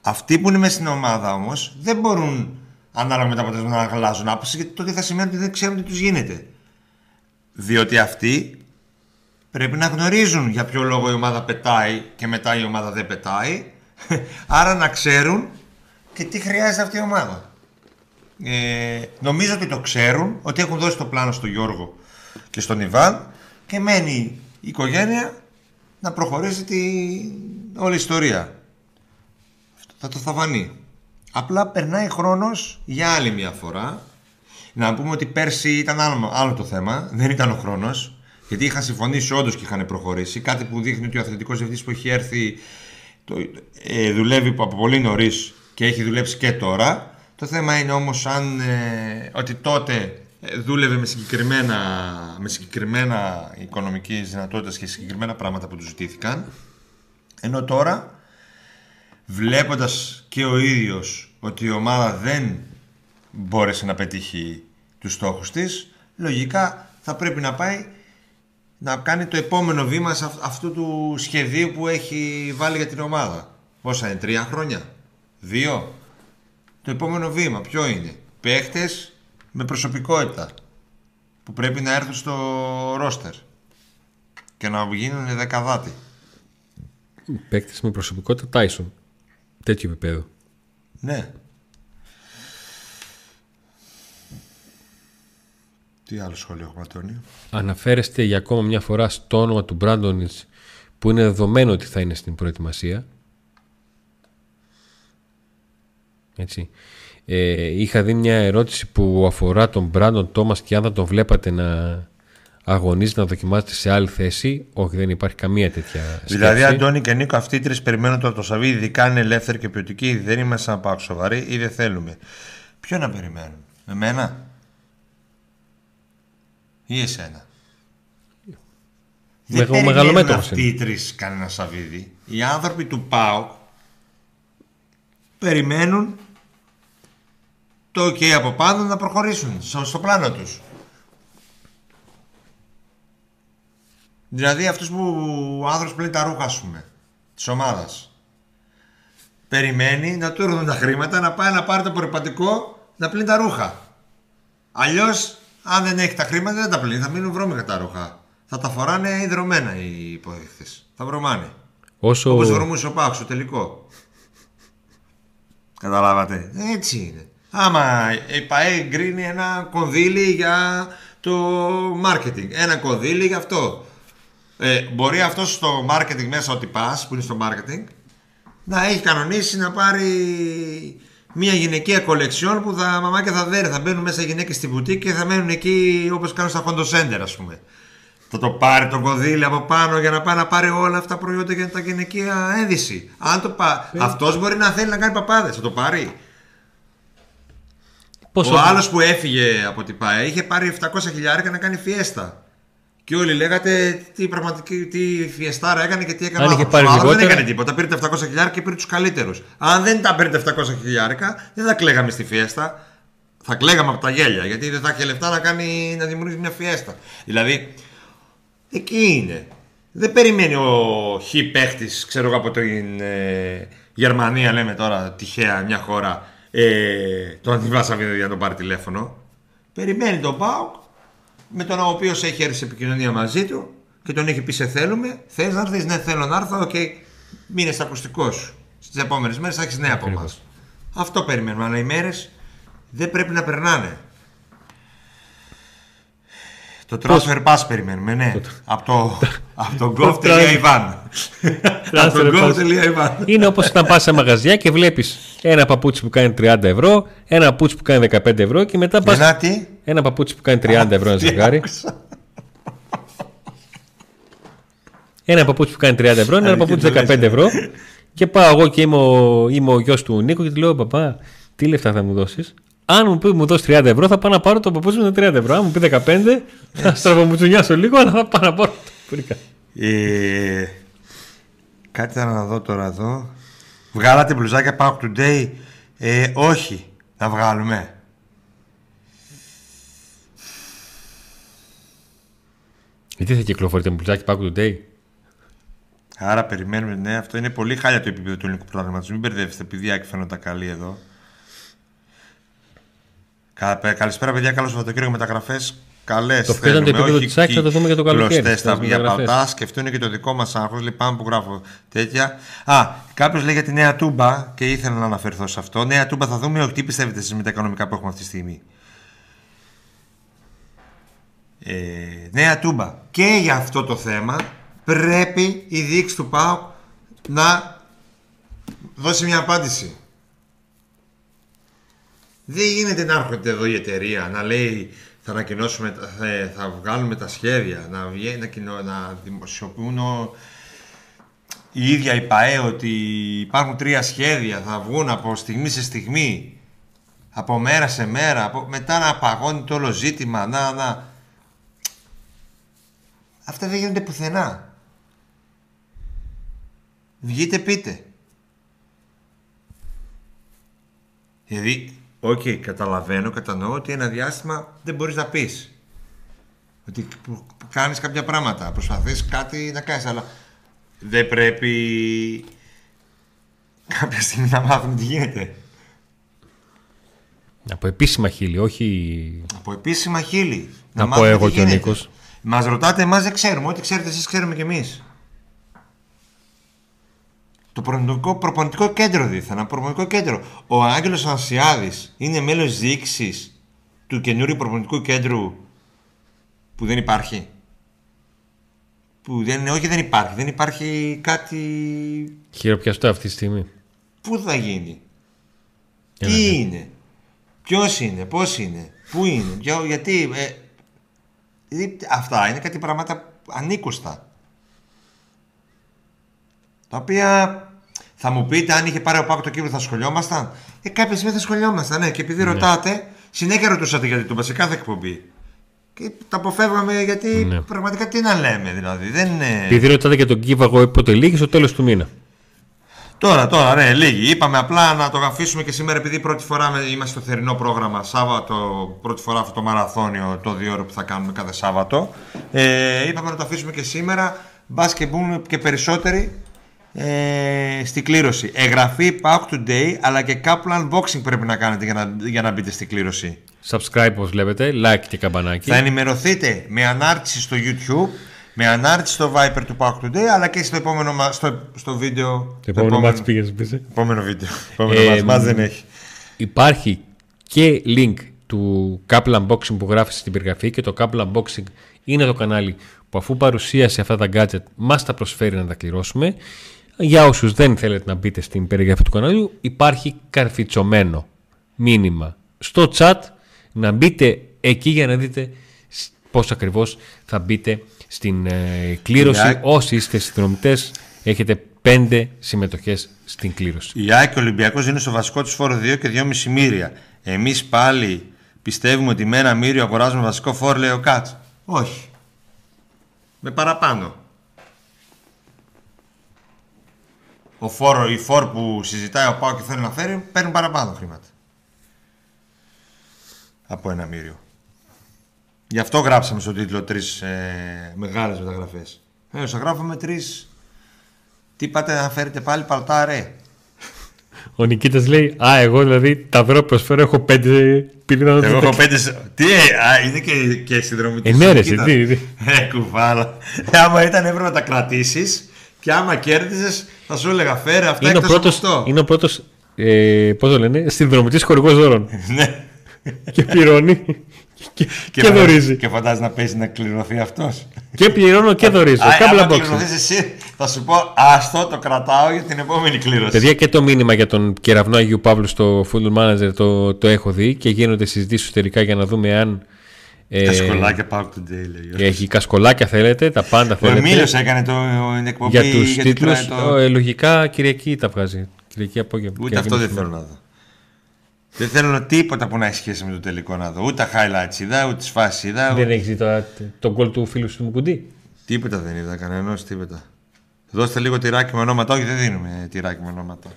Αυτοί που είναι μέσα στην ομάδα όμως δεν μπορούν ανάλογα με τα αποτελέσματα να αλλάζουν άποψη γιατί τότε θα σημαίνει ότι δεν ξέρουν τι τους γίνεται. Διότι αυτοί πρέπει να γνωρίζουν για ποιο λόγο η ομάδα πετάει και μετά η ομάδα δεν πετάει άρα να ξέρουν και τι χρειάζεται αυτή η ομάδα. Ε, νομίζω ότι το ξέρουν, ότι έχουν δώσει το πλάνο στον Γιώργο και στον Ιβάν και μένει η οικογένεια να προχωρήσει τη όλη η ιστορία. θα το θαβανεί. Απλά περνάει χρόνος για άλλη μια φορά. Να πούμε ότι πέρσι ήταν άλλο, άλλο το θέμα, δεν ήταν ο χρόνος. Γιατί είχαν συμφωνήσει όντως και είχαν προχωρήσει. Κάτι που δείχνει ότι ο αθλητικός διευθυντής που έχει έρθει το, ε, δουλεύει από πολύ νωρίς και έχει δουλέψει και τώρα. Το θέμα είναι όμως αν ε, ότι τότε ε, δούλευε με συγκεκριμένα, με συγκεκριμένα οικονομικές δυνατότητες και συγκεκριμένα πράγματα που του ζητήθηκαν ενώ τώρα βλέποντας και ο ίδιος ότι η ομάδα δεν μπόρεσε να πετύχει τους στόχους της λογικά θα πρέπει να πάει να κάνει το επόμενο βήμα σε αυτού του σχεδίου που έχει βάλει για την ομάδα. Πόσα είναι, τρία χρόνια, δύο; Το επόμενο βήμα ποιο είναι; Παίχτες με προσωπικότητα που πρέπει να έρθουν στο ρόστερ και να γίνουν δεκαδάτη. Παίκτης με προσωπικότητα Τάισον. Τέτοιο επίπεδο. Ναι. Τι άλλο σχόλιο έχουμε, Αντώνιο; Αναφέρεστε για ακόμα μια φορά στο όνομα του Μπράντονιτς που είναι δεδομένο ότι θα είναι στην προετοιμασία. Έτσι. Ε, είχα δει μια ερώτηση που αφορά τον Μπράντον Τόμας και αν θα τον βλέπατε να αγωνίζει να δοκιμάζεται σε άλλη θέση. Όχι, δεν υπάρχει καμία τέτοια σκέψη. Δηλαδή, Αντώνη και Νίκο, αυτοί οι τρεις περιμένουν το, το Σαββίδι, ειδικά είναι ελεύθεροι και ποιοτικοί, δεν είμαστε σαν πάω σοβαροί ή δεν θέλουμε. Ποιο να περιμένουν, εμένα ή εσένα; Με, δεν περιμένουν αυτοί οι τρεις κανένα Σαββίδι. Οι άνθρωποι του ΠΑΟΚ περιμένουν το OK από πάνω να προχωρήσουν στο πλάνο τους. Δηλαδή αυτούς που ο άνθρωπος πλένει τα ρούχα, ας πούμε, της ομάδας. Περιμένει να του έρθουν τα χρήματα, να πάει να πάρει το προπατικό, να πλύνει τα ρούχα. Αλλιώς, αν δεν έχει τα χρήματα, δεν τα πλύνει, θα μείνουν βρώμικα τα ρούχα. Θα τα φοράνε ιδρωμένα οι υποδείχτες. Θα βρωμάνε. Όσο... Όπως βρωμούσε ο Πάξο, τελικό. Καταλάβατε. Έτσι είναι. Άμα η ΠαΕ γκρίνει ένα κονδύλι για το marketing. Ένα κονδύλι για αυτό. Ε, μπορεί αυτός στο marketing μέσα ότι πας, που είναι στο marketing, να έχει κανονίσει να πάρει μια γυναικεία κολεξιόν που τα μαμάκια θα δέρει. Θα μπαίνουν μέσα γυναίκες στη μπουτίκ και θα μένουν εκεί όπως κάνουν στα Center, ας πούμε. Θα το πάρει το κονδύλι από πάνω για να πάει να πάρει όλα αυτά τα προϊόντα για τα γυναικεία ένδυση. Αν το πα... Ε. Αυτός μπορεί να θέλει να κάνει παπάδες. Θα το πάρει. Πόσο... Ο άλλος που έφυγε από την ΠΑΕ είχε πάρει 700 χιλιάρικα να κάνει φιέστα. Και όλοι λέγατε τι πραγματική τι φιεστάρα έκανε και τι έκανε. Αν είχε άνθρωπος. πάρει Ο άλλος δεν λιγότερα- έκανε τίποτα. Πήρε τα 700 χιλιάρικα και πήρε τους καλύτερους. Αν δεν τα πήρε τα 700 χιλιάρικα, δεν θα κλαίγαμε στη φιέστα. Θα κλαίγαμε από τα γέλια γιατί δεν θα είχε λεφτά να, κάνει, να δημιουργήσει μια φιέστα. Δηλαδή, εκεί είναι. Δεν περιμένει ο χ παίχτης, ξέρω εγώ από την ε, Γερμανία, λέμε τώρα τυχαία μια χώρα, ε, τον αντιβάσαβε για να τον πάρει τηλέφωνο. Περιμένει τον ΠΑΟΚ με τον οποίος έχει έρθει σε επικοινωνία μαζί του και τον έχει πει σε θέλουμε. Θες να έρθεις, ναι, θέλω να έρθω. Οκ, μείνες στα ακουστικός σου. Στις επόμενες μέρες θα έχεις νέα από εμάς. Ακριβώς. Αυτό περιμένουμε. Αλλά οι μέρες δεν πρέπει να περνάνε. Το transfer pass περιμένουμε, ναι. από το, από το gov.ivan. από το gov.ivan. Είναι όπως όταν πας σε μαγαζιά και βλέπεις ένα παπούτσι που κάνει 30 ευρώ, ένα παπούτσι που κάνει 15 ευρώ και μετά πα. Ένα τι; Ένα παπούτσι που κάνει 30 ευρώ ένα Τι ζευγάρι. άκουσα. Ένα παπούτσι που κάνει 30 ευρώ, ένα Αλήθεια παπούτσι το λες, 15 ε. ευρώ. Και πάω εγώ και είμαι ο, είμαι ο γιος του Νίκο και του λέω: Παπά, τι λεφτά θα μου δώσεις; Αν μου πει μου δώσει 30 ευρώ, θα πάω να πάρω το παπούτσι με τα 30 ευρώ. Αν μου πει 15, θα στραβομουτσουνιάσω λίγο, αλλά θα πάω να πάρω το πουρίκα. Ε, κάτι θα να δω τώρα εδώ. Βγάλατε μπλουζάκια Pack Today; Ε, όχι. Να βγάλουμε. Γιατί θα κυκλοφορείτε με μπλουζάκι Pack Today; Άρα περιμένουμε. Ναι, αυτό είναι πολύ χάλια το επίπεδο του ελληνικού προγραμματισμού. Μην μπερδεύεστε, παιδιά, και φαίνονται καλή εδώ. Κα- πε- Καλησπέρα, παιδιά. Καλό Σαββατοκύριακο μεταγραφές. Καλές. Το ποιο ήταν το επίπεδο της ΑΕΚ θα το δούμε για το καλοκαίρι, Κλωστές στις τα βγία μεταγραφές. πατά. Σκεφτούν και το δικό μας άγχος. Λυπάμαι που γράφω τέτοια. Α, κάποιος λέει για τη νέα τούμπα και ήθελα να αναφερθώ σε αυτό. Νέα τούμπα θα δούμε. Τι πιστεύετε εσείς με τα οικονομικά που έχουμε αυτή τη στιγμή; Ε, νέα τούμπα. Και για αυτό το θέμα πρέπει η διοίκηση του ΠΑΟΚ να δώσει μια απάντηση. Δεν γίνεται να έρχεται εδώ η εταιρεία να λέει θα ανακοινώσουμε, τα- θα, θα βγάλουμε τα σχέδια, να, βγαίνει, να, κοινο- να δημοσιοποιούν ο- η ίδια η ΠαΕ ότι υπάρχουν τρία σχέδια, θα βγουν από στιγμή σε στιγμή, από μέρα σε μέρα, από, μετά να παγώνει το όλο ζήτημα, να, να. Αυτά δεν γίνονται πουθενά. Βγείτε πείτε. Δηλαδή, οκ, καταλαβαίνω, κατανοώ ότι ένα διάστημα δεν μπορείς να πεις. Ότι που- που κάνεις κάποια πράγματα, προσπαθείς κάτι να κάνεις, αλλά δεν πρέπει κάποια στιγμή να μάθουμε τι γίνεται. Από επίσημα χείλη, όχι. Από επίσημα χείλη. Να πω μάθουμε εγώ τι και ο γίνεται. Νίκος. Μας ρωτάτε, εμάς δεν ξέρουμε. Ό,τι ξέρετε εσείς ξέρουμε κι εμείς. Το προπονητικό, προπονητικό κέντρο δίθεν, ένα προπονητικό κέντρο. Ο Άγγελος Ανασιάδης είναι μέλος διοίκησης του καινούριου προπονητικού κέντρου που δεν υπάρχει. Που δεν, όχι δεν υπάρχει, δεν υπάρχει κάτι... Χειροπιαστό αυτή τη στιγμή. Πού θα γίνει, Ένα τι ναι. είναι, ποιος είναι, πώς είναι, πού είναι, ποιο, γιατί... Ε, δηλαδή, αυτά είναι κάτι πράγματα ανήκουστα. Τα οποία θα μου πείτε αν είχε πάρει ο Πάκο το κύριο θα σχολιόμασταν. Ε, κάποια στιγμή θα σχολιόμασταν, ναι. Και επειδή ρωτάτε, συνέχεια ρωτούσατε γιατί το σε κάθε εκπομπή. Και τα αποφεύγαμε γιατί Ναι. πραγματικά τι να λέμε δηλαδή. Δεν είναι... Επειδή ρωτάτε για τον giveaway πότε λύγει στο τέλος του μήνα. Τώρα, τώρα, ναι, λίγοι. Είπαμε απλά να το αφήσουμε και σήμερα επειδή πρώτη φορά με- είμαστε στο θερινό πρόγραμμα Σάββατο, πρώτη φορά αυτό το μαραθώνιο, το δύο ώρο που θα κάνουμε κάθε Σάββατο. Ε, είπαμε να το αφήσουμε και σήμερα, μπας και μπουν και περισσότεροι ε, στην κλήρωση. Εγγραφή Pack Today, αλλά και Kaplan Boxing πρέπει να κάνετε για να, για να μπείτε στην κλήρωση. Subscribe όπως βλέπετε, like και καμπανάκι. Θα ενημερωθείτε με ανάρτηση στο YouTube, με ανάρτηση στο Viper του Pack Today, αλλά και στο επόμενο, μα- στο, στο βίντεο. Το επόμενο μάτι πήγες πίσω. Επόμενο βίντεο. Επόμενο Ε, μάτς. Μάτς δεν έχει. Υπάρχει και link του Kaplan Unboxing που γράφεις στην περιγραφή και το Kaplan Unboxing είναι το κανάλι που αφού παρουσίασε αυτά τα gadget μας τα προσφέρει να τα κληρώσουμε. Για όσους δεν θέλετε να μπείτε στην περιγραφή του καναλιού υπάρχει καρφιτσωμένο μήνυμα στο chat να μπείτε εκεί για να δείτε σ- πώς ακριβώς θα μπείτε στην ε, κλήρωση. Η ΑΕΚ- Όσοι είστε συνδρομητές, έχετε πέντε συμμετοχές στην κλήρωση. Η ΑΕΚ και ο Ολυμπιακός δίνουν στο βασικό τους φόρο 2 και 2,5 μύρια. Εμείς πάλι πιστεύουμε ότι με ένα μύριο αγοράζουμε βασικό φόρο, λέει ο Κάτς. Όχι. Με παραπάνω. Ο φόρο, η φόρ που συζητάει ο Πάο και θέλει να φέρει παίρνουν παραπάνω χρήματα. Από ένα μύριο. Γι' αυτό γράψαμε στο τίτλο τρεις ε, μεγάλες μεταγραφές. Ε, θα γράφουμε τρεις. Τι πάτε να φέρετε πάλι παλτάρε. Ο Νικήτας λέει: Α, εγώ δηλαδή τα βρω προσφέρω, έχω πέντε πυρήνα Εγώ έχω πέντε. σ- Τι, ε, α, είναι και, και συνδρομητή. Ε, ναι, ρε, εσύ, τι, τι. Ε, κουβάλα. Ε, άμα ήταν έπρεπε να τα κρατήσεις και άμα κέρδιζες, θα σου έλεγα φέρε αυτά Είναι ο εκτός από πρώτο. αυτό. Είναι ο πρώτος. Ε, Πώς το λένε, συνδρομητής χορηγός δώρων. Ναι. και πληρώνει. Και, και, φαντάζ- δωρίζει. Και φαντάζει να παίζει να κληρωθεί αυτός. Και πληρώνω και δωρίζω. Αν Κάμπλα boxing. κληρωθεί εσύ, θα σου πω άστο, το κρατάω για την επόμενη κλήρωση. Παιδιά και το μήνυμα για τον κεραυνό Αγίου Παύλου στο Football Manager το, το έχω δει και γίνονται συζητήσεις εσωτερικά για να δούμε αν ε, Τα σκολάκια Pack Today λέει. έχει κασκολάκια θέλετε, τα πάντα Ο θέλετε. Εμίλιος έκανε το, την εκπομπή για τους γιατί τίτλους, τρώνε το- ε, λογικά Κυριακή τα βγάζει. Κυριακή απόγευμα. Ούτε Κυριακή αυτό δεν μεσημέρι. θέλω να δω. Δεν θέλω τίποτα που να έχει σχέση με το τελικό να δω. Ούτε highlights είδα, ούτε σφάσει είδα. Δεν έχεις δει το, το γκολ του φίλου σου του Μουκουντή; Τίποτα δεν είδα, κανένας τίποτα. Δώστε λίγο τυράκι με ονόματα. Όχι, δεν δίνουμε τυράκι με ονόματα.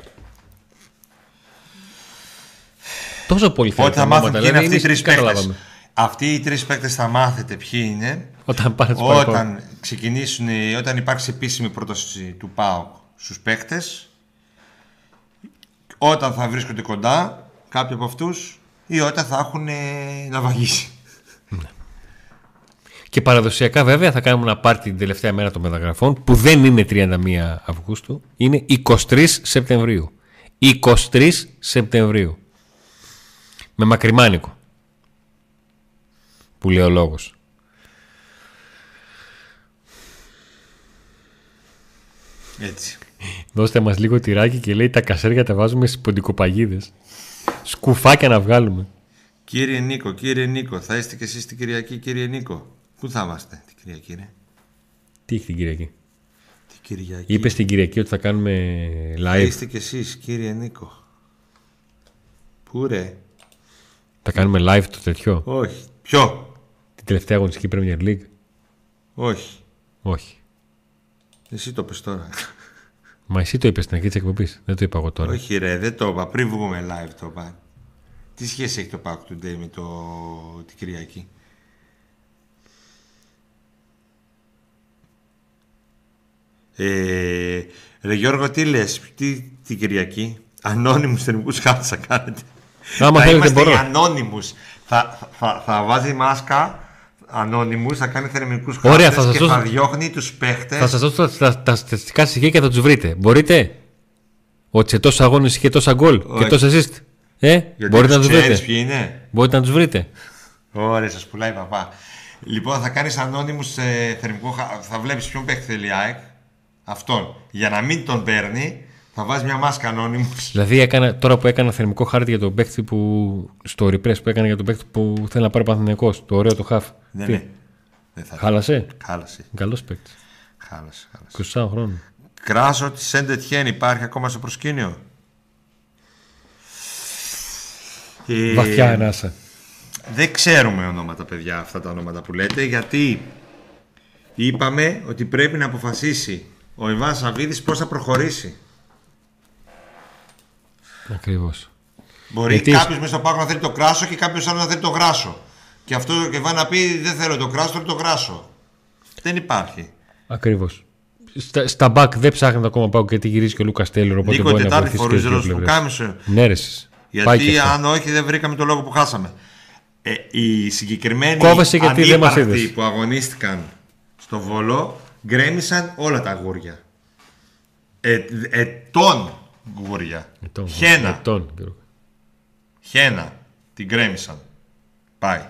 Τόσο πολύ Πότε θέλετε θα μάθουν ονόματα, ποιοι είναι δηλαδή, αυτοί οι εμείς τρεις παίκτε. καταλάβαμε. Αυτοί οι τρεις παίκτες θα μάθετε ποιοι είναι Όταν πάνε τους παραπάνω. όταν ξεκινήσουν, όταν υπάρξει επίσημη πρόταση του ΠΑΟΚ στους παίκτες όταν θα βρίσκονται κοντά κάποιοι από αυτούς ή όταν θα έχουν ε, να βαγίσει. Και παραδοσιακά βέβαια θα κάνουμε ένα πάρτι την τελευταία μέρα των μεταγραφών που δεν είναι 31 Αυγούστου, είναι 23 Σεπτεμβρίου. 23 Σεπτεμβρίου. Με μακριμάνικο. Που λέει ο λόγος. Έτσι. Δώστε μας λίγο τυράκι και λέει τα κασέρια τα βάζουμε στις ποντικοπαγίδες. Σκουφάκια να βγάλουμε. Κύριε Νίκο, κύριε Νίκο, θα είστε και εσείς την Κυριακή, κύριε Νίκο. Πού θα είμαστε την Κυριακή, ρε; Τι έχει την Κυριακή; Την Κυριακή. Είπες στην Κυριακή ότι θα κάνουμε Θα live. είστε και εσείς, κύριε Νίκο. Πού ρε; Θα κάνουμε live το τέτοιο; Όχι. Ποιο; Την τελευταία αγωνιστική Premier League; Όχι. Όχι. Εσύ το πες τώρα. Μα εσύ το είπες στην αρχή της εκπομπής. Δεν το είπα εγώ τώρα. Όχι ρε, δεν το είπα. Πριν βγούμε live το είπα. Τι σχέση έχει το Pack Today με το... την Κυριακή; Ε, ρε Γιώργο, τι λες, τι την Κυριακή; Ανώνυμους θερμικούς χάρτες θα κάνετε. Άμα θα θέλετε, είμαστε μπορώ. οι ανώνυμους. Θα, θα, θα βάζει μάσκα ανώνυμους, θα κάνει θερμικούς χάρτες Ωραία, θα σας και δώσω- θα διώχνει τους παίχτες. Θα σας δώσω τα, τα, τα στατιστικά στοιχεία και θα τους βρείτε. Μπορείτε; Ότι σε τόσου αγώνε είχε τόσα γκολ και Όχι. τόσα assist. Ε, Γιατί μπορείτε να τους του ξέρεις βρείτε. ποιοι είναι; Μπορείτε να τους βρείτε. Ωραία, σας πουλάει παπά. Λοιπόν, θα κάνεις ανώνυμους σε θερμικό. χα- Θα βλέπεις ποιον παίχτη θέλει η ΑΕΚ. Αυτόν. Για να μην τον παίρνει, θα βάζεις μια μάσκα ανώνυμου. Δηλαδή, έκανα, τώρα που έκανα θερμικό χάρτη για τον παίκτη που. στο repress που έκανα για τον παίκτη που θέλει να πάρει Παναθηναϊκός, το ωραίο το χαφ. Ναι, Τι, ναι. Δεν θα Χάλασε; Χάλασε. Καλός παίκτης. Χάλασε. χάλασε. 24 χρόνων. Κράσο της Σέντετιέν υπάρχει ακόμα στο προσκήνιο; Ε, Βαθιά ανάσα. Δεν ξέρουμε ονόματα, παιδιά, αυτά τα ονόματα που λέτε, γιατί είπαμε ότι πρέπει να αποφασίσει ο Ιβάν Σαββίδης πώς θα προχωρήσει. Ακριβώς. Μπορεί Γιατί- κάποιος μέσα στο πάγο να θέλει το κράσο και κάποιος άλλος να θέλει το γράσο. Και αυτό και πάει να πει δεν θέλω το κράσο, θέλω το γράσο. Δεν υπάρχει. Ακριβώς. Στα, στα back δεν ψάχνετε ακόμα πάω γιατί γυρίζει και ο Λούκας Τέιλορ. Οπότε Νίκο μπορεί να Τετάρτη βοηθήσει και φορεί τις δύο πλευρές. ροσπουκάμισο. Ναι, ρε, εσείς. Πάει και Γιατί αυτό. αν όχι δεν βρήκαμε το λόγο που χάσαμε. Ε, οι συγκεκριμένοι Κόβεσαι γιατί δεν μας ανύπαρκτοι είδες. που αγωνίστηκαν στο Βόλο γκρέμισαν όλα τα αγούρια. Ε, ετών γούρια. Ετών, Χένα. ετών, Γιώργο. Χένα. Την γκρέμισαν. Πάει.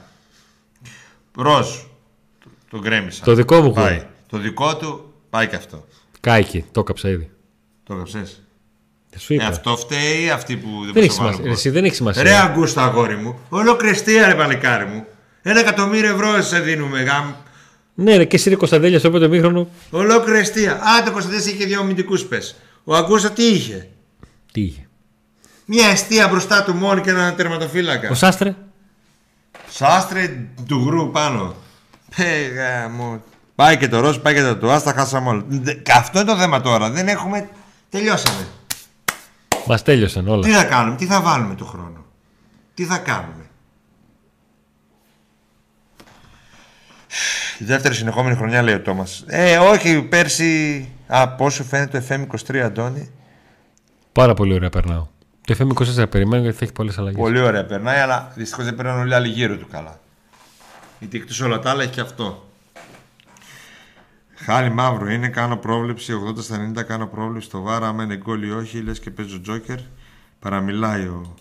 Ροζ. Το, το γκρέμισαν. Το δικό μου Πάει. γούρι. Το δικό του πάει και αυτό. Κάηκε, το έκαψα ήδη. Το έγραψες. Δεν σου Ε, είπα. αυτό φταίει ή αυτοί που δεν δεν έχει μπορούσαν να σημασία. βάλουν Εσύ δεν έχει σημασία. Ρε Αγκούστα αγόρι μου, ολοκληστία ρε παλικάρι μου. Ένα εκατομμύριο ευρώ σε δίνουμε γάμ. Ναι, ρε, και εσύ ρε Κωνσταντέλια στο πρώτο μήχρονο. Ολόκληρη αιστεία. Α, το Κωνσταντέλια είχε δύο αμυντικούς πες. Ο Αγκούστα τι είχε; Τι είχε; Μια αιστεία μπροστά του μόνο και ένα τερματοφύλακα. Ο Σάστρε; Σάστρε του γρου πάνω. Πέγα μου. Πάει και το ροζ, πάει και το του. Άστα χάσαμε όλα. Δε- και Αυτό είναι το θέμα τώρα. Δεν έχουμε. Τελειώσαμε. Μας τέλειωσαν όλα. Τι θα κάνουμε, τι θα βάλουμε του χρόνου. Τι θα κάνουμε; Η δεύτερη συνεχόμενη χρονιά λέει ο Τόμας. Ε, όχι, πέρσι. Α, πόσο φαίνεται το FM23, Αντώνη; Πάρα πολύ ωραία περνάω. Το FM24 περιμένω γιατί θα έχει πολλές αλλαγές. Πολύ ωραία περνάει, αλλά δυστυχώς δεν περνάνε όλοι οι άλλοι γύρω του καλά. Γιατί εκτός όλα τα άλλα έχει και αυτό. Χάρη μαύρο είναι, κάνω πρόβλεψη 80 στα 90, κάνω πρόβλεψη στο βάρα. Άμα είναι γκολ ή όχι, λες και παίζω τζόκερ. Παραμιλάει ο.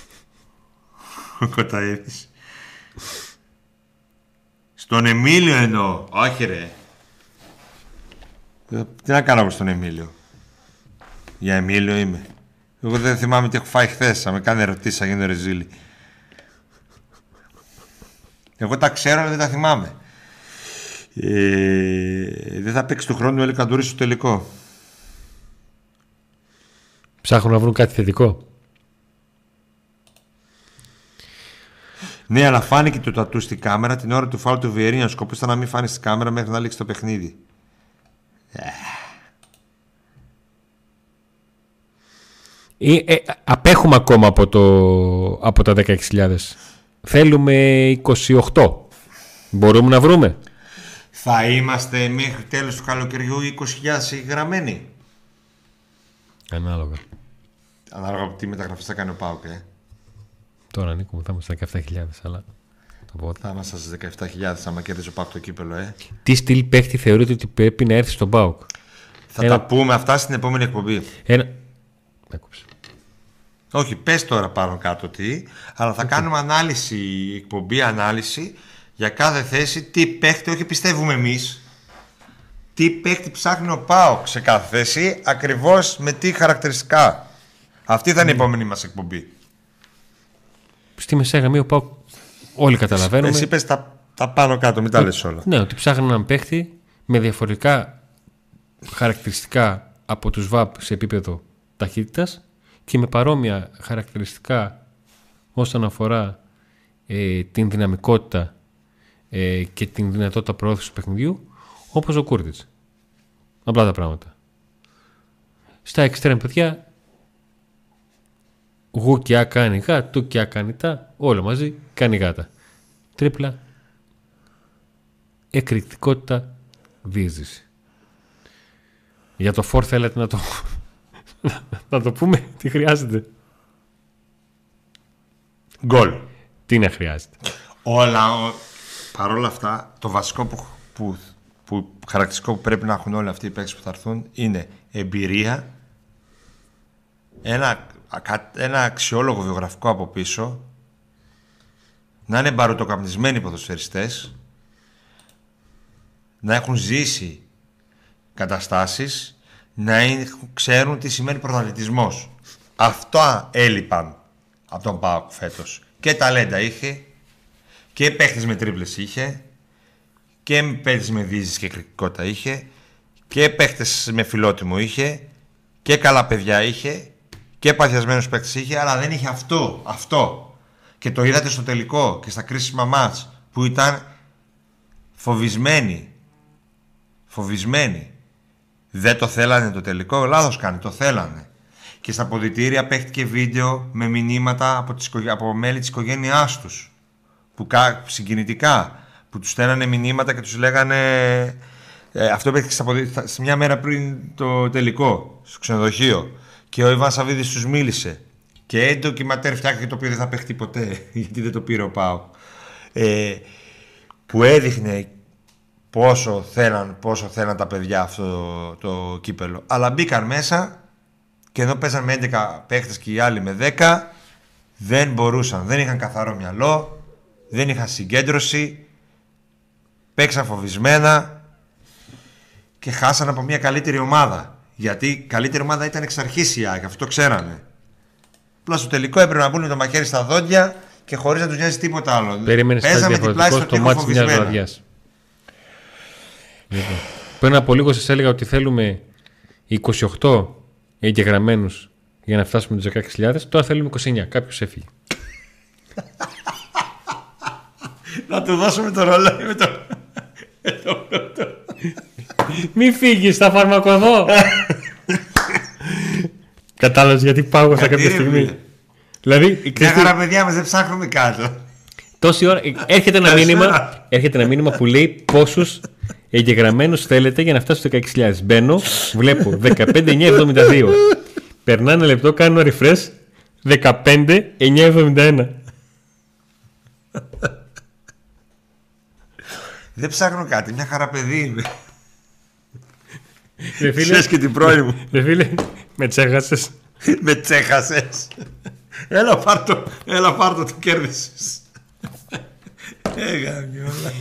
ο Κοταίδης. Στον Εμίλιο εννοώ. Όχι ρε. Ε, Τι να κάνω προς τον Εμίλιο; Για Εμίλιο είμαι. Εγώ δεν θυμάμαι τι έχω φάει χθες. Θα με κάνει ερωτήσεις, θα γίνω ρεζίλη. Εγώ τα ξέρω, αλλά δεν τα θυμάμαι. Ε, δεν θα παίξει του χρόνου ο Ελκαντούρη στο τελικό. Ψάχνουν να βρουν κάτι θετικό. Ναι, αλλά φάνηκε το τατού στη κάμερα την ώρα του φάουλ του Βιερίνια. Ο σκοπό ήταν να μην φάνει στη κάμερα μέχρι να λήξει το παιχνίδι. Ε, ε, απέχουμε ακόμα από, το, από τα 16.000. Θέλουμε 28. Μπορούμε να βρούμε; Θα είμαστε μέχρι τέλος του καλοκαιριού 20.000 γραμμένοι. Ανάλογα. Ανάλογα από τι μεταγραφή θα κάνει ο Πάουκ. Ε. Τώρα Νίκο μου θα είμαστε 17.000. Αλλά το πω. Θα είμαστε στις 17.000 άμα κέρδιζε ο Πάουκ το κύπελο. Ε. Τι στυλ παίχτη θεωρείτε ότι πρέπει να έρθει στον Μπάουκ. Θα Ένα- τα πούμε αυτά στην επόμενη εκπομπή. Ένα. Έκοψε. Όχι, πες τώρα πάνω κάτω τι, αλλά θα κάνουμε ανάλυση, εκπομπή ανάλυση για κάθε θέση, τι παίχτη, όχι πιστεύουμε εμείς, τι παίχτη ψάχνει ο ΠΑΟΚ σε κάθε θέση, ακριβώς με τι χαρακτηριστικά. Αυτή θα είναι η επόμενη μας εκπομπή. Στη μεσαία γραμμή ο Πάουκ. Όλοι καταλαβαίνουμε. Εσύ πες τα, τα πάνω κάτω, μην τα λες όλα. Ναι, ότι ψάχνει έναν παίχτη με διαφορετικά χαρακτηριστικά από τους ΒΑΠ σε επίπεδο ταχύτητας και με παρόμοια χαρακτηριστικά όσον αφορά ε, την δυναμικότητα ε, και την δυνατότητα προώθησης του παιχνιδιού όπως ο Κούρτιτς. Απλά τα πράγματα. Στα εξτρέμ παιδιά γου και α κάνει γα, του και α κάνει τα, όλα μαζί κάνει γάτα. Τρίπλα εκρηκτικότητα διείσδυση. Για το φορ θέλετε να το, να το πούμε τι χρειάζεται. Γκολ. Τι να χρειάζεται. Όλα, ο... παρόλα αυτά, το βασικό που, που, που, χαρακτηριστικό που πρέπει να έχουν όλοι αυτοί οι παίκτες που θα έρθουν είναι εμπειρία, ένα, ακα- ένα αξιόλογο βιογραφικό από πίσω, να είναι μπαρουτοκαπνισμένοι ποδοσφαιριστές, να έχουν ζήσει καταστάσεις, να είναι- ξέρουν τι σημαίνει πρωταθλητισμός. Αυτό έλειπαν από τον ΠΑΟΚ φέτος. Και ταλέντα είχε, και παίχτες με τρίπλες είχε, και παίχτες με δίζεις και κριτικότητα είχε, και παίχτες με φιλότιμο είχε, και καλά παιδιά είχε, και παθιασμένους παίχτες είχε, αλλά δεν είχε αυτό, αυτό. Και το είδατε στο τελικό και στα κρίσιμα μάτς, που ήταν φοβισμένοι. Φοβισμένοι. Δεν το θέλανε το τελικό, λάθος κάνει, το θέλανε. Και στα ποδητήρια παίχτηκε βίντεο με μηνύματα από, τις, οικογέ- από μέλη της οικογένειάς τους. Που κα, συγκινητικά. Που τους στέλνανε μηνύματα και τους λέγανε... Ε, αυτό παίχτηκε στα ποδη- στα- σε μια μέρα πριν το τελικό, στο ξενοδοχείο. Και ο Ιβάν Σαββίδης τους μίλησε. Και ένα ντοκιματέρ φτιάχτηκε το οποίο δεν θα παίχτει ποτέ, γιατί δεν το πήρε ο Πάο. Ε, που έδειχνε πόσο θέλαν, πόσο θέλαν τα παιδιά αυτό το, το κύπελο. Αλλά μπήκαν μέσα και ενώ παίζαν με 11 παίχτες και οι άλλοι με 10 δεν μπορούσαν, δεν είχαν καθαρό μυαλό, δεν είχαν συγκέντρωση, παίξαν φοβισμένα και χάσαν από μια καλύτερη ομάδα. Γιατί η καλύτερη ομάδα ήταν εξ αρχής η ΑΕΚ, αυτό το ξέρανε. Απλά στο τελικό έπρεπε να μπουν με το μαχαίρι στα δόντια και χωρίς να τους νοιάζει τίποτα άλλο. Περίμενες κάτι Παίζαμε διπλάσιο διαφορετικό στο τείχο μάτι της μια φοβισμένα. βραδιάς. Λοιπόν, πριν από λίγο σας έλεγα ότι θέλουμε 28 εγγεγραμμένους για να φτάσουμε τους 16.000. Τώρα θέλουμε 29. Κάποιος έφυγε. Να του δώσουμε το ρολόι με το. Μη φύγεις, θα φαρμακοδώ. Κατάλαβες γιατί πάγωσα κάποια Γιατί, ρε, στιγμή. φίλε. Δηλαδή, Μια ξέρεις τι, χαρά, παιδιά μας δεν ψάχνουμε κάτω. τόση ώρα έρχεται ένα, Καλησπέρα. μήνυμα, έρχεται ένα μήνυμα που λέει πόσους εγγεγραμμένου θέλετε για να φτάσω στου 16.000. Μπαίνω, βλέπω 15.972. Περνά ένα λεπτό, κάνω refresh 15.971. Δεν ψάχνω κάτι, μια χαρά παιδί είμαι. Ρε φίλε, Ξέρεις και την πρώη μου. ρε φίλε, με τσέχασες. Με τσέχασες. Έλα πάρτο, έλα πάρτο, το κέρδισες. Έγαμε όλα.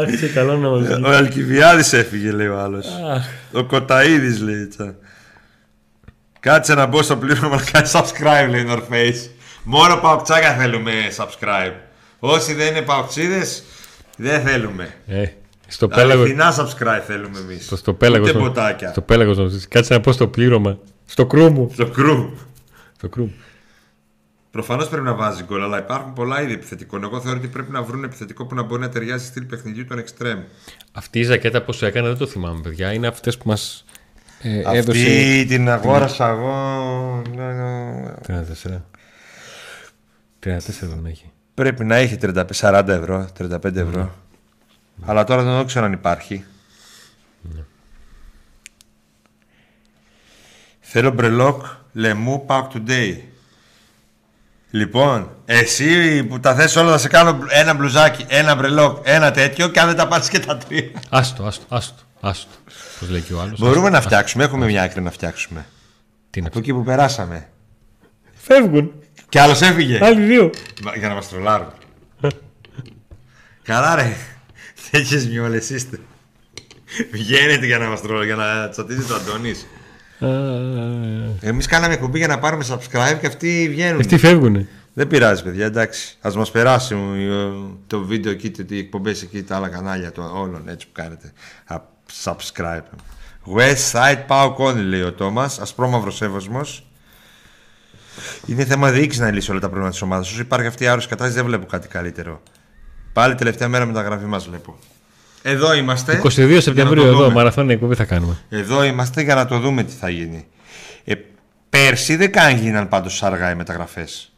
Αχ, σε καλό να μας Ο Αλκιβιάδης έφυγε, λέει ο άλλος. Ο Κοταίδης, λέει. τσα. Κάτσε να μπω στο πλήρωμα να κάνει subscribe, λέει η Norface. Μόνο παουξάκια θέλουμε subscribe. Όσοι δεν είναι παουξίδες, δεν θέλουμε. Ε, στο πέλαγο. Αληθινά subscribe θέλουμε εμείς. Στο, στο πέλαγος Ούτε μου- ποτάκια. Στο πέλαγος μου. Κάτσε να πω στο πλήρωμα. Στο κρού μου. Στο κρου. Στο κρού μου. Προφανώς πρέπει να βάζει γκολ, αλλά υπάρχουν πολλά είδη επιθετικών. Εγώ θεωρώ ότι πρέπει να βρουν επιθετικό που να μπορεί να ταιριάζει στυλ παιχνιδιού των εξτρέμ. Αυτή η ζακέτα πώ έκανα δεν το θυμάμαι, παιδιά. Είναι αυτές που μας ε, έδωσε. Αυτή την αγόρασα εγώ. 34. 34 δεν έχει. Πρέπει να έχει 35, 40 ευρώ, 35 ευρώ. Αλλά τώρα δεν ξέρω αν υπάρχει. Θέλω μπρελόκ, λεμού, pack today. Λοιπόν, εσύ που τα θες όλα θα σε κάνω ένα μπλουζάκι, ένα μπρελόκ, ένα τέτοιο και αν δεν τα πάρεις και τα τρία. Άστο, άστο, άστο. άστο. Πώς λέει και ο άλλος. Μπορούμε να φτιάξουμε, έχουμε μια άκρη να φτιάξουμε. Τι να Από εκεί που περάσαμε. Φεύγουν. Κι άλλος έφυγε. Άλλοι δύο. Μα- Για να μας τρολάρουν. Καλά ρε. Τέτοιες μιόλες είστε. Βγαίνετε για να μας τρολάρουν, για να τσατίζετε ο Αντώνης. Εμείς κάναμε εκπομπή για να πάρουμε subscribe και αυτοί βγαίνουν. Αυτοί φεύγουν. Δεν πειράζει παιδιά, εντάξει. Ας μας περάσει ε, το βίντεο εκεί, το- οι εκπομπές εκεί, τα άλλα κανάλια των όλων έτσι που κάνετε. Α, subscribe. West Side Power Conny λέει ο Τόμας, ασπρόμαυρος σέβασμος. Είναι θέμα διοίκησης να λύσει όλα τα προβλήματα της ομάδας. Όσο υπάρχει αυτή η άρρωση κατάσταση, δεν βλέπω κάτι καλύτερο. Πάλι τελευταία μέρα μεταγραφή μας βλέπω. Εδώ είμαστε. 22 για να Σεπτεμβρίου το εδώ, δούμε. μαραθώνια εκπομπή θα κάνουμε. Εδώ είμαστε για να το δούμε τι θα γίνει. Ε, πέρσι δεν καν γίναν πάντως αργά οι μεταγραφές.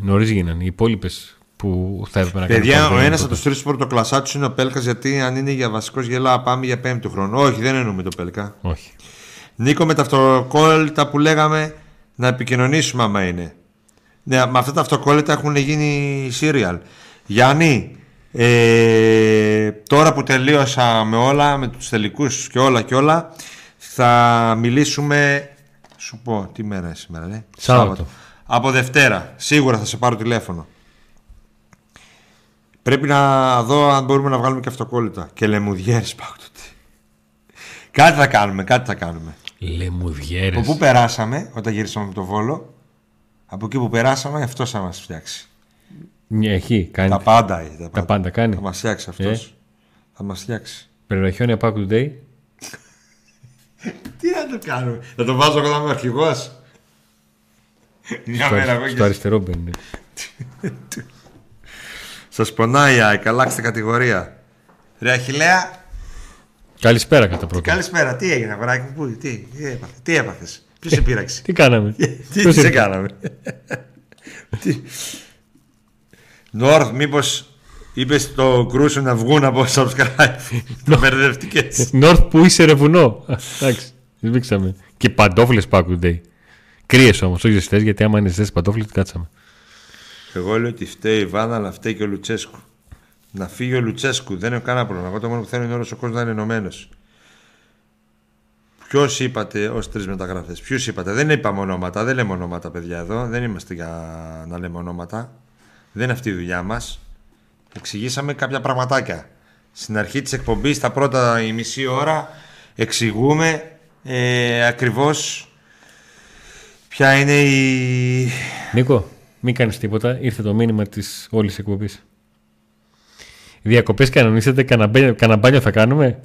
Νωρίς γίνανε. Οι υπόλοιπες που θα έπρεπε να κάνουν. Παιδιά, δεν ο είναι ένας από τότε. τους τρεις πρωτοκλασσάτου είναι ο Πέλκας. Γιατί αν είναι για βασικός γελά, πάμε για πέμπτο χρόνο. Όχι, δεν εννοούμε το Πέλκα. Όχι. Νίκο με τα αυτοκόλλητα που λέγαμε να επικοινωνήσουμε άμα είναι. Ναι, με αυτά τα αυτοκόλλητα έχουν γίνει serial. Γιάννη, ε, τώρα που τελείωσα με όλα, με τους τελικούς και όλα και όλα, θα μιλήσουμε, σου πω, τι μέρα είναι σήμερα, ναι; Σάββατο. Από Δευτέρα, σίγουρα θα σε πάρω τηλέφωνο. Πρέπει να δω αν μπορούμε να βγάλουμε και αυτοκόλλητα. Και λεμουδιέρες πάω τότε. Κάτι θα κάνουμε, κάτι θα κάνουμε. Λεμουδιέρες. Από πού περάσαμε όταν γυρίσαμε από το Βόλο, από εκεί που περάσαμε, αυτό θα μας φτιάξει. Μια έχει. Κάνει. Τα πάντα, ε, τα Τα πάντα κάνει. Θα μας φτιάξει αυτός. Ε. Θα μας φτιάξει. Περιλαχιόνια Pack Today. Τι να το κάνουμε, Θα το βάζω εγώ να είμαι αρχηγός. Μια Στο, μέρα εγώ στο και... αριστερό μπαίνει. Σας πονάει η ΑΕΚ, αλλάξτε κατηγορία. Ρε Αχιλέα, Καλησπέρα κατά πρώτα. καλησπέρα. Τι έγινε, αγοράκι μου, πού, τι, τι έπαθες, τι έπαθες, ποιος σε πείραξε; Τι κάναμε; Τι Ποιος σε ήρθε; κάναμε; Τι. Νόρθ, μήπως είπες το κρού σου να βγουν από subscribe. Το μπερδευτικές. North που είσαι ρε βουνό. Α, Εντάξει. Σβήξαμε. Και παντόφλες Pack Today. Κρύες όμως, όχι ζεστές, γιατί άμα είναι ζεστές παντόφλες, τι κάτσαμε. Εγώ λέω ότι φταίει η Βάνα, αλλά φταίει και ο Λουτσέσκου. Να φύγει ο Λουτσέσκου, δεν έχω κανένα πρόβλημα. Εγώ το μόνο που θέλω είναι όλος ο κόσμος να είναι ενωμένος. Ποιος είπατε ως τρεις μεταγραφές, Ποιου είπατε, δεν είπαμε ονόματα, δεν λέμε ονόματα, παιδιά εδώ. Δεν είμαστε για να λέμε ονόματα. Δεν είναι αυτή η δουλειά μας. Εξηγήσαμε κάποια πραγματάκια. Στην αρχή της εκπομπής, τα πρώτα η μισή ώρα, εξηγούμε ε, ακριβώς ποια είναι η. Νίκο, μην κάνεις τίποτα. Ήρθε το μήνυμα της όλης εκπομπής. Διακοπές κανονίσετε, κανένα μπάνιο θα κάνουμε;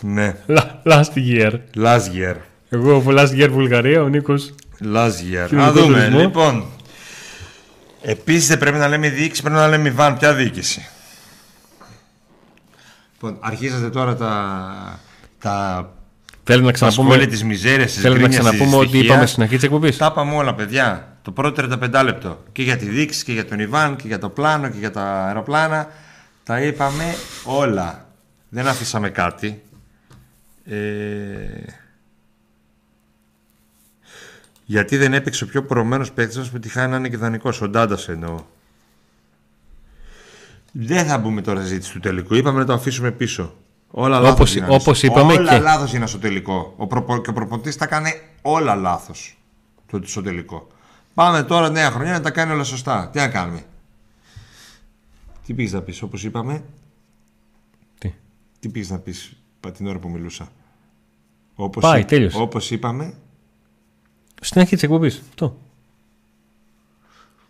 Ναι. Last year. Last year. Εγώ από last year Βουλγαρία, ο Νίκος. Last year. Να δούμε. Λοιπόν. Επίσης δεν πρέπει να λέμε διοίκηση, πρέπει να λέμε Ιβάν. Ποια διοίκηση. Λοιπόν, αρχίσατε τώρα τα. τα Θέλω να ξαναπούμε. τι μιζέρια, Θέλω να ξαναπούμε ότι είπαμε στην αρχή της εκπομπής; Τα είπαμε όλα, παιδιά. Το πρώτο 35 λεπτό. Και για τη δείξη και για τον Ιβάν και για το πλάνο και για τα αεροπλάνα. Τα είπαμε όλα. Δεν αφήσαμε κάτι. Ε... Γιατί δεν έπαιξε ο πιο προωμένο παίκτης μας που τυχάνει να είναι και δανεικός. Ο Ντάντας εννοώ. Δεν θα μπούμε τώρα συζήτηση του τελικού. Είπαμε να το αφήσουμε πίσω. Όλα λάθος. Όπως είπαμε όλα και... λάθος είναι στο τελικό. Ο προπο... Και ο προπονητής τα κάνει όλα λάθος στο τελικό. Πάμε τώρα νέα χρονιά να τα κάνει όλα σωστά. Τι να κάνουμε; Τι πήγες να πεις, όπως είπαμε; Τι; Τι πήγες να πεις την ώρα που μιλούσα. Όπως Πάει, τέλειωσε. Όπως είπαμε. Στην αρχή της εκπομπής. Αυτό.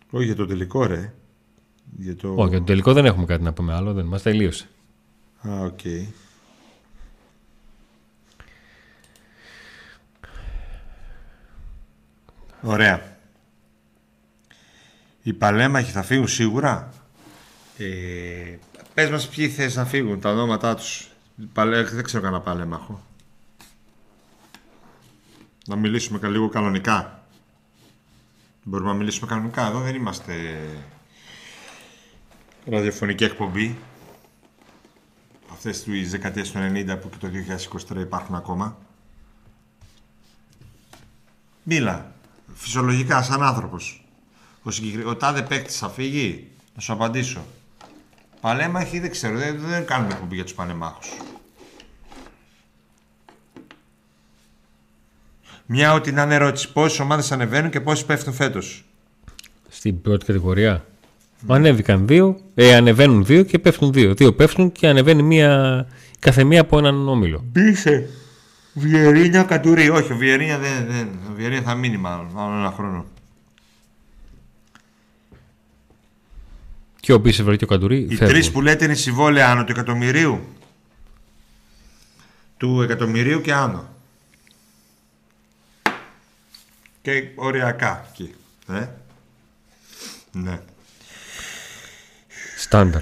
Όχι για το τελικό, ρε. Για το... Όχι, για το τελικό δεν έχουμε κάτι να πούμε άλλο. Δεν μας τελείωσε. Α, ok. Okay. Ωραία. Οι παλέμαχοι θα φύγουν σίγουρα; Ε, πες μας ποιοι θες να φύγουν, τα ονόματά τους. Παλέ, δεν ξέρω κανένα παλέμαχο. Να μιλήσουμε λίγο κανονικά. Μπορούμε να μιλήσουμε κανονικά. Εδώ δεν είμαστε ραδιοφωνική εκπομπή. Αυτές του δεκαετίες του 90 που και το 2023 υπάρχουν ακόμα. Μίλα. Φυσιολογικά, σαν άνθρωπος. Ο, συγκεκρι... ο τάδε παίκτης θα φύγει; Να σου απαντήσω. Παλέμαχοι δεν ξέρω. Δεν, δεν κάνουμε εκπομπή για τους παλέμαχους. Μια ό,τι να είναι ερώτηση. Πόσες ομάδες ανεβαίνουν και πόσες πέφτουν φέτος. Στην πρώτη κατηγορία. Mm. Ανέβηκαν δύο, ε, ανεβαίνουν δύο και πέφτουν δύο. Δύο πέφτουν και ανεβαίνει μία, κάθε μία από έναν όμιλο. Μπήσε. Βιερίνια κατουρί. Όχι, ο Βιερίνια δεν, δεν. Ο Βιερίνια θα μείνει μάλλον, μάλλον ένα χρόνο. Και ο Μπίσεβερ και ο Καντουρί. Οι τρεις που λέτε είναι συμβόλαια άνω του εκατομμυρίου. Του εκατομμυρίου και άνω. Και οριακά εκεί. Ε; Ναι. Στάνταρ.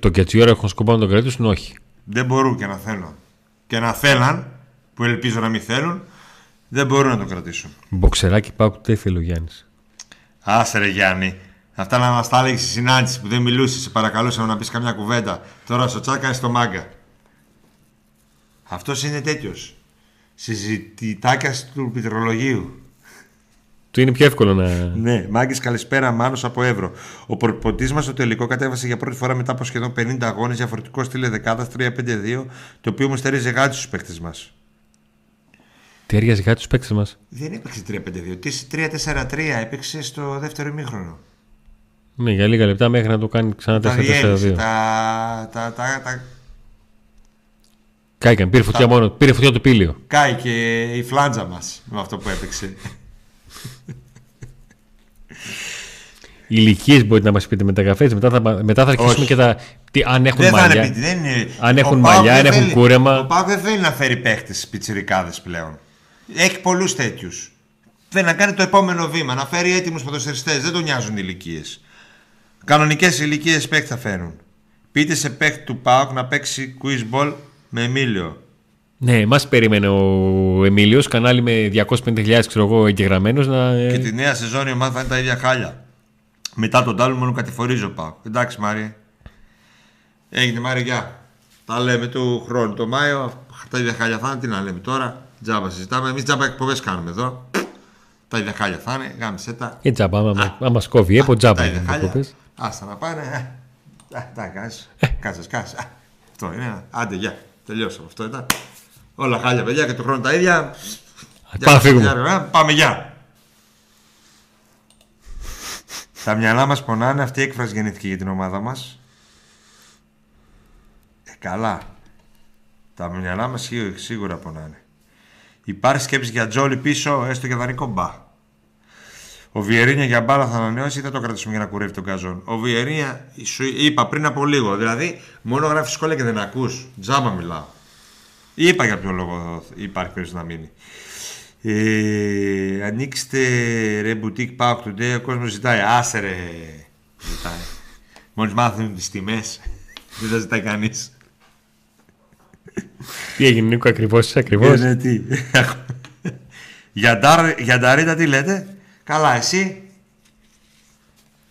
Το Κετσιόρα έχουν σκοπό να τον κρατήσουν, όχι. Δεν μπορούν και να θέλουν. Και να θέλαν, που ελπίζω να μην θέλουν, δεν μπορούν να τον κρατήσουν. Μποξεράκι πάω τι θέλει ο Γιάννης; Άσε ρε Γιάννη. Αυτά να μας τα έλεγε στη συνάντηση που δεν μιλούσες. Σε παρακαλούσαμε να πεις καμιά κουβέντα. Τώρα στο τσάκα στο μάγκα. Αυτός είναι τέτοιος συζητητάκια του πληκτρολογίου. Του είναι πιο εύκολο να. Ναι, Μάγκης, καλησπέρα, Μάνος από Εύρο. Ο προπονητής μας στο τελικό κατέβασε για πρώτη φορά μετά από σχεδόν 50 αγώνες διαφορετικό στυλ δεκάδας 3-5-2, το οποίο μου στέριζε γάτι στους παίκτες μας. Τι έριαζε γάτι στους παίκτες μας; Δεν έπαιξε 3-5-2. Τι 3-4-3 έπαιξε στο δεύτερο ημίχρονο. Ναι, για λίγα λεπτά μέχρι να το κάνει ξανά 4-4-2. Τα, τα, τα, τα, Κάηκαν, πήρε φωτιά μόνο, πήρε φωτιά το πήλιο. Κάει και η φλάντζα μας με αυτό που έπαιξε. Οι ηλικίες μπορείτε να μας πείτε μεταγραφέ. Μετά θα, μετά θα αρχίσουμε και τα. Τι, αν έχουν δεν μαλλιά. Είναι, δεν είναι... Αν έχουν μαλλιά, αν έχουν κούρεμα. Ο Πάου δεν θέλει να φέρει παίχτες πιτσιρικάδες πλέον. Έχει πολλούς τέτοιους. Θέλει να κάνει το επόμενο βήμα, να φέρει έτοιμους ποδοσφαιριστές. Δεν τον νοιάζουν οι ηλικίες. Κανονικές ηλικίες παίχτες θα φέρουν. Πείτε σε παίχτη του Πάουκ να παίξει quiz ball με Εμίλιο. Ναι, μας περίμενε ο Εμίλιος, κανάλι με 250.000 ξέρω εγώ εγγεγραμμένο. Να... Ε, και τη νέα σεζόν η ομάδα θα είναι τα ίδια χάλια. Μετά τον Τάλου μόνο κατηφορίζω πάω. Εντάξει, Μάρι. Έγινε, Μάρι, γεια. Τα λέμε του χρόνου. Το Μάιο τα ίδια χάλια θα είναι. Τι να λέμε τώρα. Τζάμπα συζητάμε. Εμείς τζάμπα εκπομπές κάνουμε εδώ. Τα ίδια χάλια θα είναι. Γάμισε τα. Η τζάμπα, άμα, άμα κόβει, έπο τζάμπα. Τα ίδια χάλια. Άστα να πάνε. Εντάξει, κάτσε, κάτσε. Αυτό είναι. Άντε, γεια. Τελειώσαμε. Αυτό ήταν. Όλα χάλια, παιδιά και το χρόνο τα ίδια. Πάμε φύγουμε. Πάμε, γεια. Τα μυαλά μας πονάνε. Αυτή η έκφραση γεννήθηκε για την ομάδα μας. Ε, καλά. Τα μυαλά μας σίγουρα πονάνε. Υπάρχει σκέψη για Τζόλι πίσω, έστω για δανεικό μπα. Ο Βιερίνια για μπάλα θα ανανεώσει ή θα το κρατήσουμε για να κουρεύει τον Καζόν; Ο Βιερίνια, σου είπα πριν από λίγο, δηλαδή μόνο γράφεις σχόλια και δεν ακούς. Τζάμα μιλάω. Είπα για ποιο λόγο υπάρχει περίπτωση να μείνει. Ε, ανοίξτε ρε μπουτίκ πάω today, ο κόσμος ζητάει. Άσε ρε. Ζητάει. Μόλις μάθουν τις τιμές, δεν θα ζητάει κανείς. Τι έγινε, Νίκο, ακριβώς, ακριβώς; Ε, ναι, τι. Για Νταρίτα τι λέτε; Καλά, εσύ.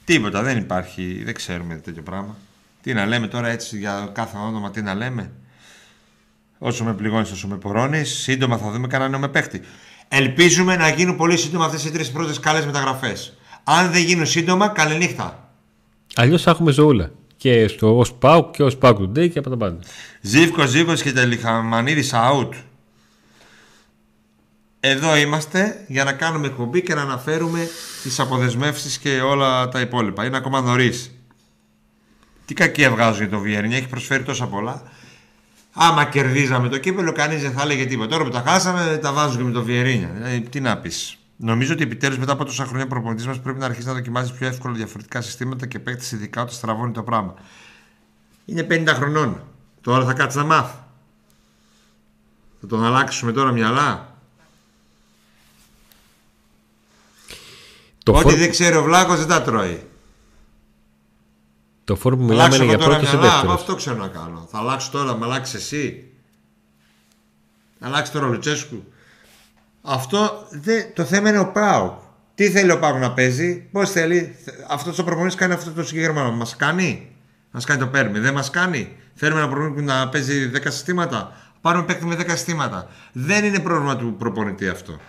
Τίποτα, δεν υπάρχει. Δεν ξέρουμε τέτοιο πράγμα. Τι να λέμε τώρα έτσι για κάθε όνομα, τι να λέμε. Όσο με πληγώνεις, όσο με πορώνεις. Σύντομα θα δούμε κανένα νέο με παίχτη. Ελπίζουμε να γίνουν πολύ σύντομα αυτές οι τρεις πρώτες καλές μεταγραφές. Αν δεν γίνουν σύντομα, καληνύχτα. Αλλιώς θα έχουμε ζωούλα. Και στο ως Πάουκ και ως Πάουκ Today και από τα πάντα. Ζήφκος, Ζήφκος και τελειχαμανίδη out. Εδώ είμαστε για να κάνουμε εκπομπή και να αναφέρουμε τις αποδεσμεύσεις και όλα τα υπόλοιπα. Είναι ακόμα νωρίς. Τι κακία βγάζω για το Βιέρνια, έχει προσφέρει τόσα πολλά. Άμα κερδίζαμε το κύπελο, κανείς δεν θα έλεγε τίποτα. Τώρα που τα χάσαμε, τα βάζουμε με το Βιερίνια. Δηλαδή, τι να πεις. Νομίζω ότι επιτέλους μετά από τόσα χρόνια προπονητής μας πρέπει να αρχίσει να δοκιμάζει πιο εύκολα διαφορετικά συστήματα και παίκτη ειδικά όταν στραβώνει το πράγμα. Είναι 50 χρονών. Τώρα θα κάτσεις να μάθεις. Θα τον αλλάξουμε τώρα μυαλά. Το Ό,τι φορ... δεν ξέρει ο Βλάκο δεν τα τρώει. Το φόρμα που μιλάμε είναι για πρώτος σε δεύτερος. Αυτό ξέρω να κάνω. Θα αλλάξω τώρα, με αλλάξεις εσύ. Θα αλλάξεις τώρα ο Λουτσέσκου. Αυτό δε, το θέμα είναι ο Πάουκ. Τι θέλει ο Πάουκ να παίζει, πώς θέλει. Αυτός το προπονητής κάνει αυτό το συγκεκριμένο. Μας κάνει; Μας κάνει το παίρνει. Δεν μας κάνει; Θέλουμε ένα προπονητή να παίζει 10 συστήματα; Πάρουμε παίκτη με 10 συστήματα. Δεν είναι πρόβλημα του προπονητή αυτό.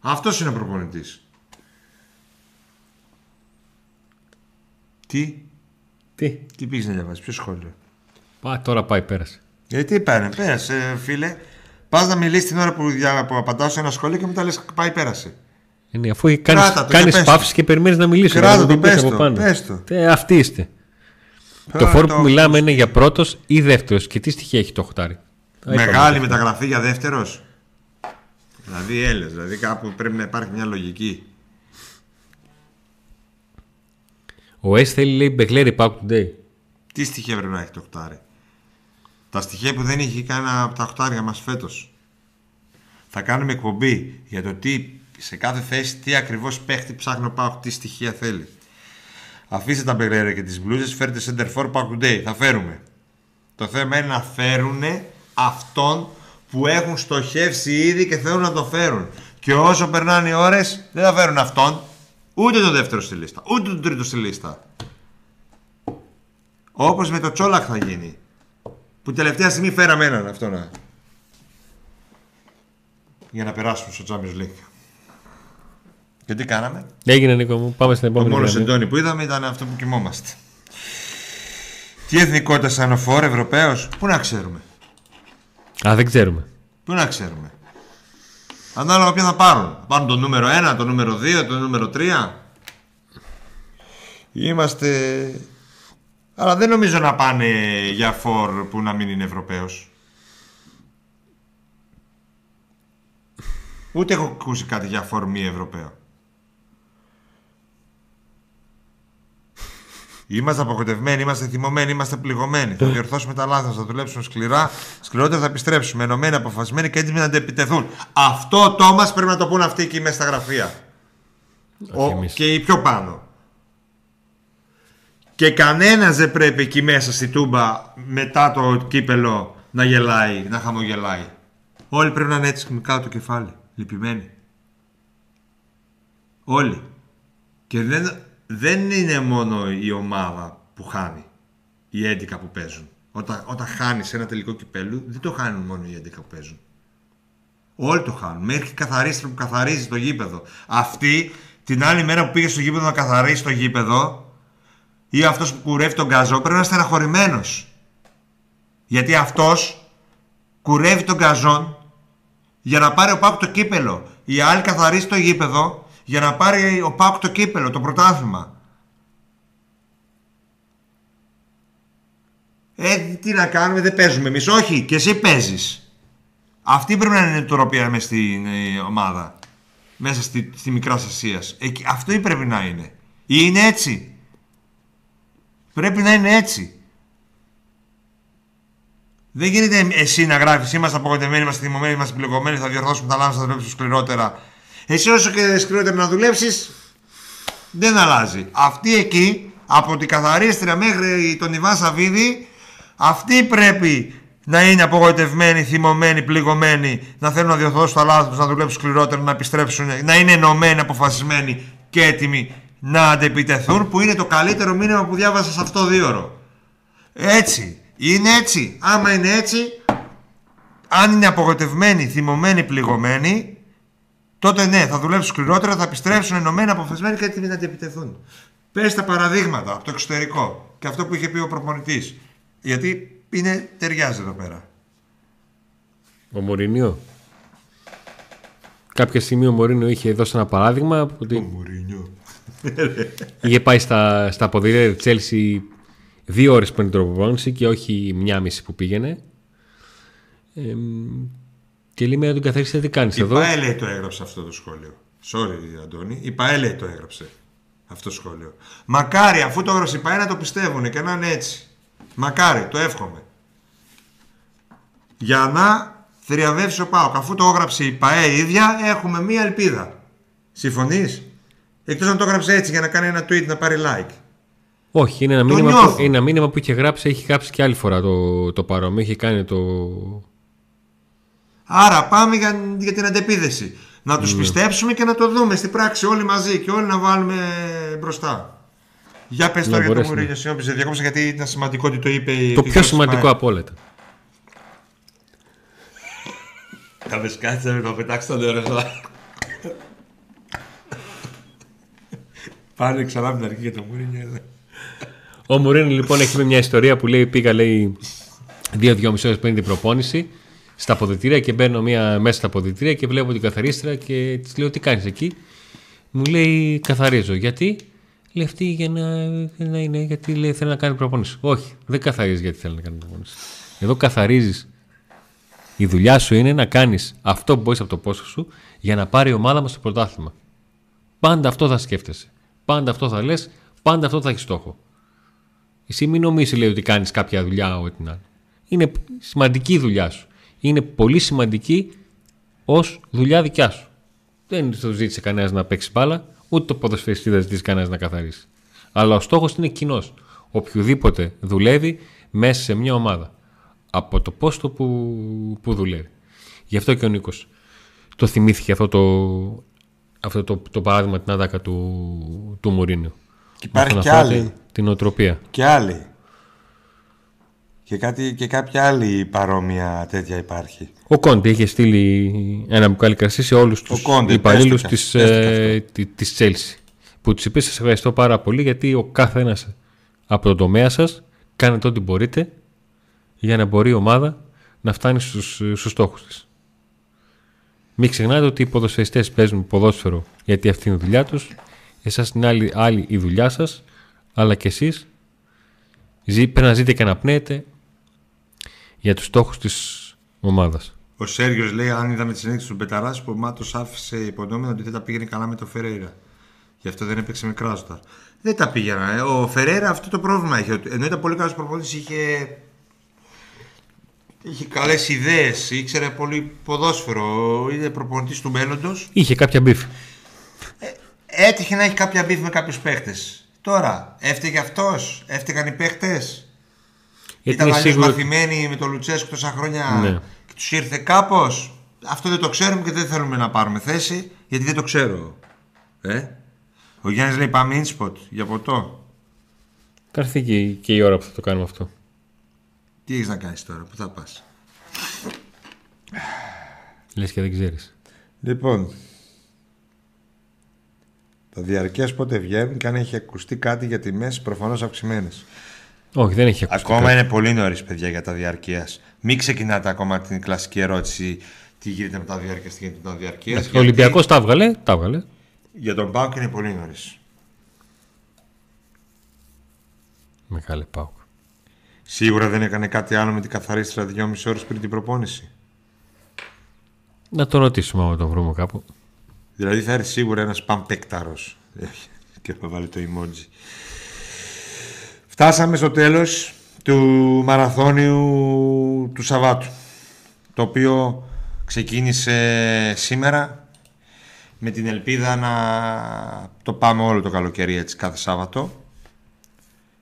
Αυτός είναι ο προπονητής. Τι; Τι; Τι πήγες να διαβάσεις, ποιο σχόλιο; Πά, τώρα πάει, πέρασε. Γιατί ε, πάνε, πέρασε, φίλε. Πας να μιλήσεις την ώρα που, για, που απαντάω σε ένα σχόλιο και μετά λες πάει, πέρασε. Είναι, αφού κάνει παύση και περιμένεις να μιλήσεις. Κράτα το, πες το, πες το. Ε, αυτοί είστε. το φόρμα που μιλάμε είναι για πρώτος ή δεύτερος. Και τι στοιχεία έχει το χτάρι. Μεγάλη μεταγραφή για δεύτερος. Δηλαδή έλες, δηλαδή κάπου πρέπει να υπάρχει μια λογική. Ο S θέλει λέει Μπεγλέρι Pack Today. Τι στοιχεία πρέπει να έχει το χτάρι. Τα στοιχεία που δεν έχει κανένα από τα χτάρια μας φέτος. Θα κάνουμε εκπομπή για το τι σε κάθε θέση τι ακριβώς παίχτη ψάχνω πάω, τι στοιχεία θέλει. Αφήστε τα Μπεγλέρι και τις μπλούζες, φέρτε Center for Pack Today. Θα φέρουμε. Το θέμα είναι να φέρουν αυτόν που έχουν στοχεύσει ήδη και θέλουν να το φέρουν. Και όσο περνάνε οι ώρες δεν θα φέρουν αυτόν. Ούτε το δεύτερο στη λίστα, ούτε το τρίτο στη λίστα. Όπως με το Τσόλακ θα γίνει. Που τελευταία στιγμή φέραμε έναν αυτό να... Για να περάσουμε στο Champions League. Και τι κάναμε; Έγινε Νίκο μου, πάμε στην επόμενη. Ο μόνος εντόνι που είδαμε ήταν αυτό που κοιμόμαστε. Τι εθνικότητα σαν ο Φόρ, Ευρωπαίος, πού να ξέρουμε; Α, δεν ξέρουμε. Πού να ξέρουμε; Ανάλογα ποια θα πάρουν. Θα πάρουν το νούμερο 1, το νούμερο 2, το νούμερο 3. Είμαστε... Αλλά δεν νομίζω να πάνε για φορ που να μην είναι Ευρωπαίος. Ούτε έχω ακούσει κάτι για φορ μη Ευρωπαίο. Είμαστε απογοητευμένοι, είμαστε θυμωμένοι, είμαστε πληγωμένοι. Θα διορθώσουμε τα λάθη, θα δουλέψουμε σκληρά. Σκληρότερα θα επιστρέψουμε. Ενωμένοι, αποφασισμένοι και έτοιμοι να αντεπιτεθούν. Αυτό το μας πρέπει να το πούν αυτοί εκεί μέσα στα γραφεία. Ο, και οι πιο πάνω. Και κανένας δεν πρέπει εκεί μέσα στη τούμπα μετά το κύπελο να γελάει, να χαμογελάει. Όλοι πρέπει να είναι έτσι με κάτω το κεφάλι. Λυπημένοι. Όλοι. Και δεν, δεν είναι μόνο η ομάδα που χάνει, οι 11 που παίζουν. Όταν, όταν χάνεις ένα τελικό κυπέλου, δεν το χάνουν μόνο οι 11 που παίζουν. Όλοι το χάνουν. Μέχρι καθαρίστρια που καθαρίζει το γήπεδο. Αυτή την άλλη μέρα που πήγε στο γήπεδο να καθαρίσει το γήπεδο ή αυτός που κουρεύει τον καζό πρέπει να είναι στεναχωρημένος. Γιατί αυτός κουρεύει τον καζόν για να πάρει ο Πάκου το κύπελο. Η άλλη καθαρίζει το γήπεδο για να πάρει ο Πάουκ το κύπελο, το πρωτάθλημα. Ε, τι να κάνουμε, δεν παίζουμε εμείς. Όχι, και εσύ παίζεις. Αυτή πρέπει να είναι η νοοτροπία με στην ε, ομάδα. μέσα στη, στη μικρά Ασίας. Αυτό ή πρέπει να είναι. Ή είναι έτσι. Πρέπει να είναι έτσι. Δεν γίνεται εσύ να γράφεις, είμαστε απογοητευμένοι, είμαστε θυμωμένοι, είμαστε πληγωμένοι, θα διορθώσουμε τα λάθη, θα δουλέψουμε σκληρότερα. Εσύ όσο και σκληρότερα να δουλέψεις, δεν αλλάζει. Αυτή εκεί, από την καθαρίστρια μέχρι τον Ιβάν Σαββίδη, αυτοί πρέπει να είναι απογοητευμένοι, θυμωμένοι, πληγωμένοι, να θέλουν να διορθώσουν τα λάθη τους, να δουλέψουν σκληρότερα, να επιστρέψουν, να είναι ενωμένοι, αποφασισμένοι και έτοιμοι να αντεπιτεθούν, που είναι το καλύτερο μήνυμα που διάβασα σε αυτό το δύο Έτσι. Είναι έτσι. Άμα είναι έτσι, αν είναι απογοητευμένοι, θυμωμένοι, πληγωμένοι, τότε ναι, θα δουλέψουν σκληρότερα, θα επιστρέψουν ενωμένοι, αποφασισμένοι και έτοιμοι να αντιεπιτεθούν. Πες τα παραδείγματα από το εξωτερικό και αυτό που είχε πει ο προπονητής. Γιατί είναι, ταιριάζει εδώ πέρα. Ο Μωρινιό. Κάποια στιγμή ο Μωρίνιο είχε δώσει ένα παράδειγμα. Ότι... Ο Μωρινιό. είχε πάει στα, στα αποδηλήρια τη Τσέλσι δύο ώρες πριν την προπόνηση και όχι μια μισή που πήγαινε. Ε, και λέει με τον καθαριστή τι κάνεις η εδώ; Η ΠαΕ το έγραψε αυτό το σχόλιο. Sorry Αντώνη, η ΠαΕ το έγραψε αυτό το σχόλιο. Μακάρι αφού το έγραψε η ΠαΕ να το πιστεύουν και να είναι έτσι. Μακάρι, το εύχομαι. Για να θριαβεύσει ο Πάοκ. Αφού το έγραψε η ΠαΕ ίδια, έχουμε μία ελπίδα. Συμφωνείς; Εκτός αν το έγραψε έτσι για να κάνει ένα tweet να πάρει like. Όχι, είναι ένα, μήνυμα που, είναι ένα μήνυμα που είχε γράψει, έχει γράψει και άλλη φορά το, το παρόμοιο. Έχει κάνει το. Άρα πάμε για, για την αντεπίδεση. Να τους ναι. πιστέψουμε και να το δούμε στην πράξη όλοι μαζί και όλοι να βάλουμε μπροστά. Για πες τώρα για το Μουρίνιο, συγγνώμη, σε διακόψα γιατί ήταν σημαντικό ότι το είπε. Το πιο σημαντικό από όλα. Θα με σκάτσει να με πετάξεις το νερό. Πάνε ξανά από την αρχή για το Μουρίνιο. Ο Μουρίνο λοιπόν έχει μια ιστορία που λέει πήγα λέει δύο-δυόμιση ώρες πριν την προπόνηση στα αποδητήρια και μπαίνω μια, μέσα στα αποδητήρια και βλέπω την καθαρίστρα και της λέω τι κάνεις εκεί; Μου λέει καθαρίζω. Γιατί; Λέει αυτή για να, να είναι, γιατί λέει θέλει να κάνει προπόνηση. Όχι, δεν καθαρίζεις γιατί θέλει να κάνει προπόνηση. Εδώ καθαρίζεις. Η δουλειά σου είναι να κάνεις αυτό που μπορείς από το πόσο σου για να πάρει η ομάδα μα στο πρωτάθλημα. Πάντα αυτό θα σκέφτεσαι. Πάντα αυτό θα λες, πάντα αυτό θα έχεις στόχο. Εσύ μην νομίζεις λέει ότι κάνεις κάποια δουλειά ό,τι να είναι. σημαντική η δουλειά σου. Είναι πολύ σημαντική ως δουλειά δικιά σου. Δεν το ζήτησε κανένας να παίξει μπάλα, ούτε το ποδοσφαιριστή δεν ζήτησε κανένας να καθαρίσει. Αλλά ο στόχος είναι κοινός. Οποιοδήποτε δουλεύει μέσα σε μια ομάδα. Από το πόστο που, που δουλεύει. Γι' αυτό και ο Νίκος το θυμήθηκε αυτό το, αυτό το, το παράδειγμα την άδακα του, του Μουρίνιου. Και υπάρχει και άλλη. Την οτροπία. Και άλλη. Και, κάτι, και κάποια άλλη παρόμοια τέτοια υπάρχει. Ο Κόντι είχε στείλει ένα μπουκάλι κρασί σε όλους τους υπαλλήλους της, ε, της Chelsea. Που τους είπες σας ευχαριστώ πάρα πολύ γιατί ο κάθε ένας από τον τομέα σας κάνετε ό,τι μπορείτε για να μπορεί η ομάδα να φτάνει στους, στους στόχους της. Μην ξεχνάτε ότι οι ποδοσφαιριστές παίζουν ποδόσφαιρο γιατί αυτή είναι η δουλειά τους εσάς είναι άλλη, άλλη η δουλειά σας, αλλά και εσείς πρέπει να ζείτε και να πνέετε για τους στόχους της ομάδας. Ο Σέργιος λέει: Αν είδαμε τι συνέχειε του Μπεταράς, που ο Μάτος άφησε υπονόμενο ότι δεν τα πήγαινε καλά με το Φερέιρα. Γι' αυτό δεν έπαιξε με Κράστα. Δεν τα πήγαινα. Ε. Ο Φερέιρα αυτό το πρόβλημα είχε. Ενώ ήταν πολύ καλός προπονητής, είχε. Είχε καλές ιδέες, ήξερε πολύ ποδόσφαιρο. Είναι προπονητής του μέλλοντος. Είχε κάποια μπιφ έτυχε να έχει κάποια beef με κάποιους παίχτες. Τώρα, έφταιγε αυτός, έφταιγαν οι παίχτες. Ήταν αλλιώς σίγουρο... μαθημένοι με τον Λουτσέσκο τόσα χρόνια ναι. και τους ήρθε κάπως. Αυτό δεν το ξέρουμε και δεν θέλουμε να πάρουμε θέση γιατί δεν το ξέρω. Ε; Ο Γιάννης λέει πάμε inspot για ποτό. Κάρθει και, και η ώρα που θα το κάνουμε αυτό. Τι έχεις να κάνεις τώρα, πού θα πας; Λες και δεν ξέρεις. Λοιπόν, τα διαρκεία πότε βγαίνουν και αν έχει ακουστεί κάτι για τιμές προφανώς αυξημένες. Όχι, δεν έχει ακουστεί. Ακόμα είναι πολύ νωρίς, παιδιά, για τα διαρκείας. Μην ξεκινάτε ακόμα την κλασική ερώτηση τι γίνεται με τα διαρκεία, τι γίνεται με τα διαρκείας. Ο Ολυμπιακός τα έβγαλε, τα έβγαλε. Για τον Πάουκ είναι πολύ νωρίς. Μεγάλη Πάουκ. Σίγουρα δεν έκανε κάτι άλλο με την καθαρίστρα δυόμιση ώρες πριν την προπόνηση. Να το ρωτήσουμε άμα τον βρούμε κάπου. Δηλαδή θα έρθει σίγουρα ένας παμπέκταρος. και θα βάλει το emoji. Φτάσαμε στο τέλος του μαραθώνιου του Σαββάτου. Το οποίο ξεκίνησε σήμερα με την ελπίδα να το πάμε όλο το καλοκαίρι έτσι κάθε Σάββατο.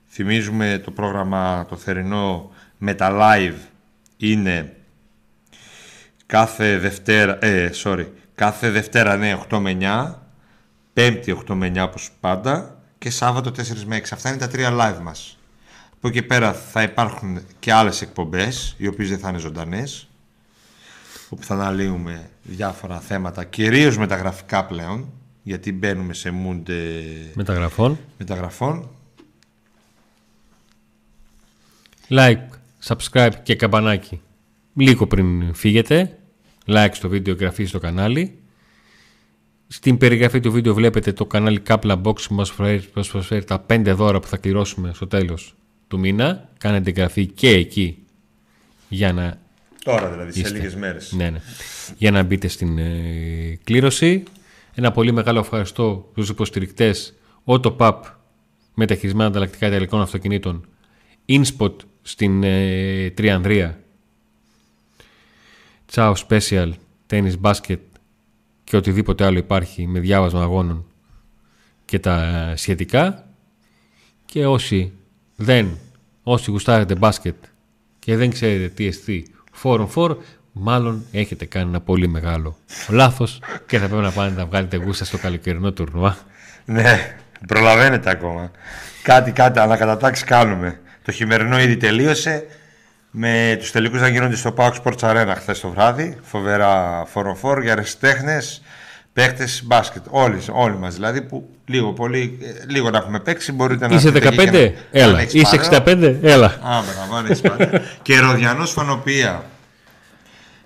Θυμίζουμε το πρόγραμμα το θερινό με τα live είναι κάθε Δευτέρα, ε, sorry, κάθε Δευτέρα ναι 8 με 9, Πέμπτη 8 με 9 όπως πάντα και Σάββατο 4 με 6. Αυτά είναι τα τρία live μας. Από εκεί πέρα θα υπάρχουν και άλλες εκπομπές, οι οποίες δεν θα είναι ζωντανές, όπου θα αναλύουμε διάφορα θέματα, κυρίως μεταγραφικά πλέον, γιατί μπαίνουμε σε mood μεταγραφών. μεταγραφών. Like, subscribe και καμπανάκι λίγο πριν φύγετε. Like στο βίντεο, εγγραφή στο κανάλι. Στην περιγραφή του βίντεο βλέπετε το κανάλι Kapla Box που μας προσφέρει, τα 5 δώρα που θα κληρώσουμε στο τέλος του μήνα. Κάνετε εγγραφή και εκεί για να... Τώρα δηλαδή, σε λίγες μέρες. Ναι, ναι. Για να μπείτε στην ε, κλήρωση. Ένα πολύ μεγάλο ευχαριστώ στους υποστηρικτές Autopap μεταχειρισμένα ανταλλακτικά ιταλικών αυτοκινήτων InSpot στην ε, Τριανδρία Ciao Special, Tennis Basket και οτιδήποτε άλλο υπάρχει με διάβασμα αγώνων και τα σχετικά και όσοι δεν, όσοι γουστάρετε μπάσκετ και δεν ξέρετε τι εστί 4 μάλλον έχετε κάνει ένα πολύ μεγάλο λάθος και θα πρέπει να πάνε να βγάλετε γούστα στο καλοκαιρινό τουρνουά. Ναι, προλαβαίνετε ακόμα. Κάτι, κάτι, ανακατατάξει κάνουμε. Το χειμερινό ήδη τελείωσε με τους τελικούς να γίνονται στο Pauk Sports Arena χθες το βράδυ. Φοβερά φοροφόρ για ρεστέχνες, παίχτες μπάσκετ. Όλοι, όλοι μας δηλαδή που λίγο, πολύ, ε, λίγο να έχουμε παίξει μπορείτε να... Είσαι 15, έλα. Είσαι 65, έλα. Α, μπράβο, Και Ροδιανός Φανοπία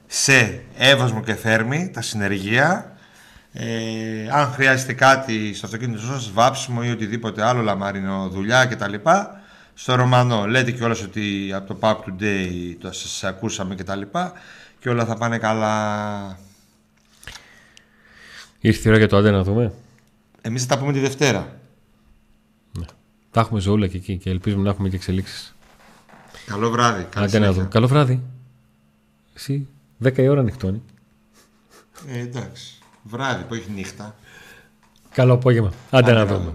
σε Εύωσμο και Θέρμη, τα συνεργεία. Ε, αν χρειάζεται κάτι στο αυτοκίνητο σας, βάψιμο ή οτιδήποτε άλλο, λαμαρινό, δουλειά κτλ στο Ρωμανό. Λέτε και όλες ότι από το Pub Today το σας ακούσαμε και τα λοιπά και όλα θα πάνε καλά. Ήρθε η ώρα για το άντε να δούμε. Εμείς θα τα πούμε τη Δευτέρα. Ναι. Τα έχουμε ζωούλα και εκεί και ελπίζουμε να έχουμε και εξελίξεις. Καλό βράδυ. Άντε να δούμε. Καλό βράδυ. Εσύ 10 η ώρα νυχτώνει. Ε, εντάξει. Βράδυ που έχει νύχτα. Καλό απόγευμα. Άντε, να δούμε.